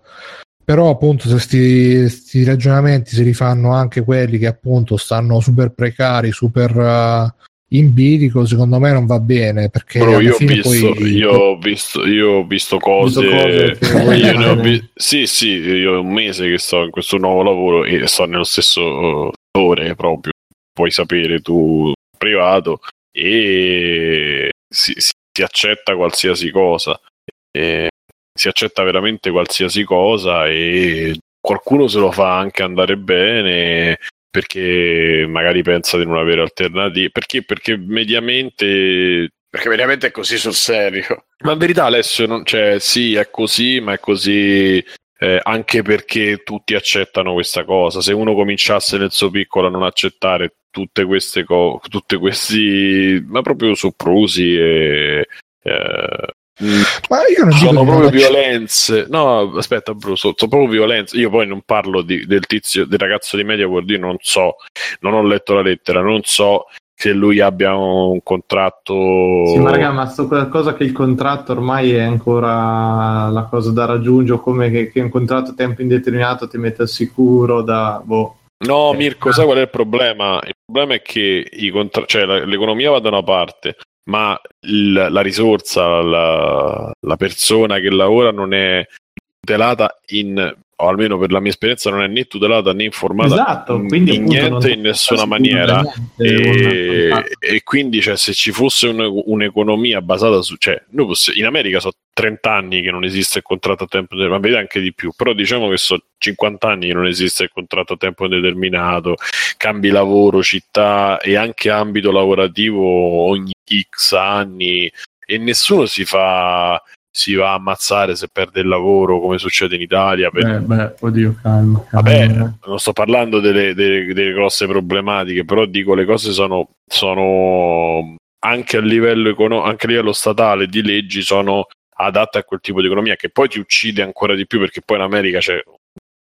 Però appunto se questi ragionamenti si rifanno anche quelli che appunto stanno super precari, super uh, in bilico secondo me non va bene perché Bro, io, ho visto, poi... io, ho visto, io ho visto cose, visto cose io vi... sì sì io ho un mese che sto in questo nuovo lavoro e sto nello stesso ore proprio puoi sapere tu privato e si, si accetta qualsiasi cosa. E si accetta veramente qualsiasi cosa e qualcuno se lo fa anche andare bene perché magari pensa di non avere alternative. Perché? Perché mediamente. Perché mediamente è così sul serio. Ma in verità, Alessio, non, cioè, sì, è così, ma è così eh, anche perché tutti accettano questa cosa. Se uno cominciasse nel suo piccolo a non accettare tutte queste cose, tutte questi, ma proprio soprusi e. Eh, ma io non sono proprio violenze. No, aspetta, Bruce, sono, sono proprio violenze. Io poi non parlo di, del tizio, del ragazzo di Media World, io non so, non ho letto la lettera, non so se lui abbia un contratto. Sì, ma raga, ma sto qualcosa che il contratto ormai è ancora la cosa da raggiungere, come che, che un contratto a tempo indeterminato ti mette al sicuro da boh. No, Mirko, sai qual è il problema? Il problema è che contra- cioè, l'economia va da una parte, ma il, la risorsa, la, la, persona che lavora non è tutelata in o almeno per la mia esperienza non è né tutelata né informata esatto, in, in niente in nessuna maniera. e, e, quindi cioè, se ci fosse un, un'economia basata su cioè, poss- in America sono 30 anni che non esiste il contratto a tempo determinato, ma anche di più, però diciamo che sono 50 anni che non esiste il contratto a tempo determinato, cambi lavoro, città e anche ambito lavorativo ogni X anni e nessuno si fa si va a ammazzare se perde il lavoro come succede in Italia. Per... Beh, beh, oddio, calma. calma. Vabbè, non sto parlando delle, delle, delle, grosse problematiche, però dico le cose sono, sono anche, a livello econo- anche a livello statale di leggi sono adatte a quel tipo di economia che poi ti uccide ancora di più perché poi in America c'è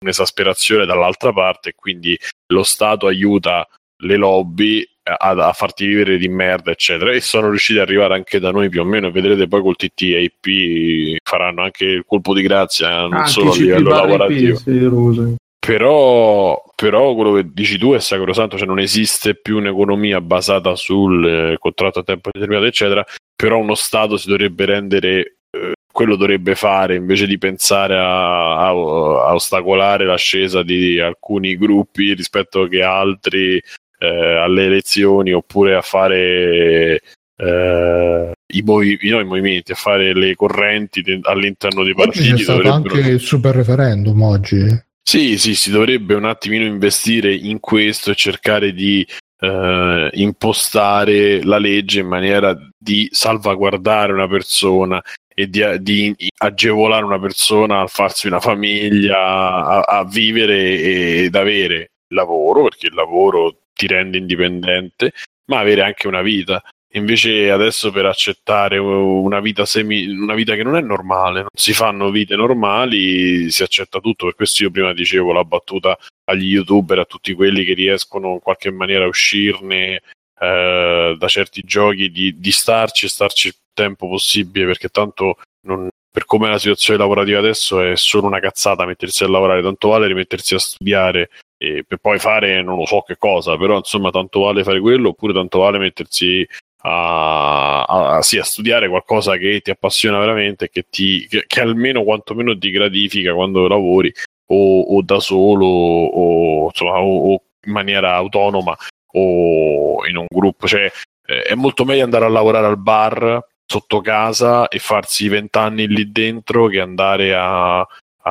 un'esasperazione dall'altra parte e quindi lo Stato aiuta le lobby a, a, farti vivere di merda, eccetera. E sono riusciti ad arrivare anche da noi più o meno. Vedrete poi col TTIP faranno anche il colpo di grazia, non ah, solo a livello lavorativo. Però, però, quello che dici tu è sacrosanto, cioè non esiste più un'economia basata sul eh, contratto a tempo determinato, eccetera. Però uno Stato si dovrebbe rendere eh, quello dovrebbe fare invece di pensare a, a, a, ostacolare l'ascesa di alcuni gruppi rispetto che altri eh, alle elezioni oppure a fare eh, i, movi- no, i, movimenti, a fare le correnti de- all'interno dei partiti. Oggi c'è stato anche il super referendum oggi. Sì, sì, si dovrebbe un attimino investire in questo e cercare di eh, impostare la legge in maniera di salvaguardare una persona e di, di, agevolare una persona a farsi una famiglia, a, a vivere ed avere lavoro, perché il lavoro ti rende indipendente, ma avere anche una vita. Invece adesso per accettare una vita, semi, una vita che non è normale, non si fanno vite normali, si accetta tutto. Per questo io prima dicevo la battuta agli youtuber, a tutti quelli che riescono in qualche maniera a uscirne eh, da certi giochi, di, di starci e starci il tempo possibile, perché tanto non, per come la situazione lavorativa adesso è solo una cazzata mettersi a lavorare, tanto vale rimettersi a studiare e per poi fare non lo so che cosa, però insomma tanto vale fare quello oppure tanto vale mettersi a, a, sì, a studiare qualcosa che ti appassiona veramente che, ti, che, che almeno quantomeno ti gratifica quando lavori o, o da solo o, insomma, o, o, in maniera autonoma o in un gruppo. Cioè, eh, è molto meglio andare a lavorare al bar sotto casa e farsi vent'anni lì dentro che andare a,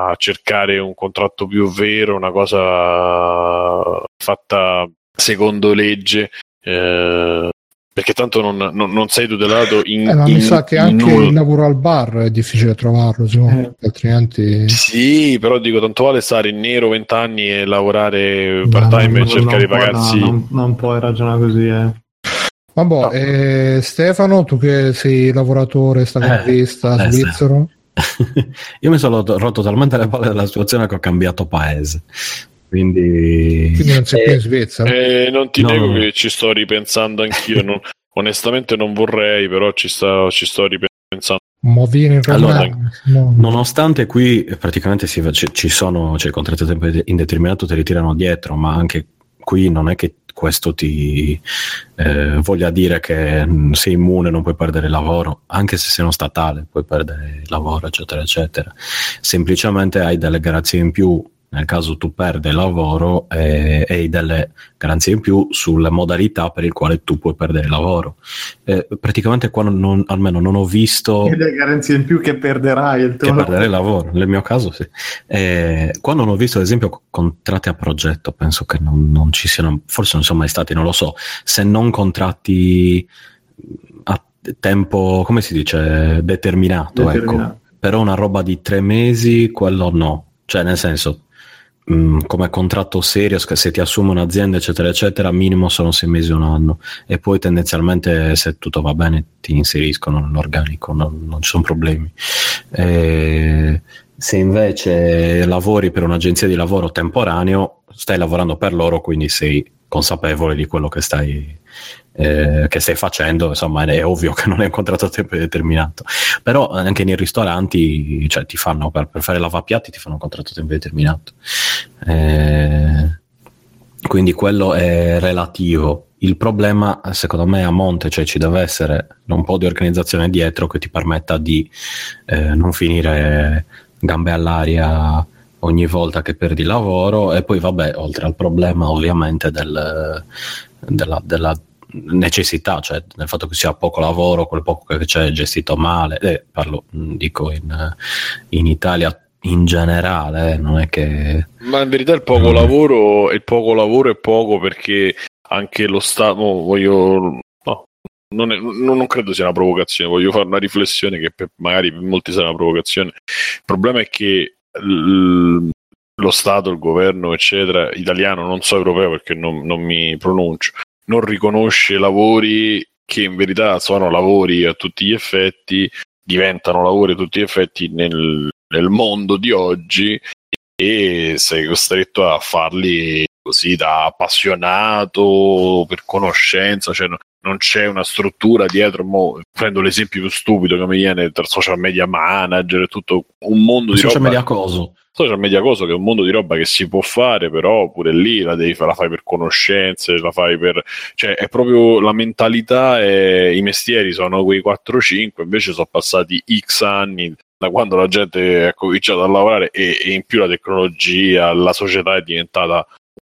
a cercare un contratto più vero, una cosa fatta secondo legge. Eh, perché tanto non, non, non, sei tutelato in, eh, ma in, mi sa che anche il lavoro al bar è difficile trovarlo eh. altrimenti sì però dico tanto vale stare in nero vent'anni e lavorare part time e cercare di pagarsi no, non, puoi ragionare così eh. Vabbè, no. eh, Stefano, tu che sei lavoratore stacanovista eh, svizzero, Io mi sono rotto talmente le palle della situazione che ho cambiato paese. Quindi, Quindi non sei più in Svizzera. Eh, non ti no. nego che ci sto ripensando anch'io. non, onestamente non vorrei, però ci, sta, ci sto ripensando. Allora, no. nonostante qui praticamente si, ci sono, cioè, contratti a tempo indeterminato te li tirano dietro, ma anche qui non è che questo ti eh, voglia dire che mm, sei immune, non puoi perdere il lavoro, anche se sei uno statale, puoi perdere il lavoro, eccetera, eccetera. Semplicemente hai delle garanzie in più nel caso tu perdi il lavoro e hai delle garanzie in più sulle modalità per il quale tu puoi perdere il lavoro. Eh, praticamente qua non, almeno non ho visto... E le garanzie in più che perderai il tuo che lavoro. il lavoro, nel mio caso sì. Eh, qua non ho visto ad esempio contratti a progetto, penso che non, non ci siano, forse non sono mai stati, non lo so, se non contratti a tempo, come si dice, determinato, ecco. determinato. ecco. Però una roba di tre mesi, quello no. Cioè, nel senso, Mm, come contratto serio, se ti assume un'azienda, eccetera, eccetera, minimo sono sei mesi o un anno. E poi tendenzialmente, se tutto va bene, ti inseriscono nell'organico, non, non ci sono problemi. E se invece lavori per un'agenzia di lavoro temporaneo, stai lavorando per loro, quindi sei consapevole di quello che stai, eh, che stai facendo, insomma è ovvio che non è un contratto a tempo determinato, però anche nei ristoranti cioè, ti fanno, per, per, fare lavapiatti ti fanno un contratto a tempo determinato. Eh, quindi quello è relativo. Il problema, secondo me, a monte, cioè ci deve essere un po' di organizzazione dietro che ti permetta di eh, non finire gambe all'aria ogni volta che perdi lavoro e poi vabbè, oltre al problema ovviamente del, della, della, necessità, cioè nel fatto che sia poco lavoro, quel poco che c'è gestito male, eh, parlo, dico in, in Italia in generale, eh, non è che... Ma in verità il poco, mm. lavoro, il poco lavoro è poco perché anche lo Stato, voglio... No, non, è, non, credo sia una provocazione, voglio fare una riflessione che per, magari per molti sarà una provocazione. Il problema è che l, lo Stato, il governo, eccetera, italiano, non so europeo perché non, non mi pronuncio, non riconosce lavori che in verità sono lavori a tutti gli effetti, diventano lavori a tutti gli effetti nel, nel mondo di oggi e sei costretto a farli così da appassionato per conoscenza, cioè non c'è una struttura dietro. Mo, prendo l'esempio più stupido che mi viene tra social media manager e tutto un mondo di social roba. Media coso social media cosa che è un mondo di roba che si può fare, però pure lì la, devi, la fai per conoscenze, la fai per... cioè è proprio la mentalità e i mestieri sono quei 4-5, invece sono passati X anni da quando la gente ha cominciato a lavorare e, e in più la tecnologia, la società è diventata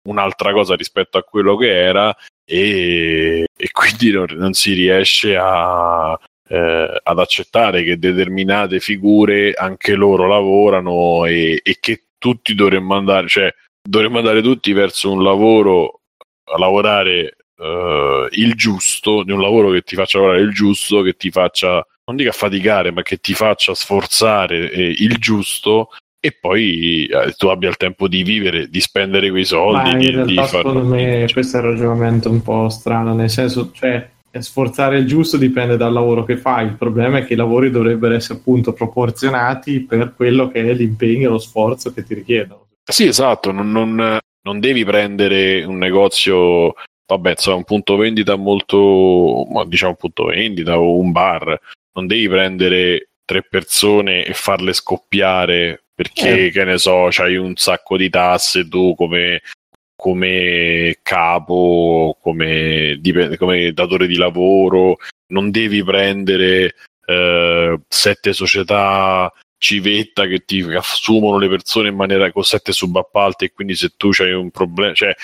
un'altra cosa rispetto a quello che era e, e quindi non, non, si riesce a, eh, ad accettare che determinate figure anche loro lavorano e, e, che tutti dovremmo andare, cioè dovremmo andare tutti verso un lavoro a lavorare eh, il giusto, di un lavoro che ti faccia lavorare il giusto, che ti faccia non dica faticare, ma che ti faccia sforzare eh, il giusto e poi eh, tu abbia il tempo di vivere, di spendere quei soldi. Ma in di, realtà, di far... secondo me, questo è un ragionamento un po' strano, nel senso, cioè, sforzare il giusto dipende dal lavoro che fai. Il problema è che i lavori dovrebbero essere appunto proporzionati per quello che è l'impegno e lo sforzo che ti richiedono. Sì, esatto, non, non, non devi prendere un negozio, vabbè, insomma, un punto vendita molto, diciamo un punto vendita o un bar, non devi prendere tre persone e farle scoppiare perché, eh. che ne so, c'hai un sacco di tasse tu come come capo, come, dip- come datore di lavoro, non devi prendere eh, sette società civetta che ti assumono le persone in maniera con sette subappalti e quindi se tu hai un problema, cioè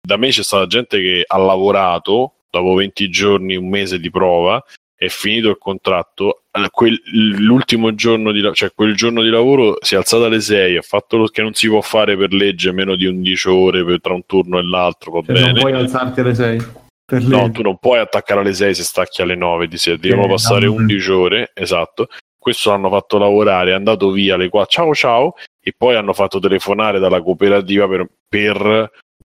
da me c'è stata gente che ha lavorato dopo 20 giorni, un mese di prova, è finito il contratto, l'ultimo giorno di, cioè quel giorno di lavoro si è alzata alle 6, ha fatto lo che non si può fare per legge meno di 11 ore per, tra un turno e l'altro, va Cioè, bene. Non puoi alzarti alle 6. Per No, tu non puoi attaccare alle 6 se stacchi alle 9, ti si- devono Eh, passare no. 11 ore, esatto. Questo l'hanno fatto lavorare, è andato via alle 4, ciao ciao, e poi hanno fatto telefonare dalla cooperativa per, per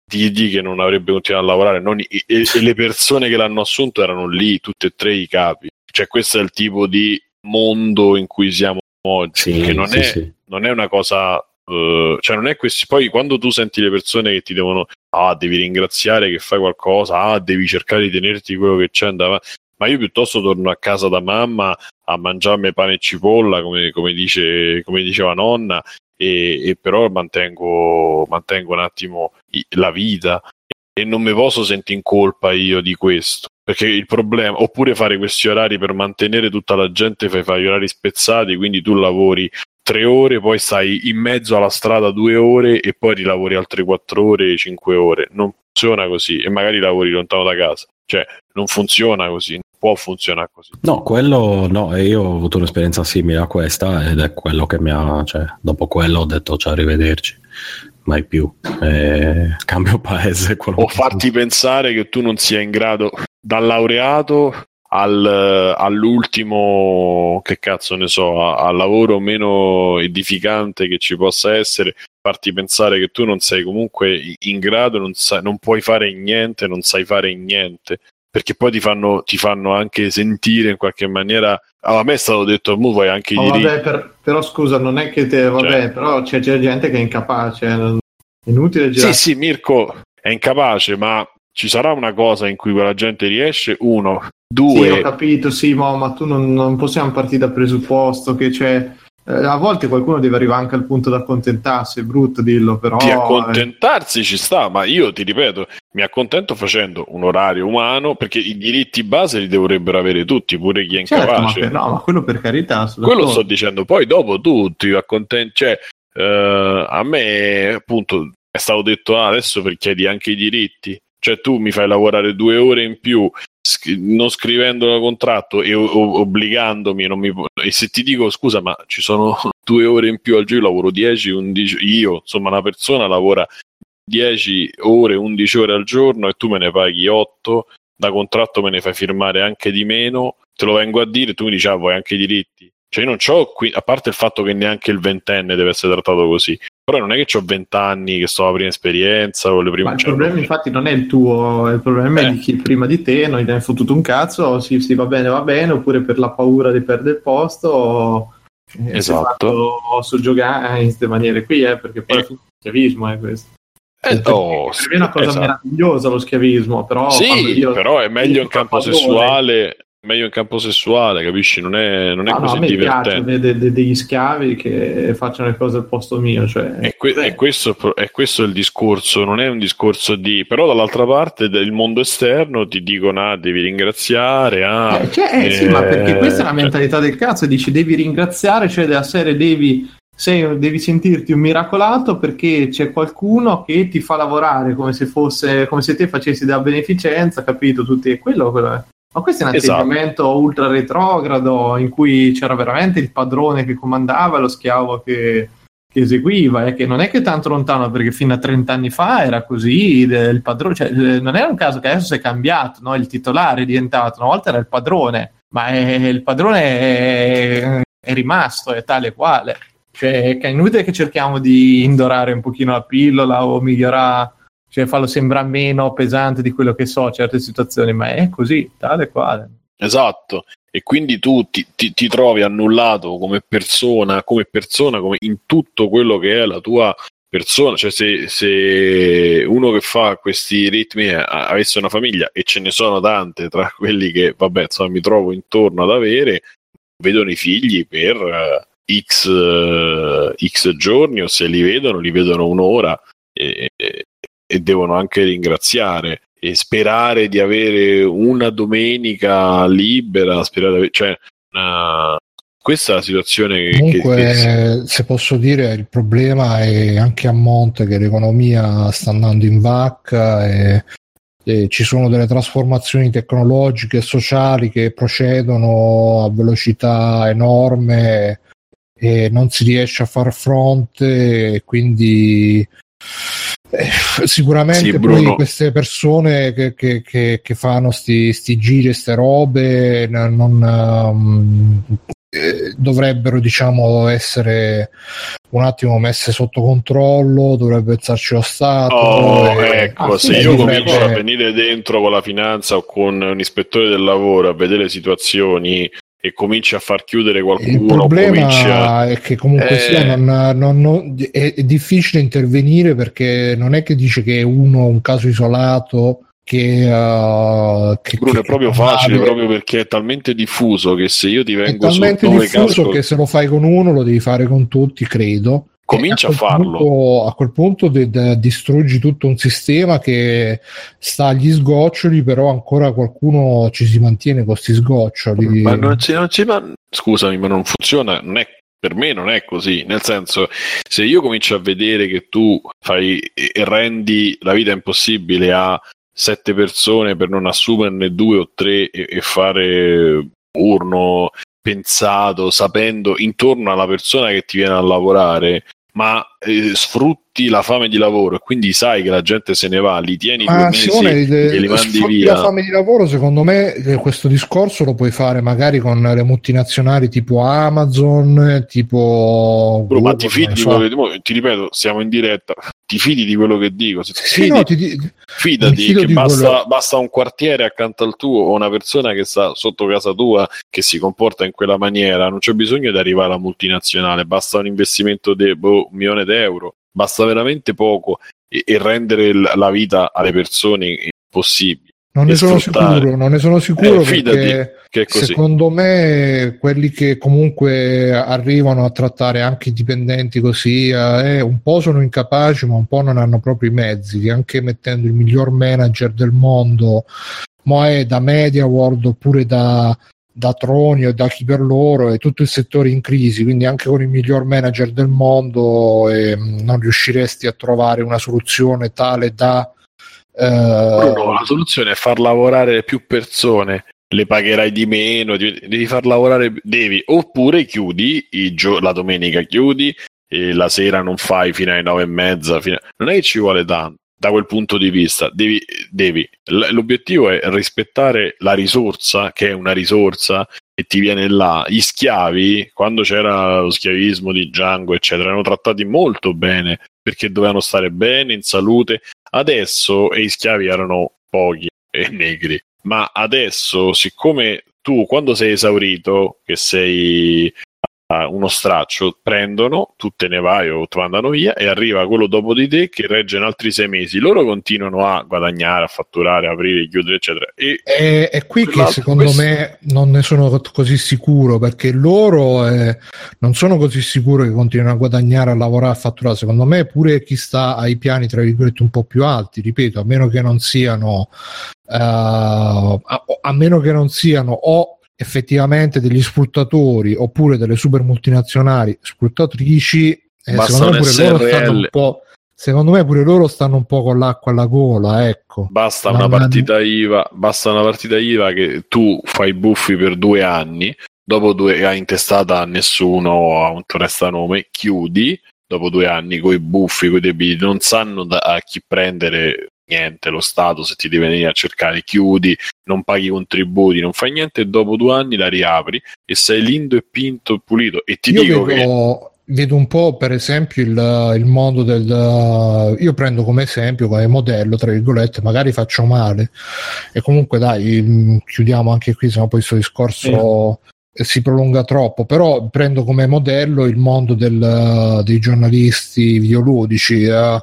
dirgli che non avrebbe continuato a lavorare. non e, e le persone che l'hanno assunto erano lì, tutte e tre i capi. Cioè, questo è il tipo di mondo in cui siamo oggi, Sì, che non sì, è sì. non è una cosa eh, cioè non è questi poi quando tu senti le persone che ti devono ah devi ringraziare che fai qualcosa ah devi cercare di tenerti quello che c'è davanti ma io piuttosto torno a casa da mamma a mangiarmi pane e cipolla come, come dice come diceva nonna e, e però mantengo mantengo un attimo la vita e non mi posso sentire in colpa io di questo perché il problema oppure fare questi orari per mantenere tutta la gente fai, gli orari spezzati quindi tu lavori tre ore, poi stai in mezzo alla strada due ore e poi rilavori altre quattro ore, cinque ore. Non funziona così e magari lavori lontano da casa. Cioè, non funziona così, non può funzionare così. No, quello no, e io ho avuto un'esperienza simile a questa ed è quello che mi ha, cioè, dopo quello ho detto ciao, arrivederci, mai più, Eh, cambio paese. O farti pensare che tu non sia in grado, dal laureato al, all'ultimo, che cazzo ne so, al lavoro meno edificante che ci possa essere, farti pensare che tu non sei comunque in grado, non, sai- non puoi fare niente, non sai fare niente. Perché poi ti fanno, ti fanno anche sentire in qualche maniera. Ah, a me è stato detto, mu vai anche i Oh, vabbè, per- però scusa, non è che te, vabbè, Cioè. però c'è, c'è gente che è incapace, eh, è inutile Sì, girare. sì, Mirko è incapace, ma ci sarà una cosa in cui quella gente riesce. Uno, Sì, due, ho capito, sì, mo, ma tu non, non possiamo partire dal presupposto che c'è. eh, a volte qualcuno deve arrivare anche al punto da accontentarsi, è brutto dirlo, però. di eh, accontentarsi ci sta, ma io ti ripeto, mi accontento facendo un orario umano perché i diritti base li dovrebbero avere tutti, pure chi è certo, ma, incapace. no, ma quello per carità. Quello sto dicendo, poi dopo tu ti accontenti, cioè eh, a me appunto è stato detto ah, adesso per chiedi anche i diritti, cioè tu mi fai lavorare due ore in più sc- non scrivendo il contratto e o- obbligandomi mi e se ti dico scusa ma ci sono due ore in più al giorno, io lavoro 10, 11, io insomma una persona lavora 10 ore, 11 ore al giorno e tu me ne paghi 8, da contratto me ne fai firmare anche di meno, te lo vengo a dire tu mi dici ah vuoi anche i diritti. Cioè io non c'ho qui, a parte il fatto che neanche il ventenne deve essere trattato così, però non è che ho 20 anni che sto alla prima esperienza o le prime... Ma il cioè, problema infatti non è il tuo, il problema Eh. è di chi prima di te non gli hai fottuto un cazzo, sì, sì, va bene, va bene, oppure per la paura di perdere il posto, eh, si è Esatto. soggiogare in queste maniere qui, eh, perché poi Eh. è schiavismo è questo. Eh, oh, per me è una cosa esatto. meravigliosa lo schiavismo, però Sì, io- però è meglio in campo padrone- sessuale, meglio in campo sessuale, capisci? Non è, non è Ah, no, così a me piace divertente. vedere de- degli schiavi che facciano le cose al posto mio, cioè, E, que- eh, e questo, e questo è il discorso, non è un discorso di... Però dall'altra parte del mondo esterno ti dicono, ah, devi ringraziare, ah... Eh, cioè, eh, sì, eh, ma perché questa è la cioè- mentalità del cazzo, dici devi ringraziare, cioè della serie devi, sei- devi sentirti un miracolato perché c'è qualcuno che ti fa lavorare come se fosse, come se te facessi della beneficenza, capito? Tutti, quello, quello è. Ma questo è un Esatto. atteggiamento ultra retrogrado in cui c'era veramente il padrone che comandava lo schiavo che, che eseguiva, e che non è che tanto lontano, perché fino a 30 anni fa era così, il padrone, cioè, eh, non era un caso che adesso si è cambiato, no? il titolare è diventato, una volta era il padrone, ma è- il padrone è, è rimasto, è tale e quale. Cioè, è inutile che cerchiamo di indorare un pochino la pillola o migliorare, cioè farlo sembrare meno pesante di quello che so, certe situazioni, ma è così, tale quale. Esatto, e quindi tu ti, ti- ti trovi annullato come persona, come persona, come in tutto quello che è la tua persona. Cioè, se, se uno che fa questi ritmi avesse una famiglia, e ce ne sono tante tra quelli che, vabbè, insomma, mi trovo intorno ad avere, vedono i figli per eh, X, eh, X giorni, o se li vedono, li vedono un'ora e- e devono anche ringraziare e sperare di avere una domenica libera, sperare cioè, una- questa è la situazione Comunque, che- se posso dire, il problema è anche a monte che l'economia sta andando in vacca e, e ci sono delle trasformazioni tecnologiche e sociali che procedono a velocità enorme e non si riesce a far fronte e quindi eh, sicuramente Sì, poi queste persone che, che- che- che fanno sti, sti giri, ste robe, non, ehm, eh, dovrebbero diciamo essere un attimo messe sotto controllo, dovrebbe pensarci lo Stato. Oh, e- ecco, ah, se io dovrebbe- comincio a venire dentro con la finanza o con un ispettore del lavoro a vedere situazioni e cominci a far chiudere Il qualcuno, a... problema è che comunque Eh. sia non- non- non- è, è difficile intervenire perché non è che dice che è uno un caso isolato che, uh, che- Bruno, è che- proprio che facile, vale. proprio perché è talmente diffuso che se io ti è vengo su talmente diffuso casco, che se lo fai con uno lo devi fare con tutti, credo. Comincia a quel farlo. punto- a quel punto de- de- distruggi tutto un sistema che sta agli sgoccioli, però ancora qualcuno ci si mantiene con questi sgoccioli. Ma non ci, non ci- ma- scusami, ma non funziona, non è- per me non è così. Nel senso, se io comincio a vedere che tu fai e e rendi la vita impossibile a sette persone per non assumerne due o tre e, e fare urno pensato, sapendo intorno alla persona che ti viene a lavorare, ma eh, sfrutti la fame di lavoro e quindi sai che la gente se ne va, li tieni due Ma mesi Simone, e li mandi via. la fame di lavoro, secondo me eh, questo discorso lo puoi fare magari con le multinazionali tipo Amazon, tipo Bro, ma Google, ti fidi non di so. quello che ti ripeto, siamo in diretta. Ti fidi di quello che dico? Se ti Sì, fidi, no, ti fidati che basta, quello- basta un quartiere accanto al tuo o una persona che sta sotto casa tua che si comporta in quella maniera. Non c'è bisogno di arrivare alla multinazionale, basta un investimento di boh, un milione d'euro, basta veramente poco e, e rendere l- la vita alle persone impossibile. non ne sono sfruttare. sicuro, non ne sono sicuro Eh, perché Che secondo me quelli che comunque arrivano a trattare anche i dipendenti così eh, un po' sono incapaci ma un po' non hanno proprio i mezzi che anche mettendo il miglior manager del mondo ma è da Media World oppure da, da Troni o da chi per loro è tutto il settore in crisi quindi anche con il miglior manager del mondo eh, non riusciresti a trovare una soluzione tale da eh, Bruno, la soluzione è far lavorare più persone, le pagherai di meno, devi far lavorare, devi, oppure chiudi gio- la domenica chiudi e la sera non fai fino alle nove e mezza, a- non è che ci vuole tanto. Da quel punto di vista, devi, devi. L'obiettivo è rispettare la risorsa, che è una risorsa, e ti viene là. Gli schiavi, quando c'era lo schiavismo di Django, eccetera, erano trattati molto bene perché dovevano stare bene, in salute, Adesso, e i schiavi erano pochi e negri, ma adesso, siccome tu quando sei esaurito, che sei uno straccio, prendono, tu te ne vai o ti mandano via e arriva quello dopo di te che regge in altri sei mesi. Loro continuano a guadagnare, a fatturare, a aprire, chiudere, eccetera. E È, è qui che secondo questo- me non ne sono co- così sicuro perché loro eh, non sono così sicuro che continuino a guadagnare, a lavorare, a fatturare. Secondo me, pure chi sta ai piani tra virgolette un po' più alti, ripeto, a meno che non siano, eh, a, a meno che non siano o effettivamente degli sfruttatori oppure delle super multinazionali sfruttatrici, eh, secondo me pure loro stanno un po'. Secondo me pure loro stanno un po' con l'acqua alla gola, ecco. Basta una partita IVA, basta una partita IVA che tu fai i buffi per due anni, dopo due hai intestata a nessuno a un prestanome, chiudi, dopo due anni coi buffi, coi debiti, non sanno da- a chi prendere niente, lo Stato se ti deve venire a cercare, chiudi, non paghi i contributi, non fai niente e dopo due anni la riapri e sei lindo e pinto e pulito. E ti Io dico che vedo, vedo un po' per esempio il, il mondo del io prendo come esempio come modello tra virgolette magari faccio male. E comunque dai mh, chiudiamo anche qui sennò poi questo discorso eh, si prolunga troppo però prendo come modello il mondo del, dei giornalisti videoludici eh,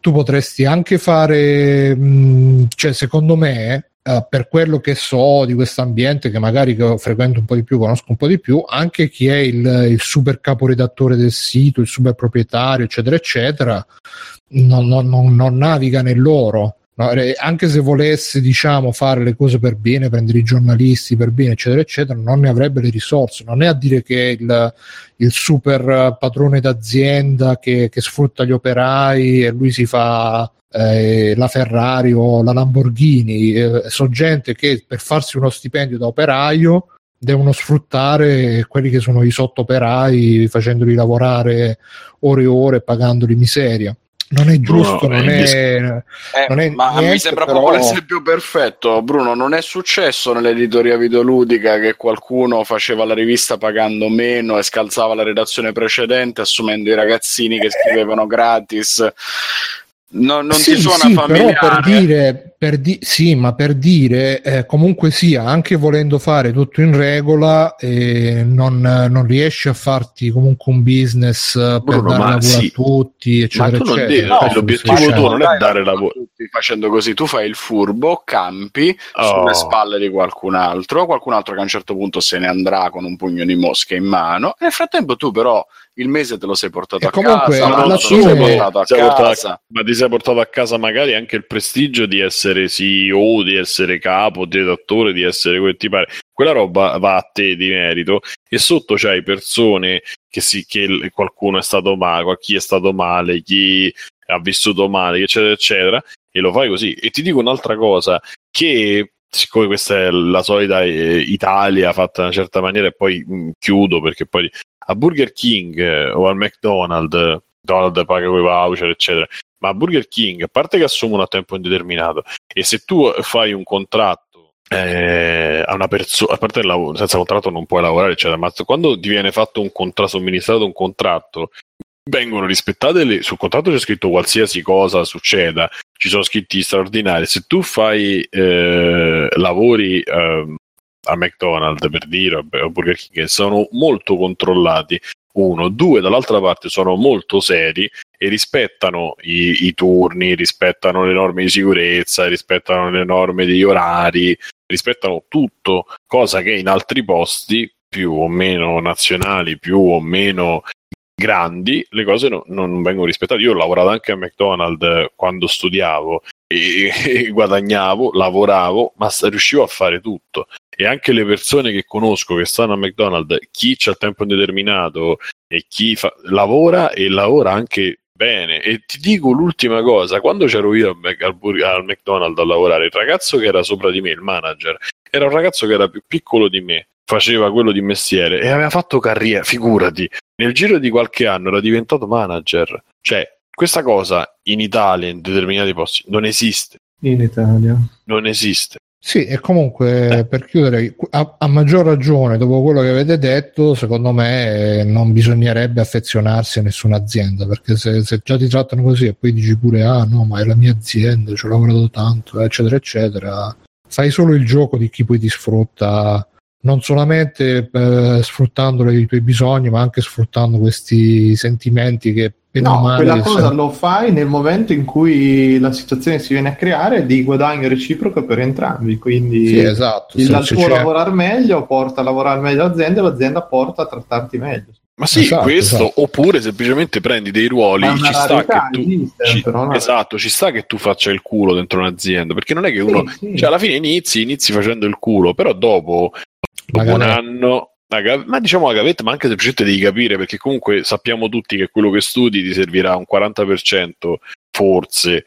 tu potresti anche fare mh, cioè secondo me eh, per quello che so di questo ambiente che magari che frequento un po' di più, conosco un po' di più, anche chi è il, il super caporedattore del sito, il super proprietario, eccetera, eccetera, non, non- non- non naviga nell'oro. Anche se volesse diciamo fare le cose per bene prendere i giornalisti per bene eccetera eccetera non ne avrebbe le risorse. Non è a dire che il, il super padrone d'azienda che, che sfrutta gli operai e lui si fa eh, la Ferrari o la Lamborghini. Eh, so gente che per farsi uno stipendio da operaio devono sfruttare quelli che sono i sottoperai facendoli lavorare ore e ore pagandoli miseria non è giusto, Bruno, non, è, eh, non è ma niente, mi sembra però... proprio l'esempio perfetto. Bruno, non è successo nell'editoria videoludica che qualcuno faceva la rivista pagando meno e scalzava la redazione precedente assumendo i ragazzini che scrivevano gratis No, non sì, ti suona sì, familiare? Però per dire, per di- sì, ma per dire, eh, comunque sia, anche volendo fare tutto in regola, eh, non, non, riesci a farti comunque un business eh, per Bruno, dare lavoro sì. a tutti, eccetera, ma tu non eccetera. Devi, no, l'obiettivo tuo non è dare lavoro. Facendo così, tu fai il furbo, campi oh. sulle spalle di qualcun altro, qualcun altro che a un certo punto se ne andrà con un pugno di mosche in mano, e nel frattempo tu però il mese te lo sei portato e a comunque, casa, alla fine, sei portato a casa. A, ma ti sei portato a casa magari anche il prestigio di essere CEO, di essere capo, direttore, di essere quel ti pare. Quella roba va a te di merito e sotto c'hai persone che, si, che qualcuno è stato male, chi è stato male, chi ha vissuto male, eccetera, eccetera, e lo fai così. E ti dico un'altra cosa, che siccome questa è la solita eh, Italia fatta in una certa maniera e poi mh, chiudo perché poi a Burger King eh, o al McDonald's, McDonald's paga quei voucher, eccetera. Ma Burger King, a parte che assumono a tempo indeterminato, e se tu fai un contratto eh, a una persona, a parte il lavoro, senza contratto non puoi lavorare, eccetera, ma quando ti viene fatto un contratto, somministrato un contratto, vengono rispettate le, sul contratto c'è scritto qualsiasi cosa succeda, ci sono scritti straordinari. Se tu fai eh, lavori eh, a McDonald's per dire, o Burger King, sono molto controllati. Uno, due, dall'altra parte sono molto seri e rispettano i, i turni, rispettano le norme di sicurezza, rispettano le norme degli orari, rispettano tutto, cosa che in altri posti più o meno nazionali, più o meno grandi, le cose no, non vengono rispettate. Io ho lavorato anche a McDonald's quando studiavo e, e guadagnavo, lavoravo, ma riuscivo a fare tutto e anche le persone che conosco che stanno a McDonald's, chi c'ha tempo indeterminato e chi fa, lavora e lavora anche bene. E ti dico l'ultima cosa, quando c'ero io al, al McDonald's a lavorare, il ragazzo che era sopra di me, il manager, era un ragazzo che era più piccolo di me, faceva quello di mestiere e aveva fatto carriera, figurati, nel giro di qualche anno era diventato manager. Cioè, questa cosa in Italia, in determinati posti, non esiste. In Italia. Non esiste. Sì, e comunque Eh. per chiudere, a, a maggior ragione, dopo quello che avete detto, secondo me eh, non bisognerebbe affezionarsi a nessuna azienda, perché se, se già ti trattano così e poi dici pure, ah no, ma è la mia azienda, ci ho lavorato tanto, eccetera, eccetera, fai solo il gioco di chi poi ti sfrutta, non solamente eh, sfruttando i tuoi bisogni, ma anche sfruttando questi sentimenti che No, male quella cosa sono- lo fai nel momento in cui la situazione si viene a creare di guadagno reciproco per entrambi. Quindi Sì, esatto. il tuo lavorare meglio porta a lavorare meglio l'azienda e l'azienda porta a trattarti meglio. Ma sì, Esatto, questo, esatto. oppure semplicemente prendi dei ruoli, ci sta tu... esiste, ci- però no. esatto, ci sta che tu faccia il culo dentro un'azienda, perché non è che uno... Sì, sì. Cioè, alla fine inizi, inizi facendo il culo, però dopo, dopo un anno... la ga- Ma diciamo la gavetta, ma anche semplicemente devi capire, perché comunque sappiamo tutti che quello che studi ti servirà un 40%, forse,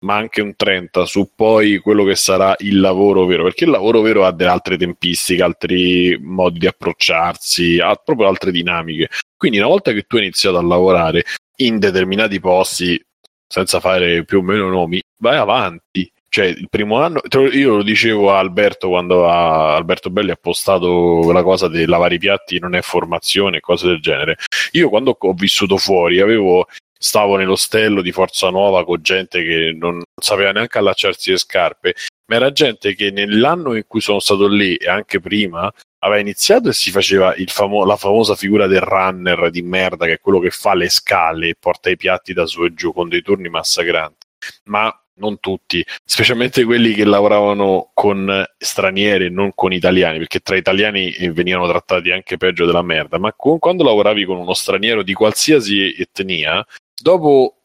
ma anche un 30% su poi quello che sarà il lavoro vero, perché il lavoro vero ha delle altre tempistiche, altri modi di approcciarsi, ha proprio altre dinamiche. Quindi una volta che tu hai iniziato a lavorare in determinati posti, senza fare più o meno nomi, vai avanti. Cioè, il primo anno, io lo dicevo a Alberto quando ha- Alberto Belli ha postato la cosa di lavare i piatti non è formazione, cose del genere. Io quando ho vissuto fuori avevo stavo nell'ostello di Forza Nuova con gente che non sapeva neanche allacciarsi le scarpe, ma era gente che nell'anno in cui sono stato lì e anche prima aveva iniziato e si faceva famo- la famosa figura del runner di merda, che è quello che fa le scale e porta i piatti da su e giù con dei turni massacranti. Ma non tutti, specialmente quelli che lavoravano con stranieri e non con italiani, perché tra italiani eh, venivano trattati anche peggio della merda, ma con- quando lavoravi con uno straniero di qualsiasi etnia, dopo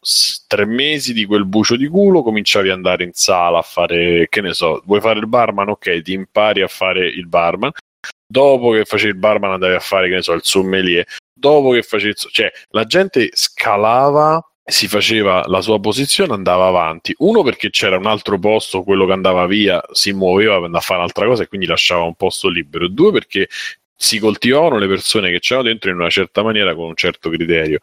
tre mesi di quel bucio di culo cominciavi ad andare in sala a fare, che ne so, vuoi fare il barman? Ok, ti impari a fare il barman. Dopo che facevi il barman andavi a fare, che ne so, il sommelier. Dopo che facevi Cioè, la gente scalava, si faceva la sua posizione, andava avanti. Uno perché c'era un altro posto, quello che andava via si muoveva per andare a fare un'altra cosa e quindi lasciava un posto libero. Due perché si coltivavano le persone che c'erano dentro in una certa maniera con un certo criterio.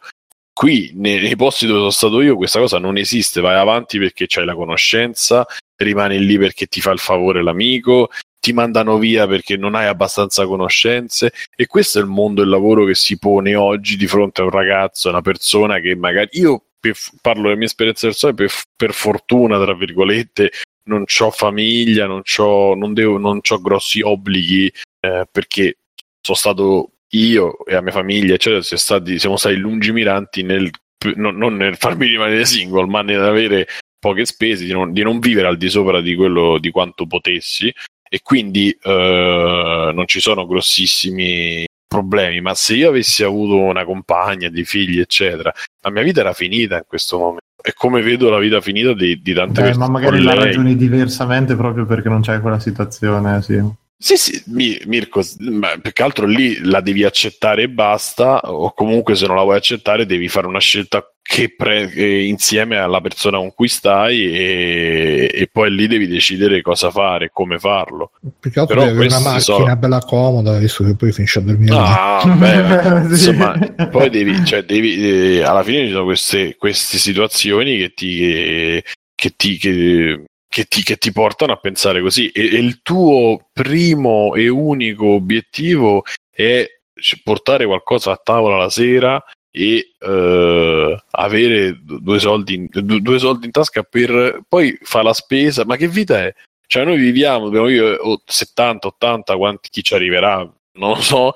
Qui nei, nei posti dove sono stato io questa cosa non esiste, vai avanti perché c'hai la conoscenza, rimani lì perché ti fa il favore l'amico, ti mandano via perché non hai abbastanza conoscenze e questo è il mondo del lavoro che si pone oggi di fronte a un ragazzo, a una persona che magari io per- parlo della mia esperienza personale per, per fortuna tra virgolette non ho famiglia, non ho non devo, non c'ho grossi obblighi eh, perché sono stato io e la mia famiglia, eccetera, siamo stati, siamo stati lungimiranti nel, non, non nel farmi rimanere single, ma nell'avere poche spese, di non, di non vivere al di sopra di quello di quanto potessi. E quindi eh, non ci sono grossissimi problemi. Ma se io avessi avuto una compagna, dei figli, eccetera, la mia vita era finita in questo momento. È come vedo la vita finita di, di tante Beh, persone. ma magari la ragioni diversamente proprio perché non c'è quella situazione, sì. Sì, sì, Mi- Mirko, ma più che altro lì la devi accettare e basta, o comunque se non la vuoi accettare devi fare una scelta che pre- che insieme alla persona con cui stai e, e poi lì devi decidere cosa fare, come farlo. Più che altro Però devi avere una macchina sono- bella comoda, visto che poi finisce a dormire. Ah, beh, insomma, poi devi, cioè, devi eh, alla fine ci sono queste, queste situazioni che ti, che, ti, che, che ti, che ti portano a pensare così. E, e il tuo primo e unico obiettivo è c- portare qualcosa a tavola la sera e eh, avere due soldi, in, due soldi in tasca per poi fare la spesa. Ma che vita è? Cioè, noi viviamo, dobbiamo vivere oh, 70, 80, quanti chi ci arriverà, non lo so.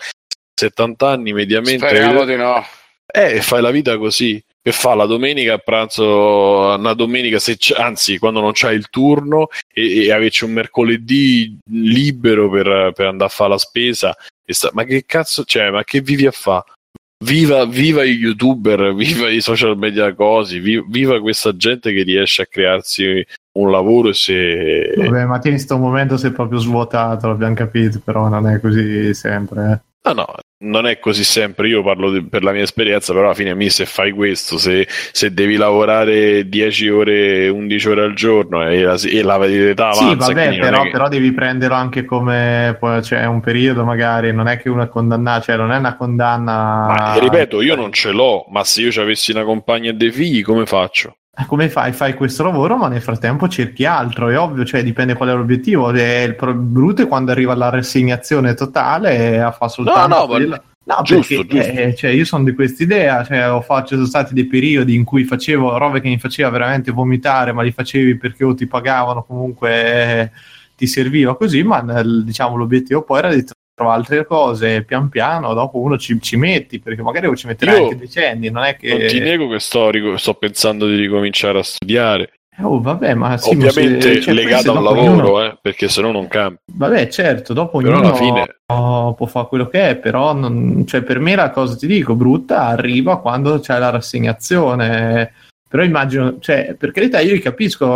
70 anni mediamente Speriamo di no. eh, fai la vita così che fa la domenica a pranzo una domenica se anzi quando non c'hai il turno e, e avessi un mercoledì libero per, per andare a fare la spesa sta- ma che cazzo c'è ma che vivi a fa viva, viva i youtuber viva i social media cosi vi- viva questa gente che riesce a crearsi un lavoro se Vabbè, ma in sto momento sei proprio svuotato, l'abbiamo capito, però non è così sempre. No, no, non è così sempre. Io parlo di- per la mia esperienza, però alla fine mi se fai questo, se, se devi lavorare 10 ore, 11 ore al giorno e la, e la Sì, avanza, vabbè, quindi non però, che- però devi prenderlo anche come c'è un periodo magari, non è che una condanna, cioè non è una condanna. Ma ripeto, io non ce l'ho, ma se io ci avessi una compagna e dei figli, come faccio? Eh, Come fai? Fai questo lavoro, ma nel frattempo cerchi altro, è ovvio, cioè dipende qual è l'obiettivo. E il pro- brutto è quando arriva la rassegnazione totale e fa soltanto No, no, quello. No, giusto, perché giusto. eh, cioè, io sono di quest'idea, cioè, ho fatto, ci sono stati dei periodi in cui facevo robe che mi faceva veramente vomitare, ma li facevi perché o ti pagavano, comunque eh, ti serviva così, ma nel- diciamo l'obiettivo poi era di trovare altre cose pian piano, dopo uno ci, ci metti, perché magari ci metterai Io anche decenni, non è che... Non ti nego che sto, sto pensando di ricominciare a studiare, Oh, vabbè, ma sì, ma ovviamente se- cioè, legato al lavoro, ognuno- eh, perché se no non cambia. Vabbè, certo, dopo Però ognuno alla fine- può fare quello che è, però non- cioè, per me la cosa ti dico brutta arriva quando c'è la rassegnazione. Però immagino, cioè, per carità, io li capisco,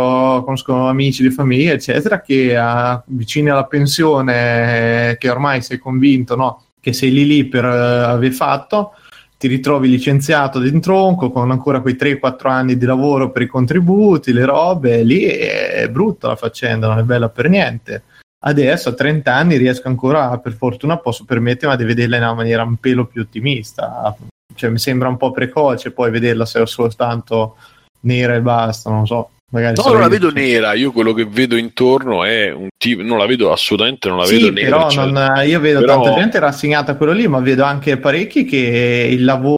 conosco amici di famiglia, eccetera, che ah, vicini alla pensione, che ormai sei convinto, no? Che sei lì lì per eh, aver fatto, ti ritrovi licenziato di tronco con ancora quei 3-4 anni di lavoro per i contributi, le robe, lì è brutta la faccenda, non è bella per niente. Adesso a 30 anni riesco ancora, per fortuna posso permettermi di vederla in una maniera un pelo più ottimista. Cioè mi sembra un po' precoce poi vederla se è soltanto nera e basta, non so. Magari No, non la vedo nera, io quello che vedo intorno è un tipo, non la vedo assolutamente, non la Sì, vedo nera. però cioè- non- io vedo però- tanta gente rassegnata a quello lì, ma vedo anche parecchi che il lavoro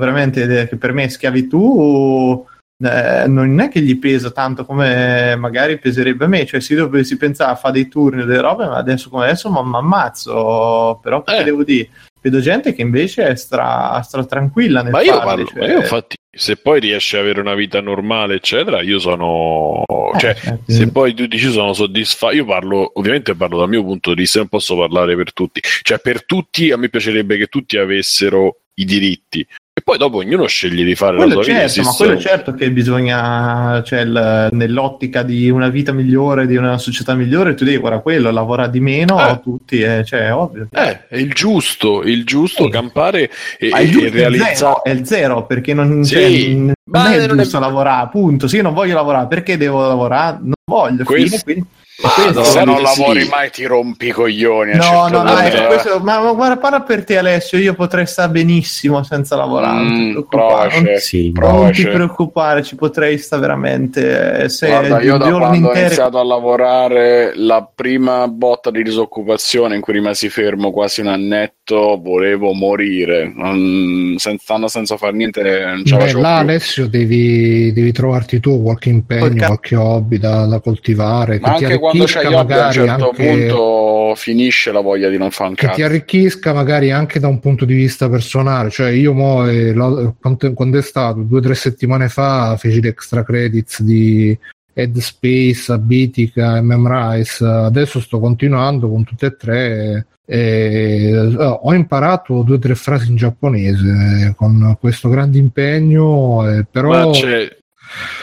veramente che per me è schiavitù eh, non è che gli pesa tanto come magari peserebbe a me, cioè se io dovessi pensare a fare dei turni o delle robe, ma adesso come adesso mi ammazzo, però che Eh. devo dire? Vedo gente che invece è stra, stra tranquilla nel Ma io farli, parlo, cioè- ma io infatti, se poi riesci ad avere una vita normale, eccetera, io sono. Eh, cioè, cioè, se poi tu dici sono soddisfatto, io parlo, ovviamente parlo dal mio punto di vista, non posso parlare per tutti. Cioè, per tutti, a me piacerebbe che tutti avessero i diritti. E poi dopo ognuno sceglie di fare Quello la sua vita. certo, ma esistono- quello certo che bisogna, cioè il- nell'ottica di una vita migliore, di una società migliore, tu devi guardare quello, lavora di meno, Eh. tutti, eh, cioè è ovvio. Eh, è il giusto, il giusto Sì. campare e, Ma il e giusto è realizzare. zero, è il zero, perché non, Sì, cioè, non ma è non è- lavorare, appunto. Se io non voglio lavorare, perché devo lavorare? Non voglio, Questo- fine, quindi... Questo- Se non sì. lavori mai ti rompi i coglioni. a No, certo no, no, ecco, questo- ma, ma guarda, parla per te Alessio, io potrei stare benissimo senza lavorare, non ti Mm, preoccupare. provaci. Non- Sì. Non ti preoccupare, ci potrei stare veramente. eh, Se Guarda, io da giorni quando ho interi- iniziato a lavorare, la prima botta di disoccupazione in cui rimasi fermo quasi un annetto, volevo morire. Non, stando senza fare niente, non ce la Beh, là più. Alessio devi, devi trovarti tu qualche impegno, Porca- qualche hobby da, da coltivare Ma anche quando c'hai hobby, a un magari certo anche, punto finisce la voglia di non fare un che ti cazzo. arricchisca magari anche da un punto di vista personale. Cioè, io mo, eh, la- quando, quando è stato due o tre settimane fa feci l'extra credits di Headspace, Abitica e Memrise. Adesso sto continuando con tutte e tre. E, eh, ho imparato due o tre frasi in giapponese eh, con questo grande impegno, eh, però Ma c'è.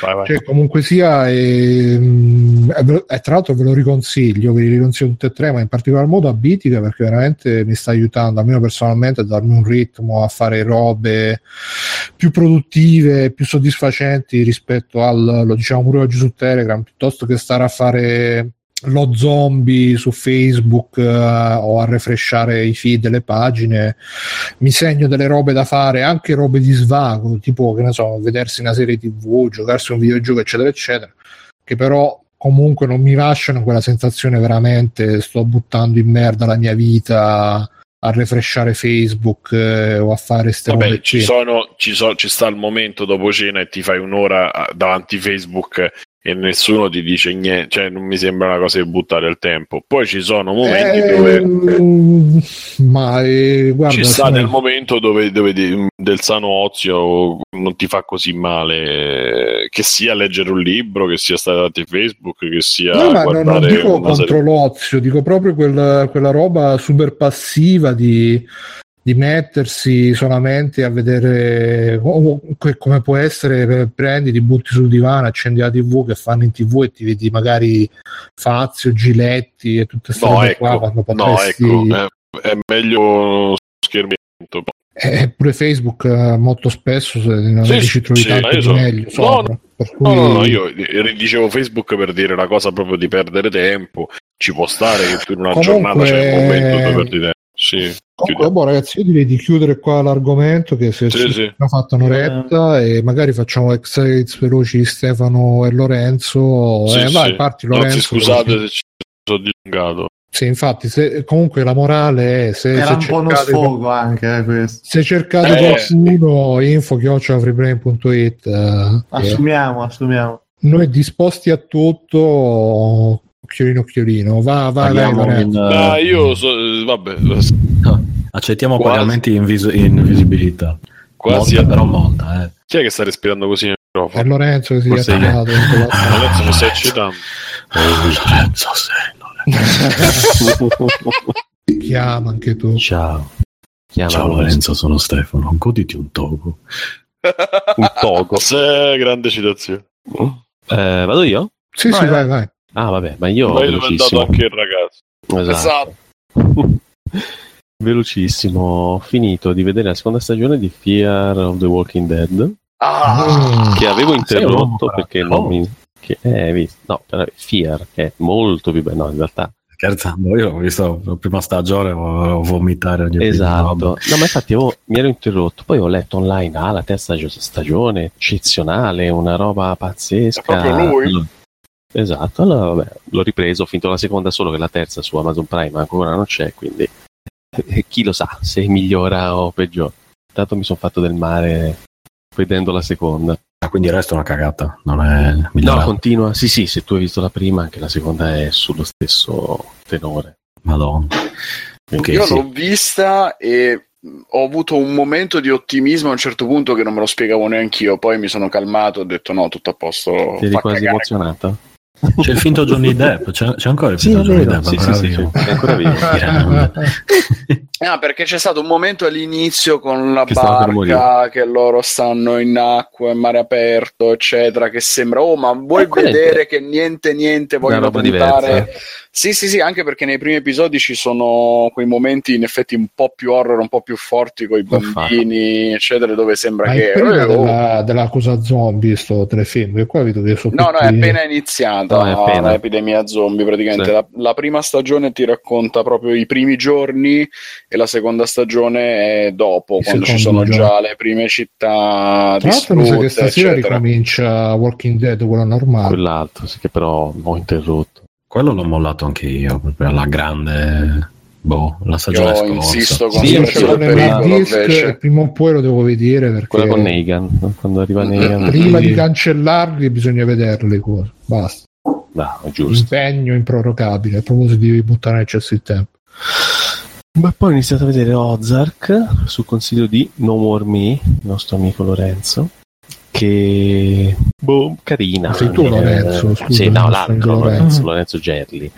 Vai, vai. cioè, comunque sia, ehm, e, e tra l'altro ve lo riconsiglio, ve li riconsiglio tutti e tre, ma in particolar modo a Bitica perché veramente mi sta aiutando, almeno personalmente, a darmi un ritmo, a fare robe più produttive, più soddisfacenti rispetto al, lo diciamo pure oggi su Telegram, piuttosto che stare a fare lo zombie su Facebook eh, o a refreshare i feed delle pagine. Mi segno delle robe da fare anche robe di svago tipo che ne so vedersi una serie tv giocarsi un videogioco eccetera eccetera che però comunque non mi lasciano quella sensazione veramente sto buttando in merda la mia vita a refreshare Facebook eh, o a fare ste Vabbè, robe ci, sono, ci, so- ci sta il momento dopo cena e ti fai un'ora davanti Facebook e nessuno ti dice niente, cioè non mi sembra una cosa di buttare il tempo. Poi ci sono momenti dove Ehm, ma eh, guarda ci sta nel momento dove, dove di- del sano ozio non ti fa così male, che sia leggere un libro, che sia stare davanti a Facebook, che sia No, ma no, non guardare dico una serie- contro l'ozio, dico proprio quel- quella roba super passiva di, di mettersi solamente a vedere co- co- come può essere, prendi, ti butti sul divano, accendi la tv che fanno in tv e ti vedi magari Fazio, Giletti e tutte queste No, qua ecco, quando no, potresti... ecco, è, è meglio schermento. Eh, pure Facebook eh, molto spesso se non Sì, ci trovi sì, tanto so- meglio no, per cui... No, no, no, io eh, dicevo Facebook per dire la cosa proprio di perdere tempo. Ci può stare che tu in una Comunque- giornata c'è un momento dove perdi tempo. Sì, Comunque, boh, ragazzi, io direi di chiudere qua l'argomento che se Sì, ci sì. abbiamo fatto un'oretta e magari facciamo exercise veloci di Stefano e Lorenzo. sì, eh, sì. vai, parti Anzi, Lorenzo. scusate così. se ci sono dilungato. Sì, infatti, se- comunque la morale è se, Era se un po' uno cercate, sfogo anche eh, questo. se cercate Eh, qualcuno, info chiocciolafreebrain.it eh, Assumiamo, assumiamo. noi disposti a tutto occhiolino occhiolino va vai vai Paghiamo Lorenzo. in, Ah, eh, io so, eh, vabbè, accettiamo Quasi. pagamenti in, vis- in visibilità. quasi. Molta, però molta. Eh. Chi è che sta respirando così nel è microfono? Lorenzo che si è Forse io. attaccato Lorenzo, mi stai eccitando. Lorenzo, sei chiama anche tu Ciao. Chiama Ciao Lorenzo, sono Stefano. Goditi un togo. un togo. Sì, grande citazione. Eh, vado io? sì sì vai vai Ah, vabbè, ma io Poi dove è andato velocissimo. anche il ragazzo. Esatto. velocissimo. Ho finito di vedere la seconda stagione di Fear of the Walking Dead. Ah, Che avevo interrotto perché bravo. non mi. Che, eh? No, però Fear che è molto più bello. No, in realtà. Scherzando, io ho visto la prima stagione, volevo vomitare ogni Esatto. No, ma infatti avevo- mi ero interrotto. Poi ho letto online. Ah, la terza gio- stagione eccezionale, una roba pazzesca. È proprio lui? Esatto, allora vabbè, l'ho ripreso, ho finito la seconda solo che la terza su Amazon Prime ancora non c'è, quindi eh, chi lo sa se migliora o peggiora. Intanto mi sono fatto del male vedendo la seconda. Ah, Quindi il resto è una cagata, non è No, migliorato. continua. Sì, sì, se tu hai visto la prima, anche la seconda è sullo stesso tenore. Madonna. Quindi, io sì. l'ho vista e ho avuto un momento di ottimismo a un certo punto che non me lo spiegavo neanche io. Poi mi sono calmato e ho detto no, tutto a posto. Ti eri quasi cagare. emozionato? C'è il finto Johnny Depp, c'è, c'è ancora il Sì, finto è Johnny vero. Depp, Sì, sì, sì, sì, è ancora vivo. Ah, perché c'è stato un momento all'inizio con la Che barca che loro stanno in acqua, in mare aperto, eccetera, che sembra, oh, ma vuoi Eh, vedere che niente, niente, vogliono puntare... diversa. Sì, sì, sì, anche perché nei primi episodi ci sono quei momenti in effetti un po' più horror, un po' più forti con i Infatti. bambini, eccetera, dove sembra Ma che... prima eh, oh. della, della cosa zombie sto telefilm, che qua vedo che sono No, no, è appena iniziata No, è appena. l'epidemia zombie praticamente. Sì. La, la prima stagione ti racconta proprio i primi giorni e la seconda stagione è dopo, I quando ci sono giorni. già le prime città Tra l'altro mi sa che distrutte, stasera eccetera. ricomincia Walking Dead, quello normale. Quell'altro, sì, che però ho interrotto. Quello l'ho mollato anche io, proprio alla grande. Boh, la stagione Io scorsa. insisto con Sì, Io nel disc e prima o poi lo devo vedere perché Quella con Negan, quando arriva Negan. prima di cancellarli bisogna vederli. Basta. No, giusto. Impegno improrogabile. A proposito di buttare nel cesso il tempo. Ma poi ho iniziato a vedere Ozark sul consiglio di No More Me, il nostro amico Lorenzo. Che boh, carina. Sei tu, Eh, Lorenzo, scusa, sì, no, l'altro Lorenzo, Lorenzo. Lorenzo Gerli.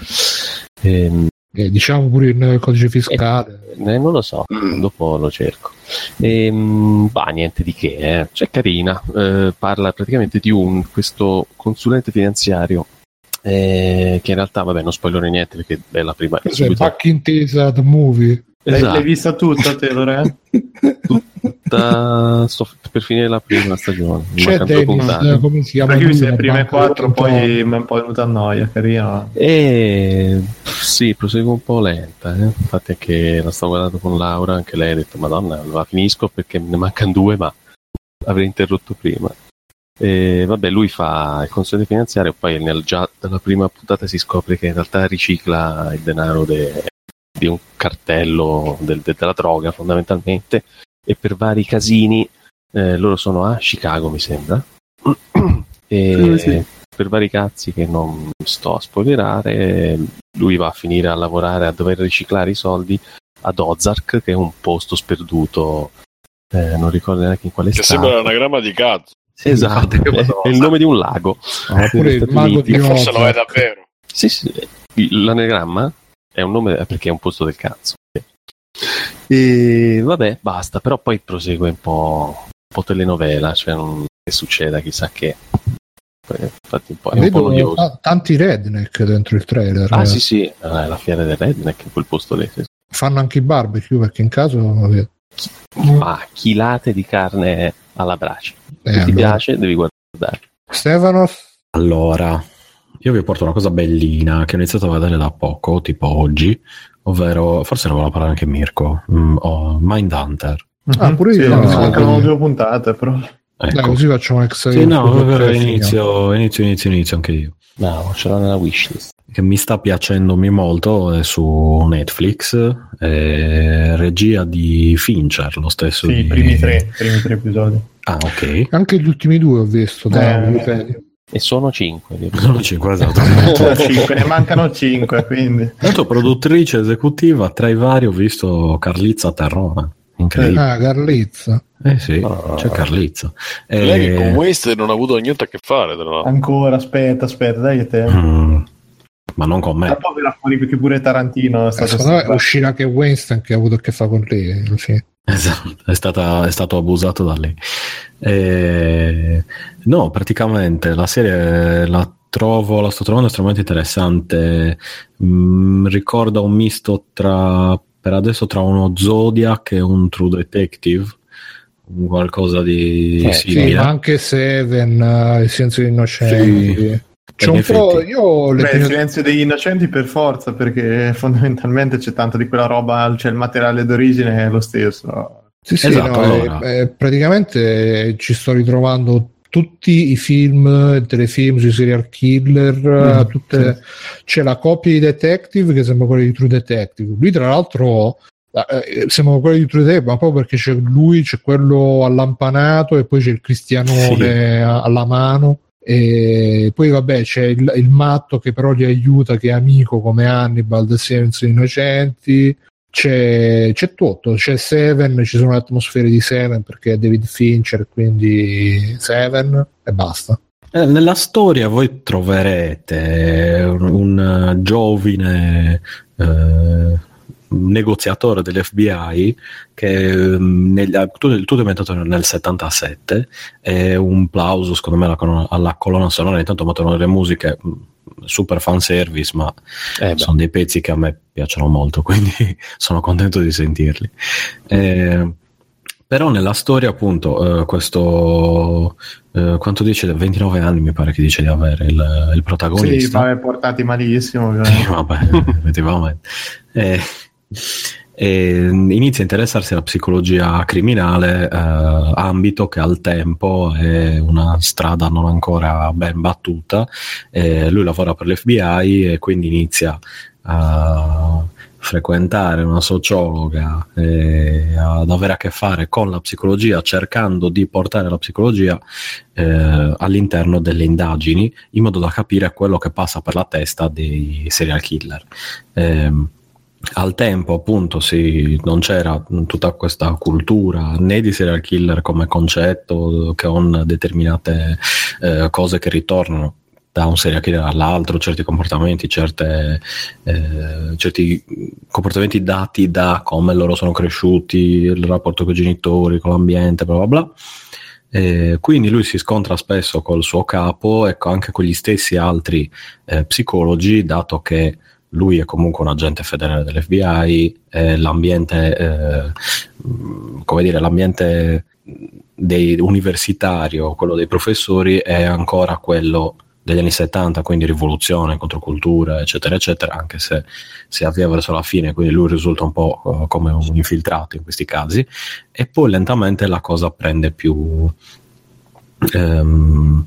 Ehm, Eh, diciamo pure il codice fiscale. eh, non lo so, Mm. dopo lo cerco. Ehm, bah, niente di che, eh. cioè carina. Eh, parla praticamente di un questo consulente finanziario. Eh, che in realtà, vabbè, non spoilerò niente perché è la prima. è Cos'è? subito- Back intesa the movie. L'hai, Esatto. l'hai vista tutta, te, Lore? tutta- sto per finire la prima stagione. Mi C'è Dennis, puntate. come si chiama? Perché io ho lui, visto le prime quattro, poi mi è un po' venuta a noia, carina. E sì, prosegue un po' lenta. eh. Infatti, anche la sto guardando con Laura, anche lei ha detto: Madonna, la finisco perché ne mancano due, ma avrei interrotto prima. E vabbè, lui fa il consiglio finanziario, poi nel, già dalla prima puntata si scopre che in realtà ricicla il denaro de- di un cartello del- de- della droga, fondamentalmente. E per vari casini, eh, loro sono a Chicago, mi sembra. e Sì, sì. per vari cazzi che non sto a spoilerare, lui va a finire a lavorare a dover riciclare i soldi ad Ozark, che è un posto sperduto, eh, non ricordo neanche in quale Che stato. sembra un anagramma di cazzo. Esatto, Infatti, è, è il nome di un lago. Ah, di forse lo è davvero. Sì, sì, l'anagramma è un nome perché è un posto del cazzo. E vabbè, basta, però poi prosegue un po', un po' telenovela, cioè non che succeda chissà che. Infatti un po', è un po' Vedo noioso. ta- tanti redneck dentro il trailer. Ah eh. sì sì, eh, la fiera del Redneck in quel posto lì. sì. Fanno anche i barbecue perché in caso Ah, chilate di carne alla brace. Eh, Se ti allora. piace devi guardare. Stefanos? Allora, io vi porto una cosa bellina che ho iniziato a vedere da poco, tipo oggi, ovvero, forse ne voleva parlare anche Mirko, mm, oh, Mindhunter. Ah, pure Sì, io. mi No, mancano no. due puntate, però. Dai, Ecco. così facciamo un ex Sì, no, inizio, inizio, inizio, inizio anche io. No, ce l'ho nella wishlist. Che mi sta piacendomi molto è su Netflix, è regia di Fincher, lo stesso. Sì, di... i primi tre, primi tre episodi. Ah, ok. Anche gli ultimi due ho visto. Da Eh. Wikipedia. E sono cinque. Sono cinque, esatto. Cinque, ne mancano cinque, quindi. Tanto produttrice esecutiva, tra i vari ho visto Carlizza Terrona. Incredibile. Ah, Carlizza. Eh sì, Ah. c'è Carlizza. Eh, Lei che con Waste non ha avuto niente a che fare, tra l'altro. Ancora, aspetta, aspetta, dai che te. mm, ma non con me. Un po' verrà fuori perché pure Tarantino è Eh, stato secondo me uscirà anche Winston che ha avuto a che fare con lei. alla fine. Esatto, è, stata- è stato abusato da lei. Eh, no, praticamente la serie la trovo, la sto trovando estremamente interessante. Mm, ricorda un misto tra, per adesso, tra uno Zodiac e un True Detective, qualcosa di Eh, Sì, simile. ma anche Seven, eh, il silenzio degli innocenti. Sì. C'è un po'. Io le Beh, il prime- silenzio degli innocenti per forza, perché fondamentalmente c'è tanto di quella roba, cioè il materiale d'origine è lo stesso. Sì, sì, Esatto, no, allora. eh, praticamente ci sto ritrovando tutti i film, i telefilm sui serial killer, Mm, eh, tutte- c'è la coppia di Detective che sembra quella di True Detective. Lui, tra l'altro, eh, sembra quella di True Detective, ma proprio perché c'è lui, c'è quello allampanato e poi c'è il cristianone a- alla mano. E poi vabbè c'è il, il matto che però li aiuta che è amico come Hannibal del Silenzio Innocenti c'è, c'è tutto, c'è Seven, ci sono le atmosfere di Seven perché è David Fincher, quindi Seven e basta. Eh, Nella storia voi troverete un, un giovine eh, negoziatore dell'FBI che um, negli, tutto, tutto è inventato nel 77 e un plauso secondo me alla, alla colonna sonora. Intanto mettono delle musiche mm, super fan service ma eh sono dei pezzi che a me piacciono molto quindi sono contento di sentirli. Eh, però nella storia appunto eh, questo eh, quanto dice? 29 anni mi pare che dice di avere il, il protagonista. Sì, vabbè, portati malissimo sì, vabbè, effettivamente. Eh, e inizia a interessarsi alla psicologia criminale, eh, ambito che al tempo è una strada non ancora ben battuta. Eh, lui lavora per l'FBI e quindi inizia a frequentare una sociologa e ad avere a che fare con la psicologia, cercando di portare la psicologia eh, all'interno delle indagini in modo da capire quello che passa per la testa dei serial killer. Eh, al tempo appunto sì, non c'era tutta questa cultura né di serial killer come concetto con determinate eh, cose che ritornano da un serial killer all'altro, certi comportamenti, certe, eh, certi comportamenti dati da come loro sono cresciuti, il rapporto con i genitori, con l'ambiente, bla bla bla. Eh, quindi lui si scontra spesso col suo capo e anche con gli stessi altri eh, psicologi, dato che lui è comunque un agente federale dell'FBI, eh, l'ambiente, eh, come dire, l'ambiente dei, universitario, quello dei professori, è ancora quello degli anni 70, quindi rivoluzione, controcultura, eccetera, eccetera, anche se si avvia verso la fine, quindi lui risulta un po' uh, come un infiltrato in questi casi, e poi lentamente la cosa prende più, ehm,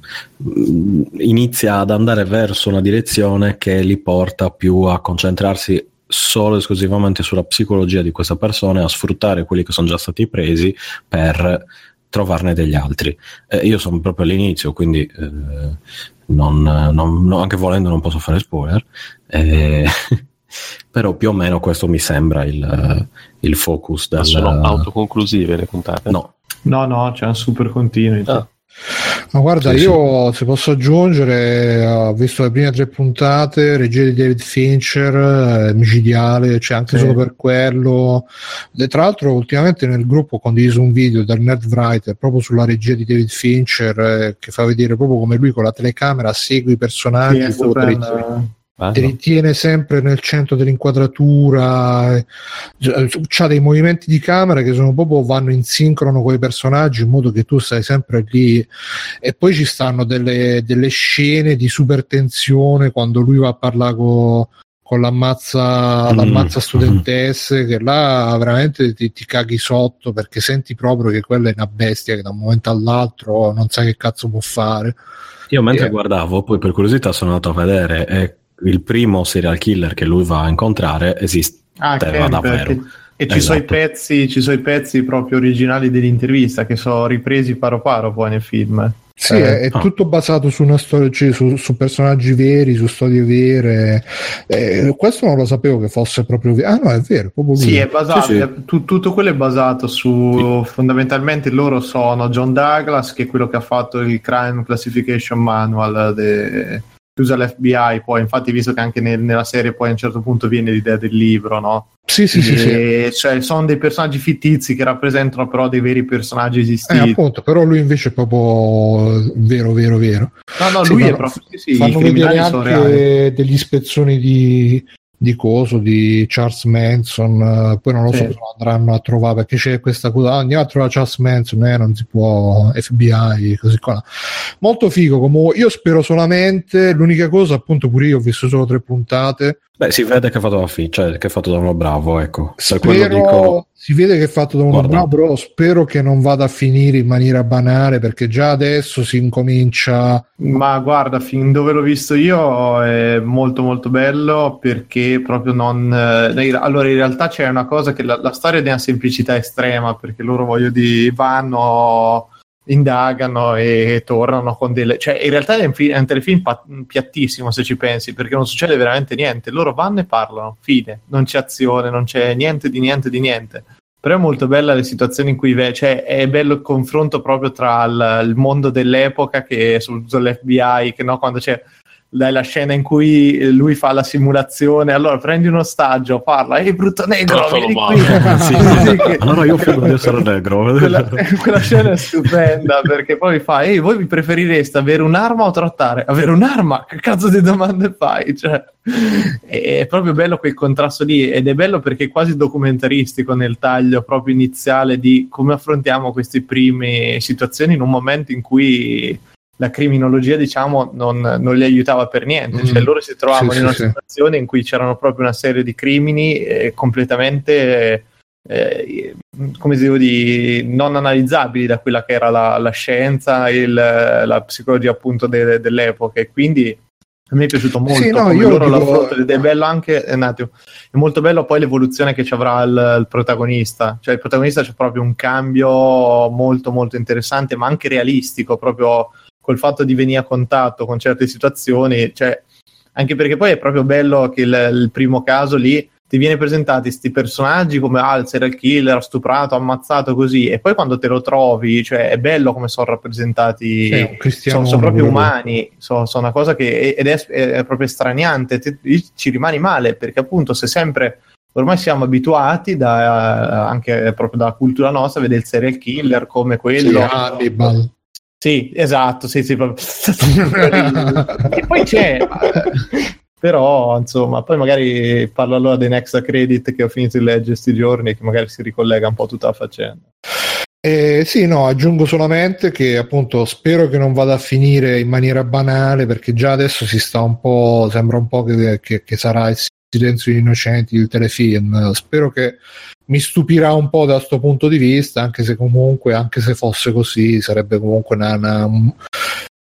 inizia ad andare verso una direzione che li porta più a concentrarsi solo e esclusivamente sulla psicologia di questa persona e a sfruttare quelli che sono già stati presi per trovarne degli altri. Eh, io sono proprio all'inizio, quindi eh, non, non, anche volendo non posso fare spoiler, eh, però più o meno questo mi sembra il, il focus. Del... Ma sono autoconclusive le puntate? No. No, no, c'è un super continuo. Ah. Ma guarda, sì, io sì. se posso aggiungere, ho visto le prime tre puntate, regia di David Fincher, eh, micidiale, c'è cioè anche sì. solo per quello. E tra l'altro, ultimamente nel gruppo ho condiviso un video del Nerdwriter proprio sulla regia di David Fincher eh, che fa vedere proprio come lui con la telecamera segue i personaggi. Sì, Ah, ti ritiene sempre nel centro dell'inquadratura, eh, ha dei movimenti di camera che sono proprio vanno in sincrono con i personaggi in modo che tu stai sempre lì e poi ci stanno delle, delle scene di super tensione quando lui va a parlare con, con l'ammazza, mm. l'ammazza studentesse che là veramente ti, ti, caghi sotto perché senti proprio che quella è una bestia che da un momento all'altro non sa che cazzo può fare. Io mentre e... guardavo, poi per curiosità sono andato a vedere e il primo serial killer che lui va a incontrare esiste ah, davvero. Che, e esatto. ci, sono i esatto. pezzi, ci sono i pezzi proprio originali dell'intervista che sono ripresi paro paro poi nel film. Sì, eh, è, è tutto basato su una storia, cioè su, su, personaggi veri, su storie vere. Eh, questo non lo sapevo che fosse proprio vero. Ah, no, è vero. È sì, è basato. Sì, sì. È, tu, tutto quello è basato su sì. fondamentalmente loro sono John Douglas, che è quello che ha fatto il Crime Classification Manual de, usa l'FBI poi infatti visto che anche nel, nella serie poi a un certo punto viene l'idea del libro no? Sì, sì, sì, sì, Cioè, sono dei personaggi fittizi che rappresentano però dei veri personaggi esistiti. Eh, appunto, però lui invece è proprio vero, vero, vero. No, no, sì, lui è proprio... Sì, sì, fanno vedere anche degli ispezioni di, di coso di Charles Manson uh, poi non lo so se lo andranno a trovare perché c'è questa cosa andiamo a trovare Charles Manson eh, non si può FBI così qua molto figo come io spero solamente l'unica cosa appunto pure io ho visto solo tre puntate. Beh, si vede che è fatto da Fi, cioè che è fatto da uno bravo, ecco. Spero, dico... Si vede che è fatto da uno Guarda. bravo, però spero che non vada a finire in maniera banale, perché già adesso si incomincia... Ma guarda, fin dove l'ho visto io è molto molto bello, perché proprio non... Eh, allora, in realtà c'è una cosa che la, la storia è di una semplicità estrema, perché loro, voglio dire, vanno indagano e tornano con delle... Cioè, in realtà è un, fi- è un telefilm pa- piattissimo se ci pensi, perché non succede veramente niente. Loro vanno e parlano, fine. Non c'è azione, non c'è niente di niente di niente. Però è molto bella le situazioni in cui... Ve- cioè, è bello il confronto proprio tra il, il mondo dell'epoca che sull'FBI, che no, quando c'è la scena in cui lui fa la simulazione, allora prendi un ostaggio, parla, ehi brutto negro. Sì. Sì, che- Allora io fingo di essere negro. quella, quella scena è stupenda perché poi fa ehi voi vi preferireste avere un'arma o trattare avere un'arma che cazzo di domande fai cioè, è proprio bello quel contrasto lì ed è bello perché è quasi documentaristico nel taglio proprio iniziale di come affrontiamo queste prime situazioni in un momento in cui la criminologia diciamo non, non li aiutava per niente. Cioè Mm. loro si trovavano Sì, in una sì, sì. situazione in cui c'erano proprio una serie di crimini eh, completamente eh, come si devo dire, non analizzabili da quella che era la, la scienza e il- la psicologia appunto de- dell'epoca. E quindi a me è piaciuto molto. Sì, no, come io loro dico- ed è bello anche eh, un attimo, è molto bello poi l'evoluzione che ci avrà il, il protagonista. Cioè il protagonista c'è proprio un cambio molto molto interessante ma anche realistico proprio col fatto di venire a contatto con certe situazioni cioè anche perché poi è proprio bello che il, il primo caso lì ti viene presentati questi personaggi come ah, il serial killer, stuprato, ammazzato così, e poi quando te lo trovi, cioè è bello come sono rappresentati, Sì, un cristiano sono, sono proprio umani, sono, sono una cosa che ed è, è proprio estraniante, Te- ci rimani male perché appunto se sempre ormai siamo abituati da, anche proprio dalla cultura nostra a vedere il serial killer come Sì, quello Hannibal. Sì, esatto, sì, sì, e poi c'è, però insomma, poi magari parlo allora dei Next Credit che ho finito di leggere questi giorni, che magari si ricollega un po' tutta la faccenda. Eh, sì, no, aggiungo solamente che appunto spero che non vada a finire in maniera banale perché già adesso si sta un po', sembra un po' che, che- che sarà il silenzio degli innocenti il telefilm. Spero che mi stupirà un po' da questo punto di vista, anche se comunque, anche se fosse così, sarebbe comunque una... una- un-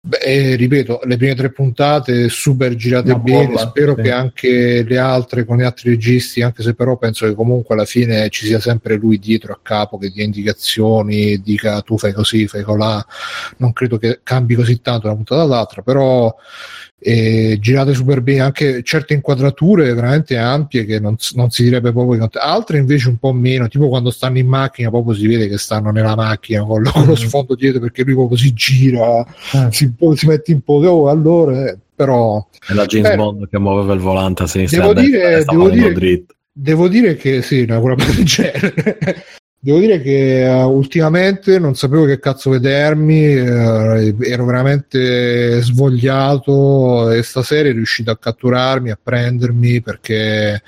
Beh, eh, ripeto, le prime tre puntate super girate Una bene, bomba, spero sì. che anche le altre con gli altri registi, anche se però penso che comunque alla fine ci sia sempre lui dietro a capo che dia indicazioni, dica tu fai così, fai colà, non credo che cambi così tanto da una puntata all'altra, però eh, girate super bene, anche certe inquadrature veramente ampie che non, non si direbbe proprio, altre invece un po' meno, tipo quando stanno in macchina proprio si vede che stanno nella macchina con lo, con lo sfondo dietro perché lui proprio si gira, si, si mette in pose, oh, allora, eh, però È la James Beh, Bond che muoveva il volante a sinistra Devo e dire- e devo dire-. Devo dire che sì, una cosa del genere. Devo dire che eh, ultimamente non sapevo che cazzo vedermi, eh, ero veramente svogliato e stasera è riuscito a catturarmi, a prendermi perché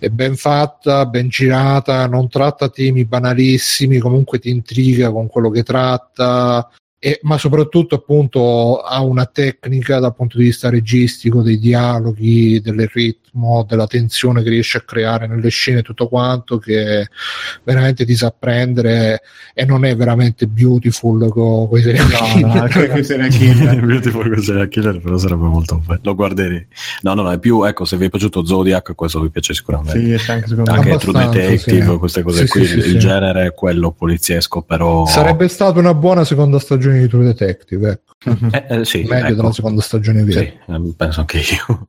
è ben fatta, ben girata, non tratta temi banalissimi, comunque ti intriga con quello che tratta. E- ma soprattutto appunto ha una tecnica dal punto di vista registico dei dialoghi, del ritmo, della tensione che riesce a creare nelle scene, tutto quanto che veramente ti sa prendere e non è veramente beautiful con quei serial No, no, killer. killer. Beautiful così serial killer però sarebbe molto bello lo guarderei no no no è più ecco se vi è piaciuto Zodiac questo vi piace sicuramente Sì, anche secondo anche me. True Detective sì. queste cose Sì, qui sì, il genere è quello poliziesco però Sarebbe stata una buona seconda stagione di True Detective, ecco. eh, eh, sì, meglio ecco. della seconda stagione vera. Sì, eh, penso anche io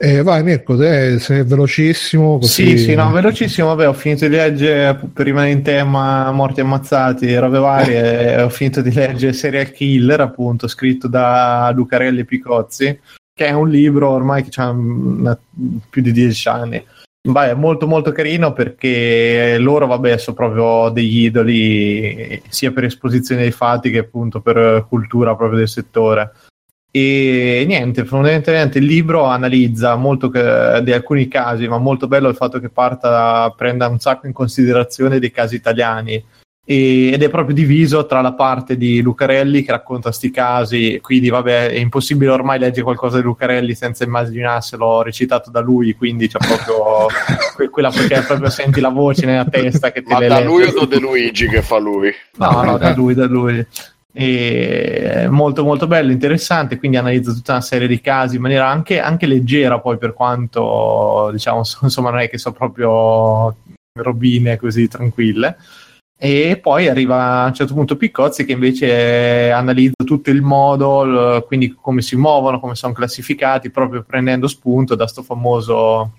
Eh, vai Mirko, te sei velocissimo. Così... Sì, sì, no, velocissimo, vabbè, ho finito di leggere per rimanere in tema morti ammazzati, robe varie, e ho finito di leggere Serial Killer, appunto, scritto da Lucarelli Picozzi, che è un libro ormai che ha più di dieci anni. Vai, è molto molto carino perché loro, vabbè, sono proprio degli idoli sia per esposizione dei fatti che appunto per cultura proprio del settore. E niente, fondamentalmente il libro analizza molto che- di alcuni casi, ma molto bello il fatto che parta, prenda un sacco in considerazione dei casi italiani. E- ed è proprio diviso tra la parte di Lucarelli che racconta sti casi, quindi vabbè, è impossibile ormai leggere qualcosa di Lucarelli senza immaginarselo recitato da lui, quindi c'è proprio que- quella perché proprio senti la voce nella testa che ti Ma da lui o da De Luigi che fa lui? No, no, da lui, da lui. E è molto molto bello, interessante, quindi analizza tutta una serie di casi in maniera anche, anche leggera poi per quanto diciamo so- insomma non è che sono proprio robine così tranquille e poi arriva a un certo punto Piccozzi che invece analizza tutto il modo quindi come si muovono, come sono classificati proprio prendendo spunto da sto famoso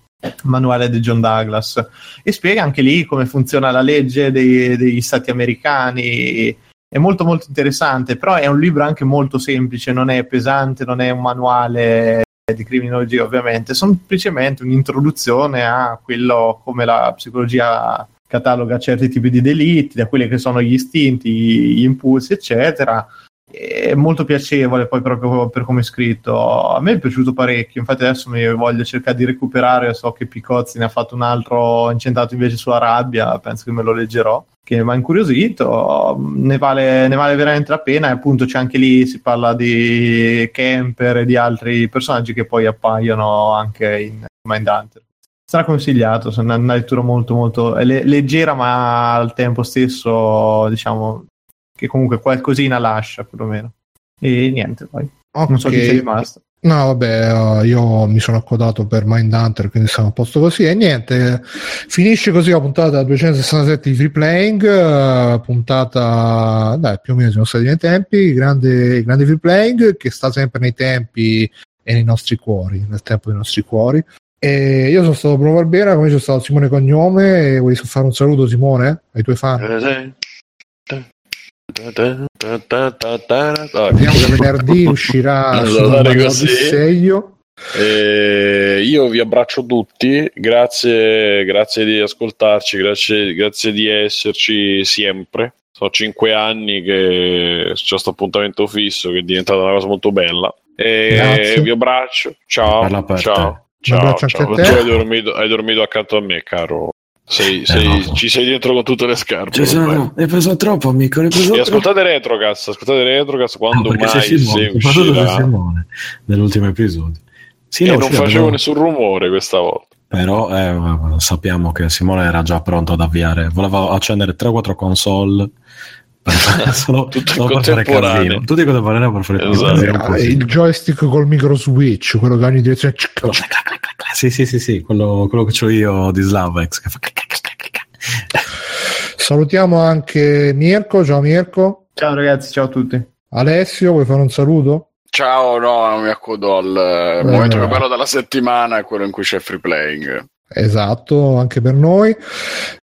manuale di John Douglas. E spiega anche lì come funziona la legge dei- degli stati americani. È molto molto interessante, però è un libro anche molto semplice, non è pesante, non è un manuale di criminologia ovviamente, sono semplicemente un'introduzione a quello come la psicologia cataloga certi tipi di delitti, da quelli che sono gli istinti, gli impulsi, eccetera. È molto piacevole poi proprio per come è scritto. A me è piaciuto parecchio, infatti adesso mi voglio cercare di recuperare, so che Picozzi ne ha fatto un altro incentrato invece sulla rabbia, penso che me lo leggerò, che mi ha incuriosito, ne vale, ne vale veramente la pena e appunto c'è anche lì, si parla di Kemper e di altri personaggi che poi appaiono anche in Mindhunter straconsigliato, è una lettura molto molto le- leggera ma al tempo stesso diciamo che comunque qualcosina lascia perlomeno e niente poi Ok. non so chi c'è rimasto No, vabbè, eh, io mi sono accodato per Mindhunter, quindi siamo a posto così. E niente, finisce così la puntata 267 di Free Playing, eh, puntata, dai, più o meno siamo stati nei tempi, grande, grande Free Playing, che sta sempre nei tempi e nei nostri cuori, nel tempo dei nostri cuori. E io sono stato Bruno Barbera, come c'è stato Simone Cognome, e vuoi fare un saluto Simone ai tuoi fan? Vediamo che venerdì uscirà così. Odisseio. Eh, io vi abbraccio tutti, grazie, grazie di ascoltarci, grazie, grazie di esserci sempre. Sono cinque anni che c'è questo appuntamento fisso che è diventata una cosa molto bella. E Grazie. vi abbraccio, ciao, ciao. Ciao, ciao. a te. Tu hai dormito, hai dormito accanto a me, caro. Sei, sei- no. Ci sei dentro con tutte le scarpe. Ci ormai. sono, hai preso troppo, amico, hai preso E troppo. ascoltate Retrocast, ascoltate Retrocast quando No, mai sei Simone, uscirà. Simone nell'ultimo episodio. Sì, E no, non facevo però- nessun rumore questa volta. Però eh, sappiamo che Simone era già pronto ad avviare, voleva accendere 3-4 console solo, Tutto solo per fare contemporaneo. casino. Tutti contemporanei per fare Esatto. Ah, sì. il joystick col micro switch, quello che va in direzione. Sì, sì, sì, sì, quello, quello che ho io di Slavex che fa. Salutiamo anche Mirko. Ciao Mirko. ciao ragazzi ciao a tutti Alessio, vuoi fare un saluto? Ciao, no, non mi accodo al eh, Eh. momento più bello della settimana, è quello in cui c'è free playing. Esatto, anche per noi.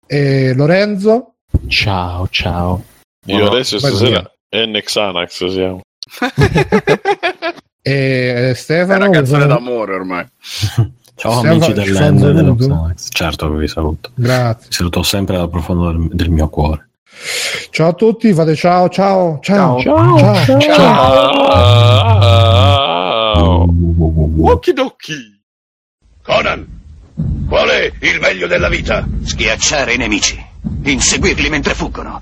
E Lorenzo. Ciao, ciao. Io Buona- adesso stasera è Nexanax siamo. E È Stefano. una vuoi canzone fare- d'amore ormai. Ciao Stiamo- amici dell'End e dello saluto? Xanax. Certo che vi saluto. Grazie. Vi saluto sempre dal profondo del, del mio cuore. Ciao a tutti, fate ciao, ciao, ciao. Ciao. ciao. Ciao. Okidoki. Conan, qual è il meglio della vita? Schiacciare i nemici, inseguirli mentre fuggono